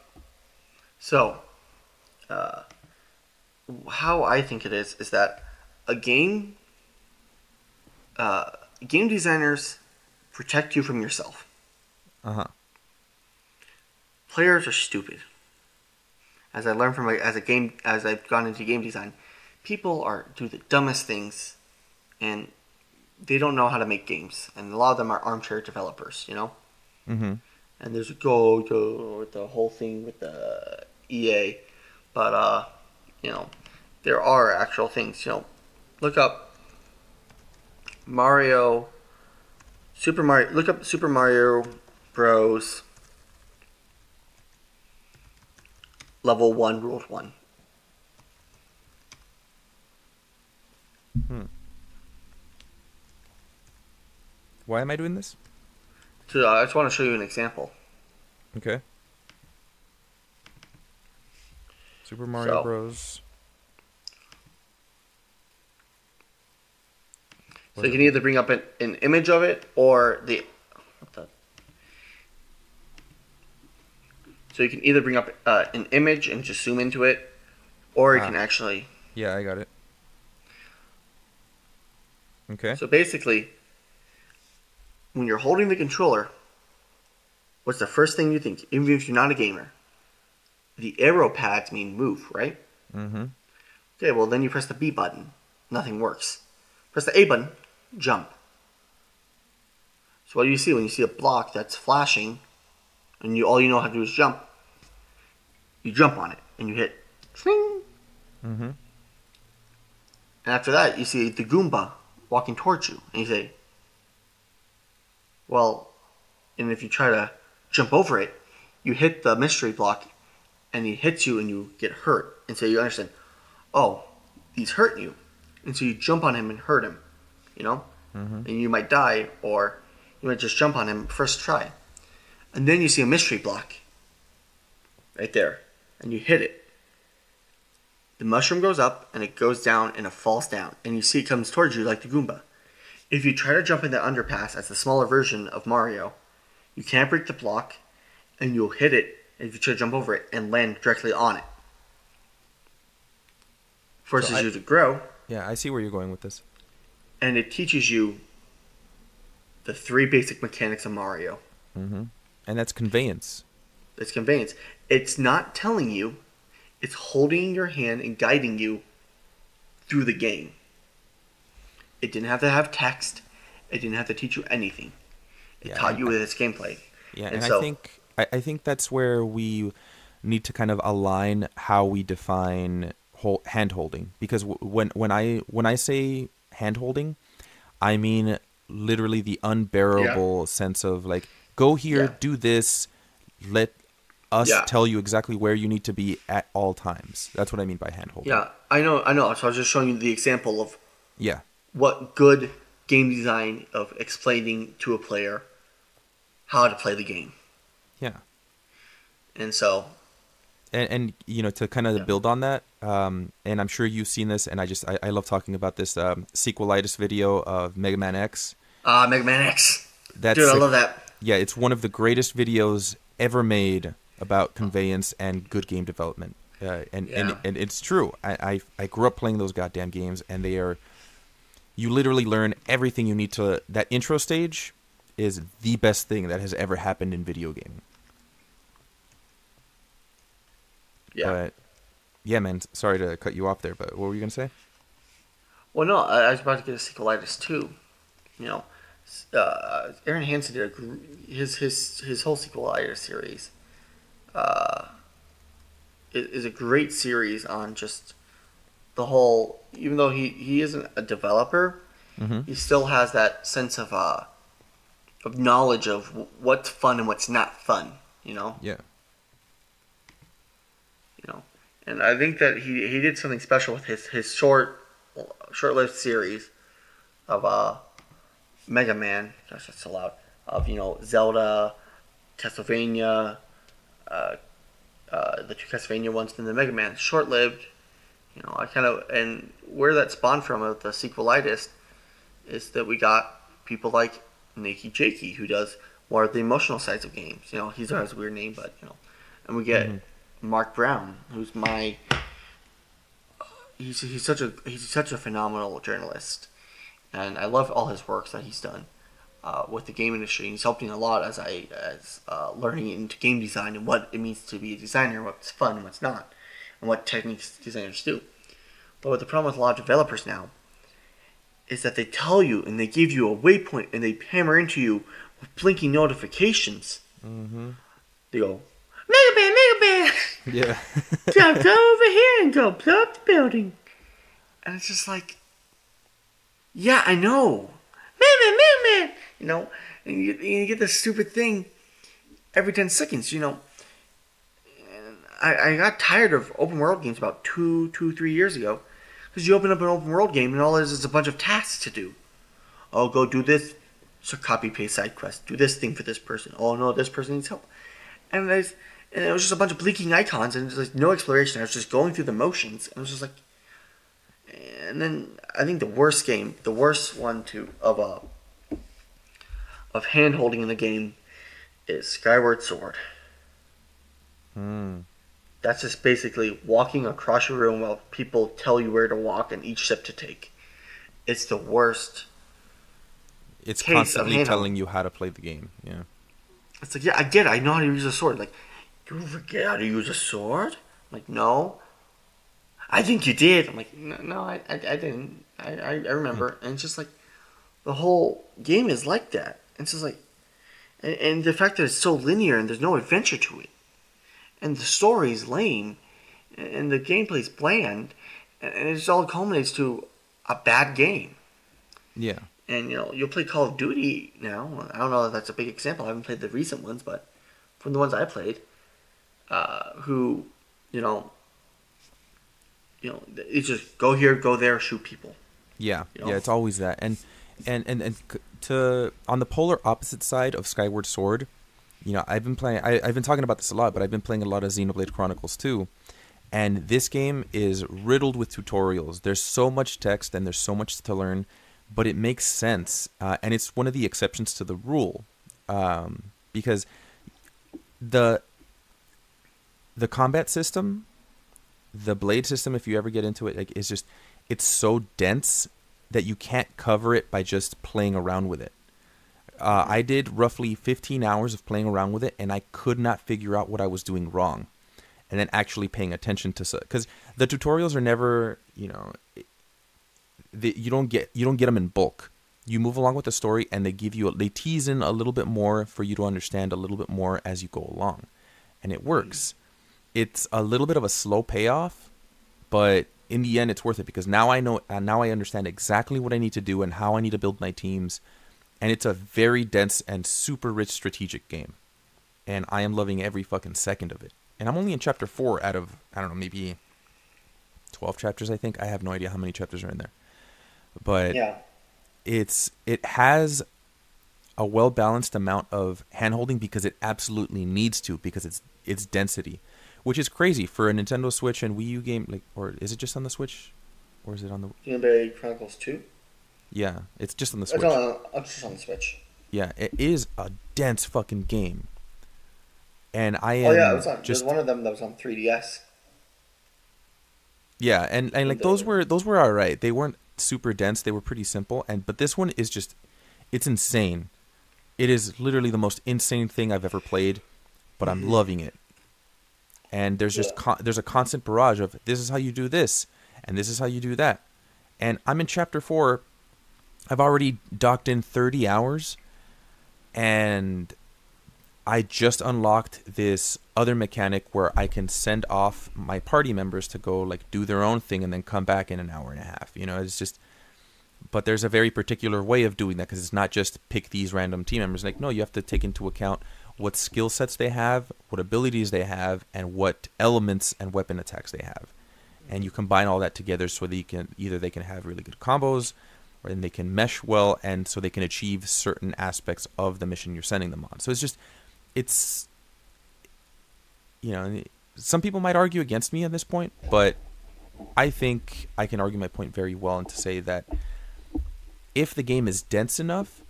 So, uh, how I think it is is that a game, uh, game designers protect you from yourself. Uh huh. Players are stupid. As I learned from my, as a game as I've gone into game design, people are do the dumbest things, and they don't know how to make games. And a lot of them are armchair developers. You know. Mm-hmm. and there's a go go with the whole thing with the EA, but uh, you know, there are actual things. You know, look up Mario, Super Mario. Look up Super Mario Bros. Level one, World one. Why am I doing this? Uh, I just want to show you an example. Okay. Super Mario So- Bros. So you can either bring up an, an image of it or the, the. So you can either bring up uh, an image and just zoom into it, or you Ah. can actually. Yeah, I got it. Okay. So basically, when you're holding the controller, what's the first thing you think? Even if you're not a gamer, the arrow pads mean move, right? Mm-hmm. Okay, well then you press the B button, nothing works. Press the A button, jump. So what do you see when you see a block that's flashing, and you all you know how to do is jump? You jump on it and you hit, swing. Mm-hmm. And after that, you see the Goomba walking towards you, and you say, "Well," and if you try to jump over it, you hit the mystery block, and he hits you, and you get hurt. And so you understand, oh, he's hurting you, and so you jump on him and hurt him, you know, mm-hmm. and you might die, or you might just jump on him first try, and then you see a mystery block, right there, and you hit it. The mushroom goes up and it goes down and it falls down, and you see it comes towards you like the Goomba. If you try to jump in the underpass as the smaller version of Mario, you can't break the block, and you'll hit it if you try to jump over it and land directly on it. Forces So I- you to grow, Yeah, I see where you're going with this. and it teaches you the three basic mechanics of Mario. Mm-hmm. And that's conveyance. It's conveyance. It's not telling you, it's holding your hand and guiding you through the game. It didn't have to have text. It didn't have to teach you anything. It Yeah, taught you I- with its gameplay. Yeah, And and, so- I think I, I think that's where we need to kind of align how we define hand holding because when when I when I say hand holding, I mean literally the unbearable sense of like go here, Yeah. do this, let us Yeah. tell you exactly where you need to be at all times. That's what I mean by hand holding. Yeah, I know, I know. So I was just showing you the example of Yeah. What good game design of explaining to a player how to play the game. Yeah. And so, and, and you know to kind of Yeah. build on that um, and i'm sure you've seen this and i just i, I love talking about this um, sequelitis video of mega man x uh, Mega Man X. that's Dude, I love that. yeah it's one of the greatest videos ever made about conveyance and good game development uh, and, and and it's true I, I i grew up playing those goddamn games and they are you literally learn everything you need to that intro stage is the best thing that has ever happened in video gaming Yeah. but yeah man sorry to cut you off there but what were you gonna say Well, no, I, I was about to get a sequelitis too. You know, uh, Arin Hanson did a, gr- his his his whole sequelitis series. Uh, is a great series on just the whole. Even though he he isn't a developer, Mhm. he still has that sense of uh of knowledge of what's fun and what's not fun. You know. yeah you know. And I think that he he did something special with his his short short-lived series of uh Mega Man. Gosh, that's so loud. Of you know Zelda, Castlevania, uh, uh, the two Castlevania ones, and the Mega Man. Short-lived. You know, I kind of and where that spawned from of the sequelitis is that we got people like Nikki Jakey who does more of the emotional sides of games. You know, he's has a weird name, but you know, and we get Mark Brown, who's my he's he's such a he's such a phenomenal journalist, and I love all his works that he's done uh, with the game industry. He's helped me a lot as I as uh, learning into game design and what it means to be a designer, what's fun and what's not, and what techniques designers do. But what the problem with a lot of developers now is that they tell you and they give you a waypoint and they hammer into you with blinking notifications. Mm-hmm. They go, Mega Man, Mega Man! (laughs) yeah (laughs) go, go over here and go blow up the building. And it's just like, yeah, I know. Man, man, man, man. You know, and you, and you get this stupid thing every 10 seconds, you know. I, I got tired of open world games about two, two, three years ago. Because you open up an open world game and all it is is a bunch of tasks to do. Oh, go do this. So copy paste side quest. Do this thing for this person. Oh no, this person needs help. And there's and it was just a bunch of blinking icons and just like no exploration. I was just going through the motions. And it was just like, and then I think the worst game, the worst one to of uh of hand holding in the game is Skyward Sword. Hmm. That's just basically walking across your room while people tell you where to walk and each step to take. It's the worst. it's constantly telling you how to play the game yeah It's like, yeah, I get it. I know how to use a sword. Like, you forget how to use a sword? I'm like, no. I think you did. I'm like, no, no I, I, I didn't. I, I, I remember. Hmm. And it's just like, the whole game is like that. And It's just like, and, and the fact that it's so linear and there's no adventure to it, and the story's lame, and the gameplay's bland, and it just all culminates to a bad game. yeah And you know, you'll play Call of Duty now. I don't know if that's a big example. I haven't played the recent ones, but from the ones I played, uh, who, you know, you know, it's just go here, go there, shoot people. Yeah, You know? yeah, it's always that, and and and and to on the polar opposite side of Skyward Sword, you know, I've been playing. I, I've been talking about this a lot, but I've been playing a lot of Xenoblade Chronicles too, and this game is riddled with tutorials. There's so much text and there's so much to learn, but it makes sense, uh, and it's one of the exceptions to the rule, um, because the the combat system the blade system if you ever get into it like is just it's so dense that you can't cover it by just playing around with it uh, i did roughly 15 hours of playing around with it and i could not figure out what i was doing wrong and then actually paying attention to because the tutorials are never you know the, you don't get you don't get them in bulk. You move along with the story and they give you they tease in a little bit more for you to understand a little bit more as you go along and it works. It's a little bit of a slow payoff but in the end it's worth it because now i know uh, now i understand exactly what i need to do and how i need to build my teams and it's a very dense and super rich strategic game and i am loving every fucking second of it and i'm only in chapter 4 out of i don't know maybe 12 chapters i think i have no idea how many chapters are in there but Yeah. it's it has a well balanced amount of handholding because it absolutely needs to because it's its density, which is crazy for a Nintendo Switch and Wii U game. Like, or is it just on the Switch, or is it on the? Xenoblade Chronicles 2? Yeah, it's just on the It's Switch. on, it's just on the Switch. Yeah, it is a dense fucking game. And I am Oh, yeah, it was on. just There's one of them that was on 3DS. Yeah, and, and like uh, those were those were all right. They weren't super dense. They were pretty simple. And but this one is just it's insane. It is literally the most insane thing I've ever played, but I'm mm-hmm. loving it. And there's just Yeah. con- there's a constant barrage of this is how you do this and this is how you do that. And I'm in chapter 4. I've already docked in 30 hours and I just unlocked this other mechanic where I can send off my party members to go like do their own thing and then come back in an hour and a half. You know, it's just but there's a very particular way of doing that because it's not just pick these random team members. Like, no, you have to take into account what skill sets they have, what abilities they have, and what elements and weapon attacks they have. And you combine all that together so that you can either they can have really good combos, then they can mesh well, and so they can achieve certain aspects of the mission you're sending them on. So it's just, it's, you know, some people might argue against me at this point, but I think I can argue my point very well and to say that if the game is dense enough,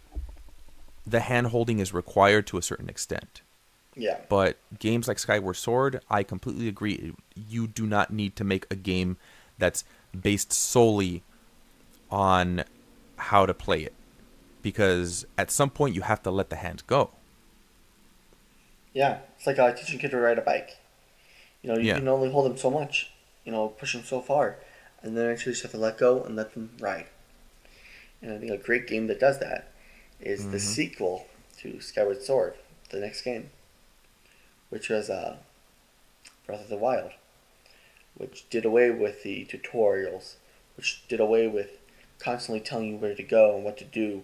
the hand holding is required to a certain extent. Yeah. But games like Skyward Sword, I completely agree. You do not need to make a game that's based solely on how to play it. Because at some point you have to let the hands go. Yeah. It's like uh, teaching a kid to ride a bike. You know, you Yeah. can only hold them so much. You know, push them so far. And then actually just have to let go and let them ride. And I think a great game that does that is the sequel to Skyward Sword, the next game, which was uh, Breath of the Wild, which did away with the tutorials, which did away with constantly telling you where to go and what to do,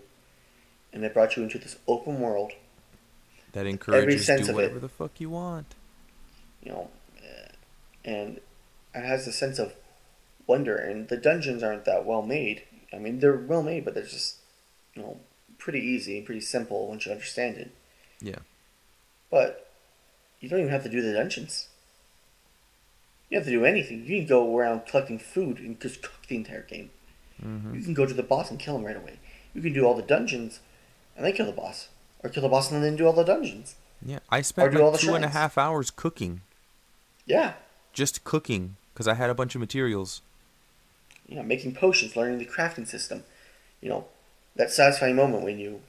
and they brought you into this open world. That encourages sense do of it. whatever the fuck you want. you know, uh, and it has a sense of wonder. And the dungeons aren't that well made. I mean, they're well made, but they're just, you know, pretty easy and pretty simple once you understand it. Yeah. But you don't even have to do the dungeons. You don't have to do anything. You can go around collecting food and just cook the entire game. You can go to the boss and kill him right away. You can do all the dungeons and then kill the boss, or kill the boss and then do all the dungeons. Yeah. I spent like two and a half hours cooking. Yeah, Just cooking. Because I had a bunch of materials. you know, making potions, learning the crafting system. You know, that satisfying moment when you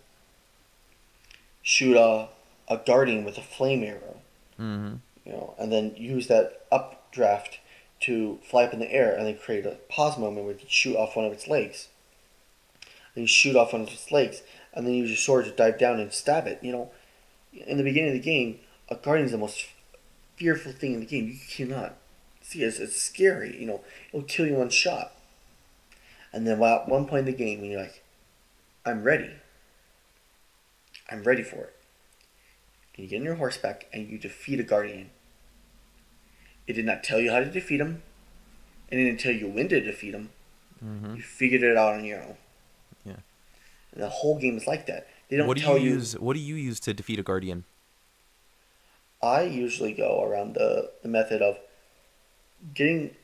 shoot a, a guardian with a flame arrow, Mm-hmm. you know, and then use that updraft to fly up in the air and then create a pause moment where you shoot off one of its legs. Then you shoot off one of its legs, and then use your sword to dive down and stab it. You know, in the beginning of the game, a guardian is the most fearful thing in the game. You cannot see it. It's, scary. You know, it'll kill you one shot. And then at one point in the game, when you're like, I'm ready. I'm ready for it. You get on your horseback and you defeat a guardian. It did not tell you how to defeat him. And it didn't tell you when to defeat him. Mm-hmm. You figured it out on your own. Yeah. And the whole game is like that. They don't What do tell you you. use? What do you use to defeat a guardian? I usually go around the, the method of getting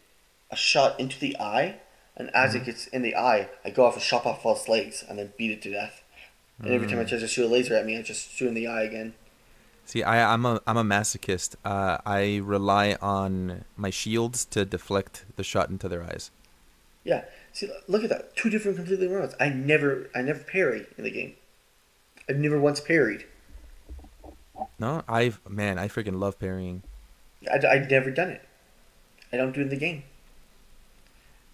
a shot into the eye, and as it mm-hmm. gets in the eye, I go off and chop off all its legs and then beat it to death. And every mm. time it tries to shoot a laser at me, I just shoot in the eye again. See, I, I'm a I'm a masochist. Uh, I rely on my shields to deflect the shot into their eyes. Yeah. See, look at that. Two different completely rounds. I never, I never parry in the game. I've never once parried. No, I've man, I freaking love parrying. I, I've never done it. I don't do it in the game.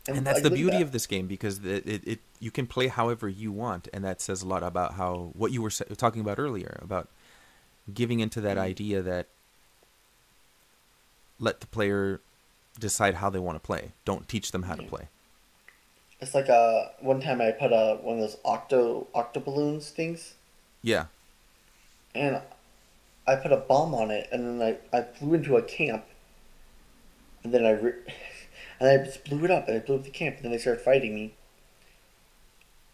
and that's I the beauty that. of this game because it, it, it you can play however you want and that says a lot about how what you were talking about earlier about giving into that idea that let the player decide how they want to play. Don't teach them how to play. It's like uh one time I put a one of those octo octo balloons things, yeah. And I put a bomb on it, and then I, I flew into a camp, and then I re- (laughs) and I just blew it up, and I blew up the camp, and then they started fighting me.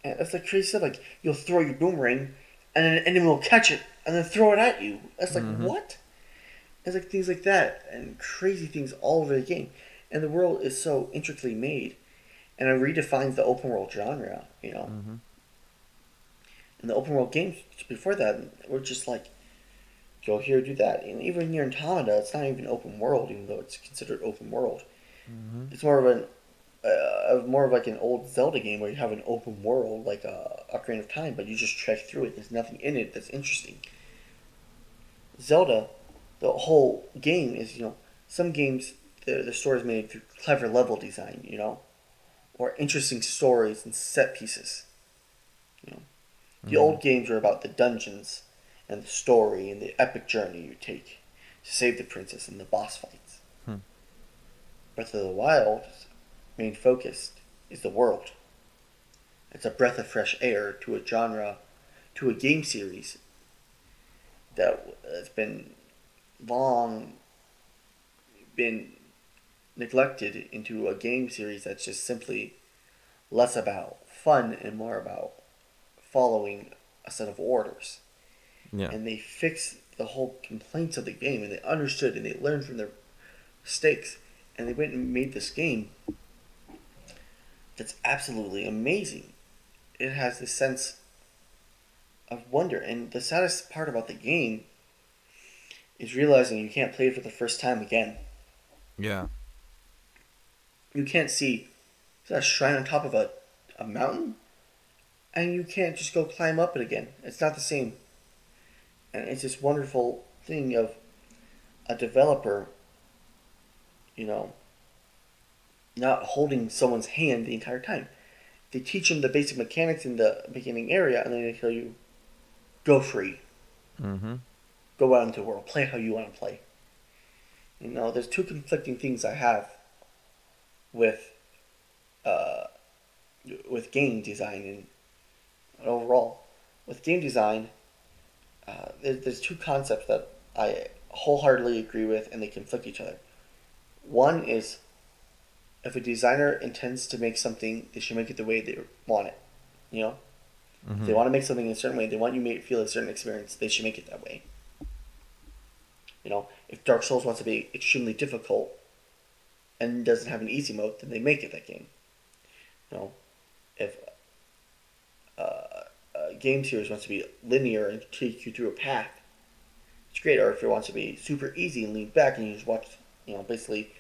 And it's like crazy stuff. Like you'll throw your boomerang, and then an enemy will catch it, and then throw it at you. It's like mm-hmm. what? It's like things like that, and crazy things all over the game, and the world is so intricately made, and it redefines the open world genre. You know. Mm-hmm. And the open world games before that were just like go here, do that. And even Nier Automata, it's not even open world, even though it's considered open world. Mm-hmm. It's more of an uh, of more of like an old Zelda game where you have an open world, like a Ocarina of Time, but you just trek through it. There's nothing in it that's interesting. Zelda, the whole game is you know some games the the story is made through clever level design, you know, or interesting stories and set pieces. You know, the old games were about the dungeons and the story and the epic journey you take to save the princess and the boss fights. Hmm. Breath of the Wild's main focus is the world. It's a breath of fresh air to a genre, to a game series that has been long been neglected into a game series that's just simply less about fun and more about following a set of orders. Yeah. And they fixed the whole complaints of the game and they understood and they learned from their mistakes and they went and made this game that's absolutely amazing. It has this sense of wonder. And the saddest part about the game is realizing you can't play it for the first time again. Yeah. You can't see a shrine on top of a, a mountain? And you can't just go climb up it again. It's not the same. And it's this wonderful thing of a developer you know not holding someone's hand the entire time. They teach them the basic mechanics in the beginning area and then they tell you go free mm-hmm. go out into the world play how you want to play you know there's two conflicting things i have with uh, with game design and overall with game design uh, there, there's two concepts that I wholeheartedly agree with and they conflict each other. One is if a designer intends to make something, they should make it the way they want it. You know, if they want to make something in a certain way, they want you to feel a certain experience. They should make it that way. You know, if Dark Souls wants to be extremely difficult and doesn't have an easy mode, then they make it that game. You know, if uh, a game series wants to be linear and take you through a path, it's great. Or if it wants to be super easy and lean back and you just watch, you know, basically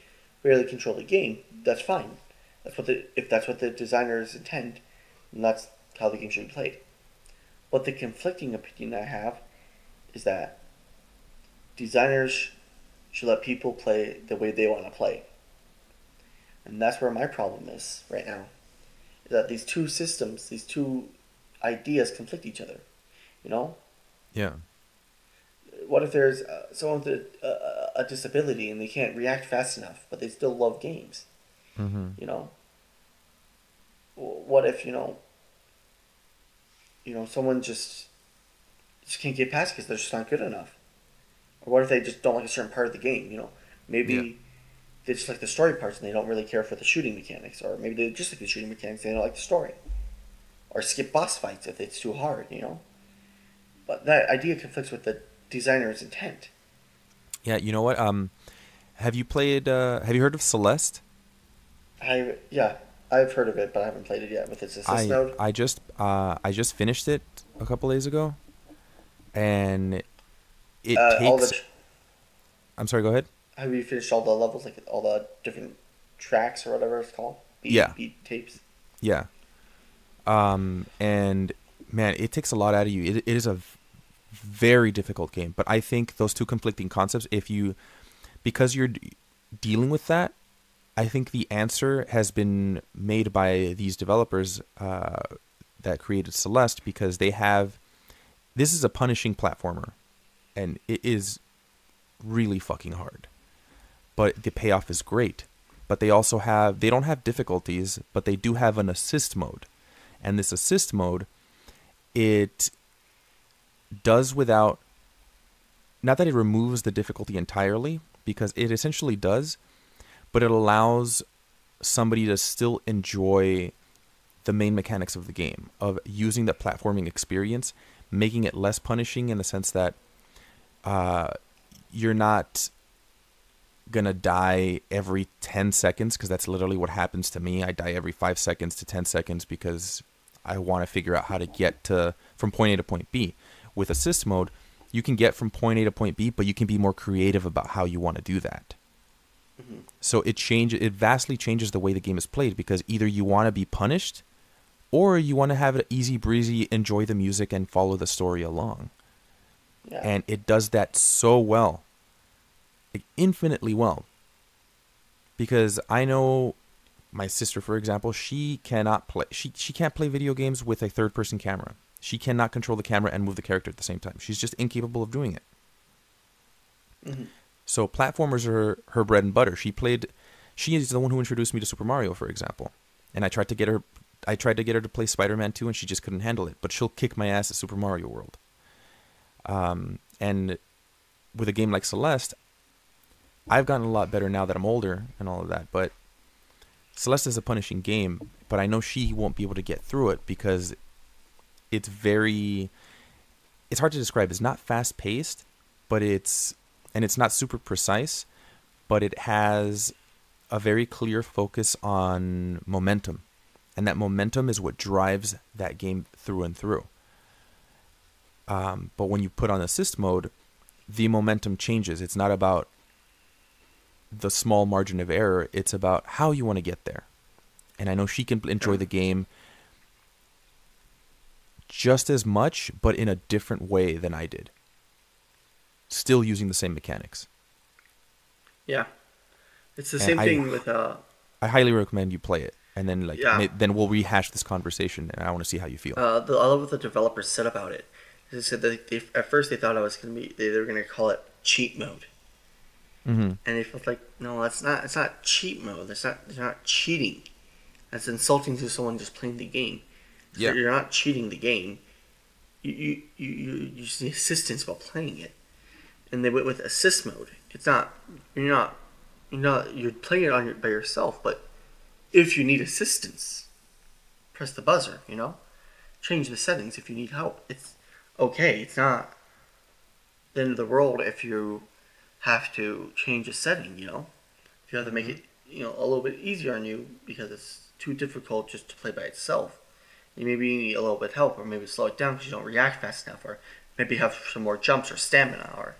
barely control the game, that's fine. That's what the if that's what the designers intend, and that's how the game should be played. But the conflicting opinion I have is that designers should let people play the way they want to play. And that's where my problem is right now. Is that these two systems, these two ideas conflict each other. You know? yeah What if there's uh, someone with a, a, a disability and they can't react fast enough, but they still love games? mm-hmm. You know? What if, you know, you know, someone just just can't get past because they're just not good enough? Or what if they just don't like a certain part of the game? You know, maybe Yeah. they just like the story parts and they don't really care for the shooting mechanics, or maybe they just like the shooting mechanics and they don't like the story, or skip boss fights if it's too hard. You know, but that idea conflicts with the designer's intent. yeah you know what um have you played uh have you heard of celeste I yeah, I've heard of it, but I haven't played it yet with its assist I node. I just uh I just finished it a couple days ago, and it Uh, takes. tr- I'm sorry. Go ahead. have you finished all the levels, like all the different tracks or whatever it's called? Beat, Yeah. beat tapes. Yeah. Um and man, it takes a lot out of you. It, it is a very difficult game, but I think those two conflicting concepts. If you because you're d- dealing with that, I think the answer has been made by these developers uh, that created Celeste because they have. This is a punishing platformer, and it is really fucking hard. But the payoff is great. But they also have they don't have difficulties, but they do have an assist mode. And this assist mode it does without not that it removes the difficulty entirely because it essentially does, but it allows somebody to still enjoy the main mechanics of the game of using the platforming experience, making it less punishing in the sense that uh, you're not gonna die every 10 seconds because that's literally what happens to me. I die every 5 seconds to 10 seconds because I want to figure out how to get to from point A to point B. With assist mode, you can get from point A to point B, but you can be more creative about how you want to do that. Mm-hmm. So it changes it vastly changes the way the game is played because either you want to be punished or you want to have it easy breezy, enjoy the music and follow the story along. Yeah. And it does that so well. Like infinitely well. Because I know my sister for example, she cannot play she she can't play video games with a third person camera. She cannot control the camera and move the character at the same time. She's just incapable of doing it. Mm-hmm. So platformers are her bread and butter. She played. She is the one who introduced me to Super Mario, for example. And I tried to get her. I tried to get her to play Spider-Man 2, and she just couldn't handle it. But she'll kick my ass at Super Mario World. Um, and with a game like Celeste, I've gotten a lot better now that I'm older and all of that. But Celeste is a punishing game, but I know she won't be able to get through it because it's very it's hard to describe. It's not fast paced, but it's and it's not super precise, but it has a very clear focus on momentum. And that momentum is what drives that game through and through. Um, but when you put on assist mode, the momentum changes. It's not about the small margin of error, it's about how you want to get there. And I know she can enjoy the game just as much, but in a different way than I did. Still using the same mechanics. Yeah, it's the and same I, thing with. Uh, I highly recommend you play it, and then like yeah. then we'll rehash this conversation, and I want to see how you feel. Uh, the, I love what the developers said about it. They said that they, at first they thought I was gonna be they, they were gonna call it cheat mode, mm-hmm. and they felt like no, that's not. It's not cheat mode. That's not. They're not cheating. That's insulting to someone just playing the game. Yeah. You're not cheating the game. You you you, you use the assistance while playing it, and they went with assist mode. It's not you're not you're not you're playing it on your, by yourself, but if you need assistance, press the buzzer. You know, change the settings if you need help. It's okay. It's not the end of the world if you have to change a setting. You know, if you have to make it you know a little bit easier on you because it's too difficult just to play by itself you maybe need a little bit of help, or maybe slow it down because you don't react fast enough, or maybe have some more jumps or stamina, or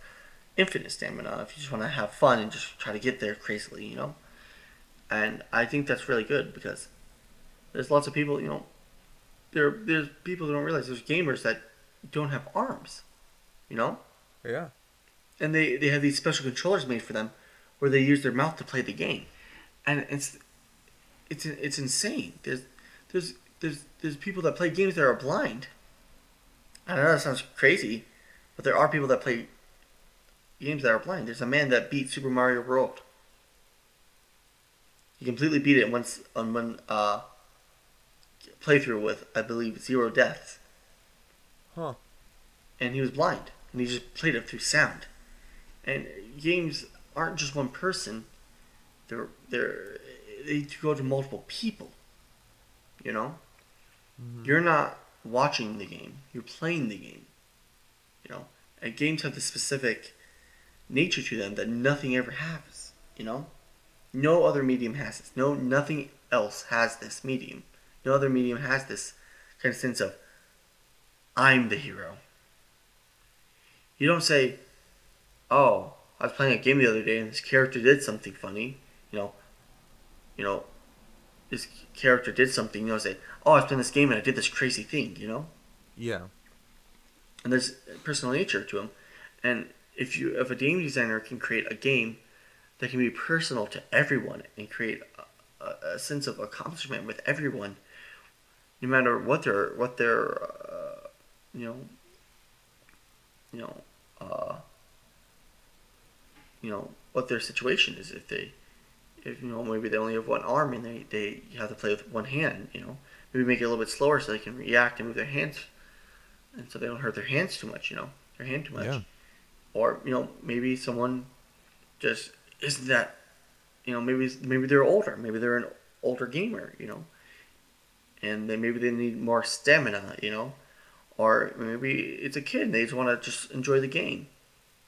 infinite stamina if you just want to have fun and just try to get there crazily, you know. And I think that's really good because there's lots of people, you know, there there's people who don't realize there's gamers that don't have arms, you know. Yeah. And they they have these special controllers made for them, where they use their mouth to play the game, and it's it's it's insane. There's there's there's there's people that play games that are blind. I know that sounds crazy, but there are people that play games that are blind. There's a man that beat Super Mario World. He completely beat it once on one uh, playthrough with I believe zero deaths. Huh. And he was blind, and he just played it through sound. And games aren't just one person; they're they're they go to multiple people. You know. Mm-hmm. You're not watching the game. You're playing the game. You know, and games have the specific nature to them that nothing ever has. You know, no other medium has this. No, nothing else has this medium. No other medium has this kind of sense of I'm the hero. You don't say, "Oh, I was playing a game the other day and this character did something funny." You know, you know, this character did something. You know, say, oh, I was playing this game and I did this crazy thing, you know? Yeah. And there's personal nature to him, And if you if a game designer can create a game that can be personal to everyone and create a, a, sense of accomplishment with everyone, no matter what their what their uh, you know you know uh, you know what their situation is if they if you know maybe they only have one arm and they, they have to play with one hand you know maybe make it a little bit slower so they can react and move their hands and so they don't hurt their hands too much you know their hand too much Yeah. Or you know maybe someone just isn't that you know maybe maybe they're older maybe they're an older gamer you know and then maybe they need more stamina you know or maybe it's a kid and they just want to just enjoy the game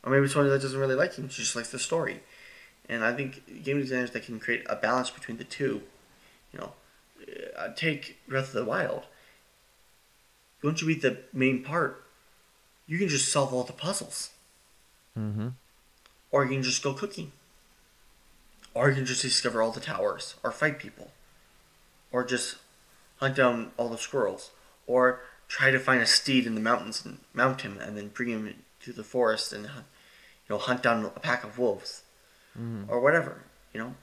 or maybe someone that doesn't really like games just likes the story and i think game designers that can create a balance between the two you know uh, take breath of the wild. Once you beat the main part you can just solve all the puzzles Mm-hmm. or you can just go cooking. Or you can just discover all the towers, or fight people, or just hunt down all the squirrels, or try to find a steed in the mountains and mount him, and then bring him to the forest and you know hunt down a pack of wolves, or whatever you know.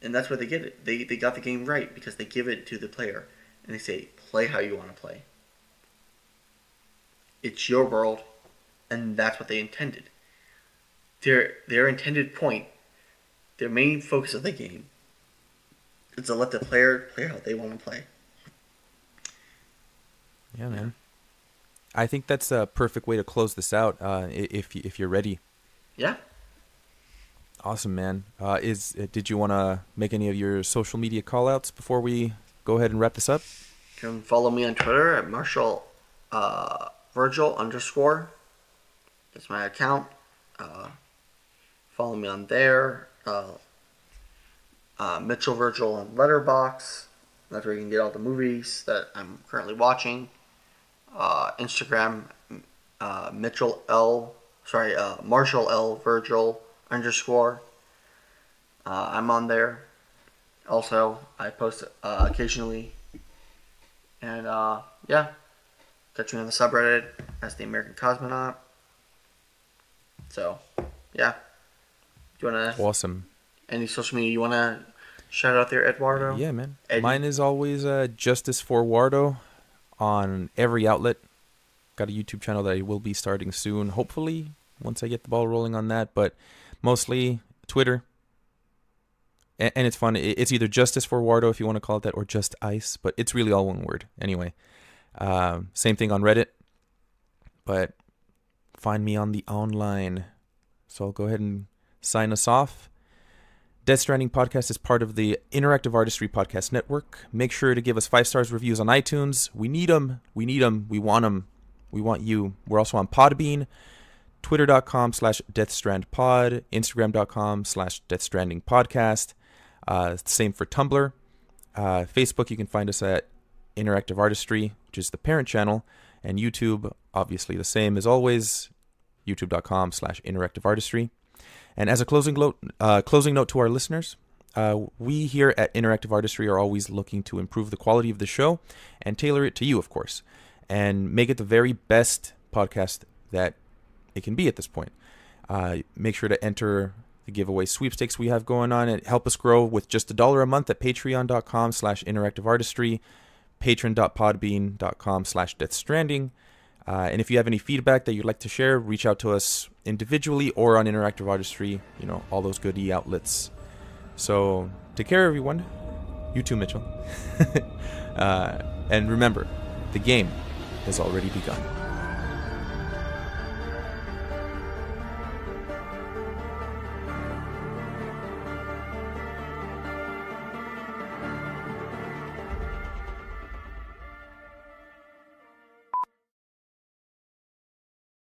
And that's where they get it. They they got the game right because they give it to the player and they say play how you want to play. It's your world, and that's what they intended their their intended point, their main focus of the game, is to let the player play how they want to play. Yeah, man. I think that's a perfect way to close this out. Uh, if if you're ready. Yeah. Awesome, man. Uh, is uh, did you want to make any of your social media callouts before we go ahead and wrap this up? You can follow me on Twitter at Marshall uh, Virgil underscore. That's my account. Uh, follow me on there. Uh, uh, Mitchell Virgil on Letterboxd. That's where you can get all the movies that I'm currently watching. Uh, Instagram uh, Mitchell L. Sorry, uh, Marshall L. Virgil underscore. Uh, I'm on there. Also, I post uh, occasionally. And uh, yeah, catch me on the subreddit as the American Cosmonaut. So, yeah. Do you wanna Awesome. any social media you wanna shout out there, Eduardo? Yeah, man. Mine is always uh, Justice for Wardo on every outlet. Got a YouTube channel that I will be starting soon. Hopefully, once I get the ball rolling on that, but mostly Twitter. A- And it's fun. It's either Justice for Wardo if you want to call it that, or just Ice, but it's really all one word. Anyway, um, same thing on Reddit. But find me on the online. So I'll go ahead and sign us off. Death Stranding podcast is part of the Interactive Artistry Podcast Network. Make sure to give us five stars reviews on iTunes. We need them. We need them. We want them. We want you. We're also on Podbean, twitter.com slash deathstrandpod, instagram.com slash deathstrandingpodcast. Uh, same for Tumblr. Uh, Facebook, you can find us at Interactive Artistry, which is the parent channel. And YouTube, obviously the same as always, youtube.com slash interactive artistry. And as a closing, lo- uh, closing note to our listeners, uh, we here at Interactive Artistry are always looking to improve the quality of the show and tailor it to you, of course, and make it the very best podcast that it can be at this point. Uh, make sure to enter the giveaway sweepstakes we have going on and help us grow with just a dollar a month at patreon.com slash interactive artistry, patron.podbean.com slash death stranding. Uh, and if you have any feedback that you'd like to share, reach out to us individually or on Interactive Artistry, you know, all those good e outlets. So take care, everyone. You too, Mitchell. (laughs) uh, and remember, the game has already begun.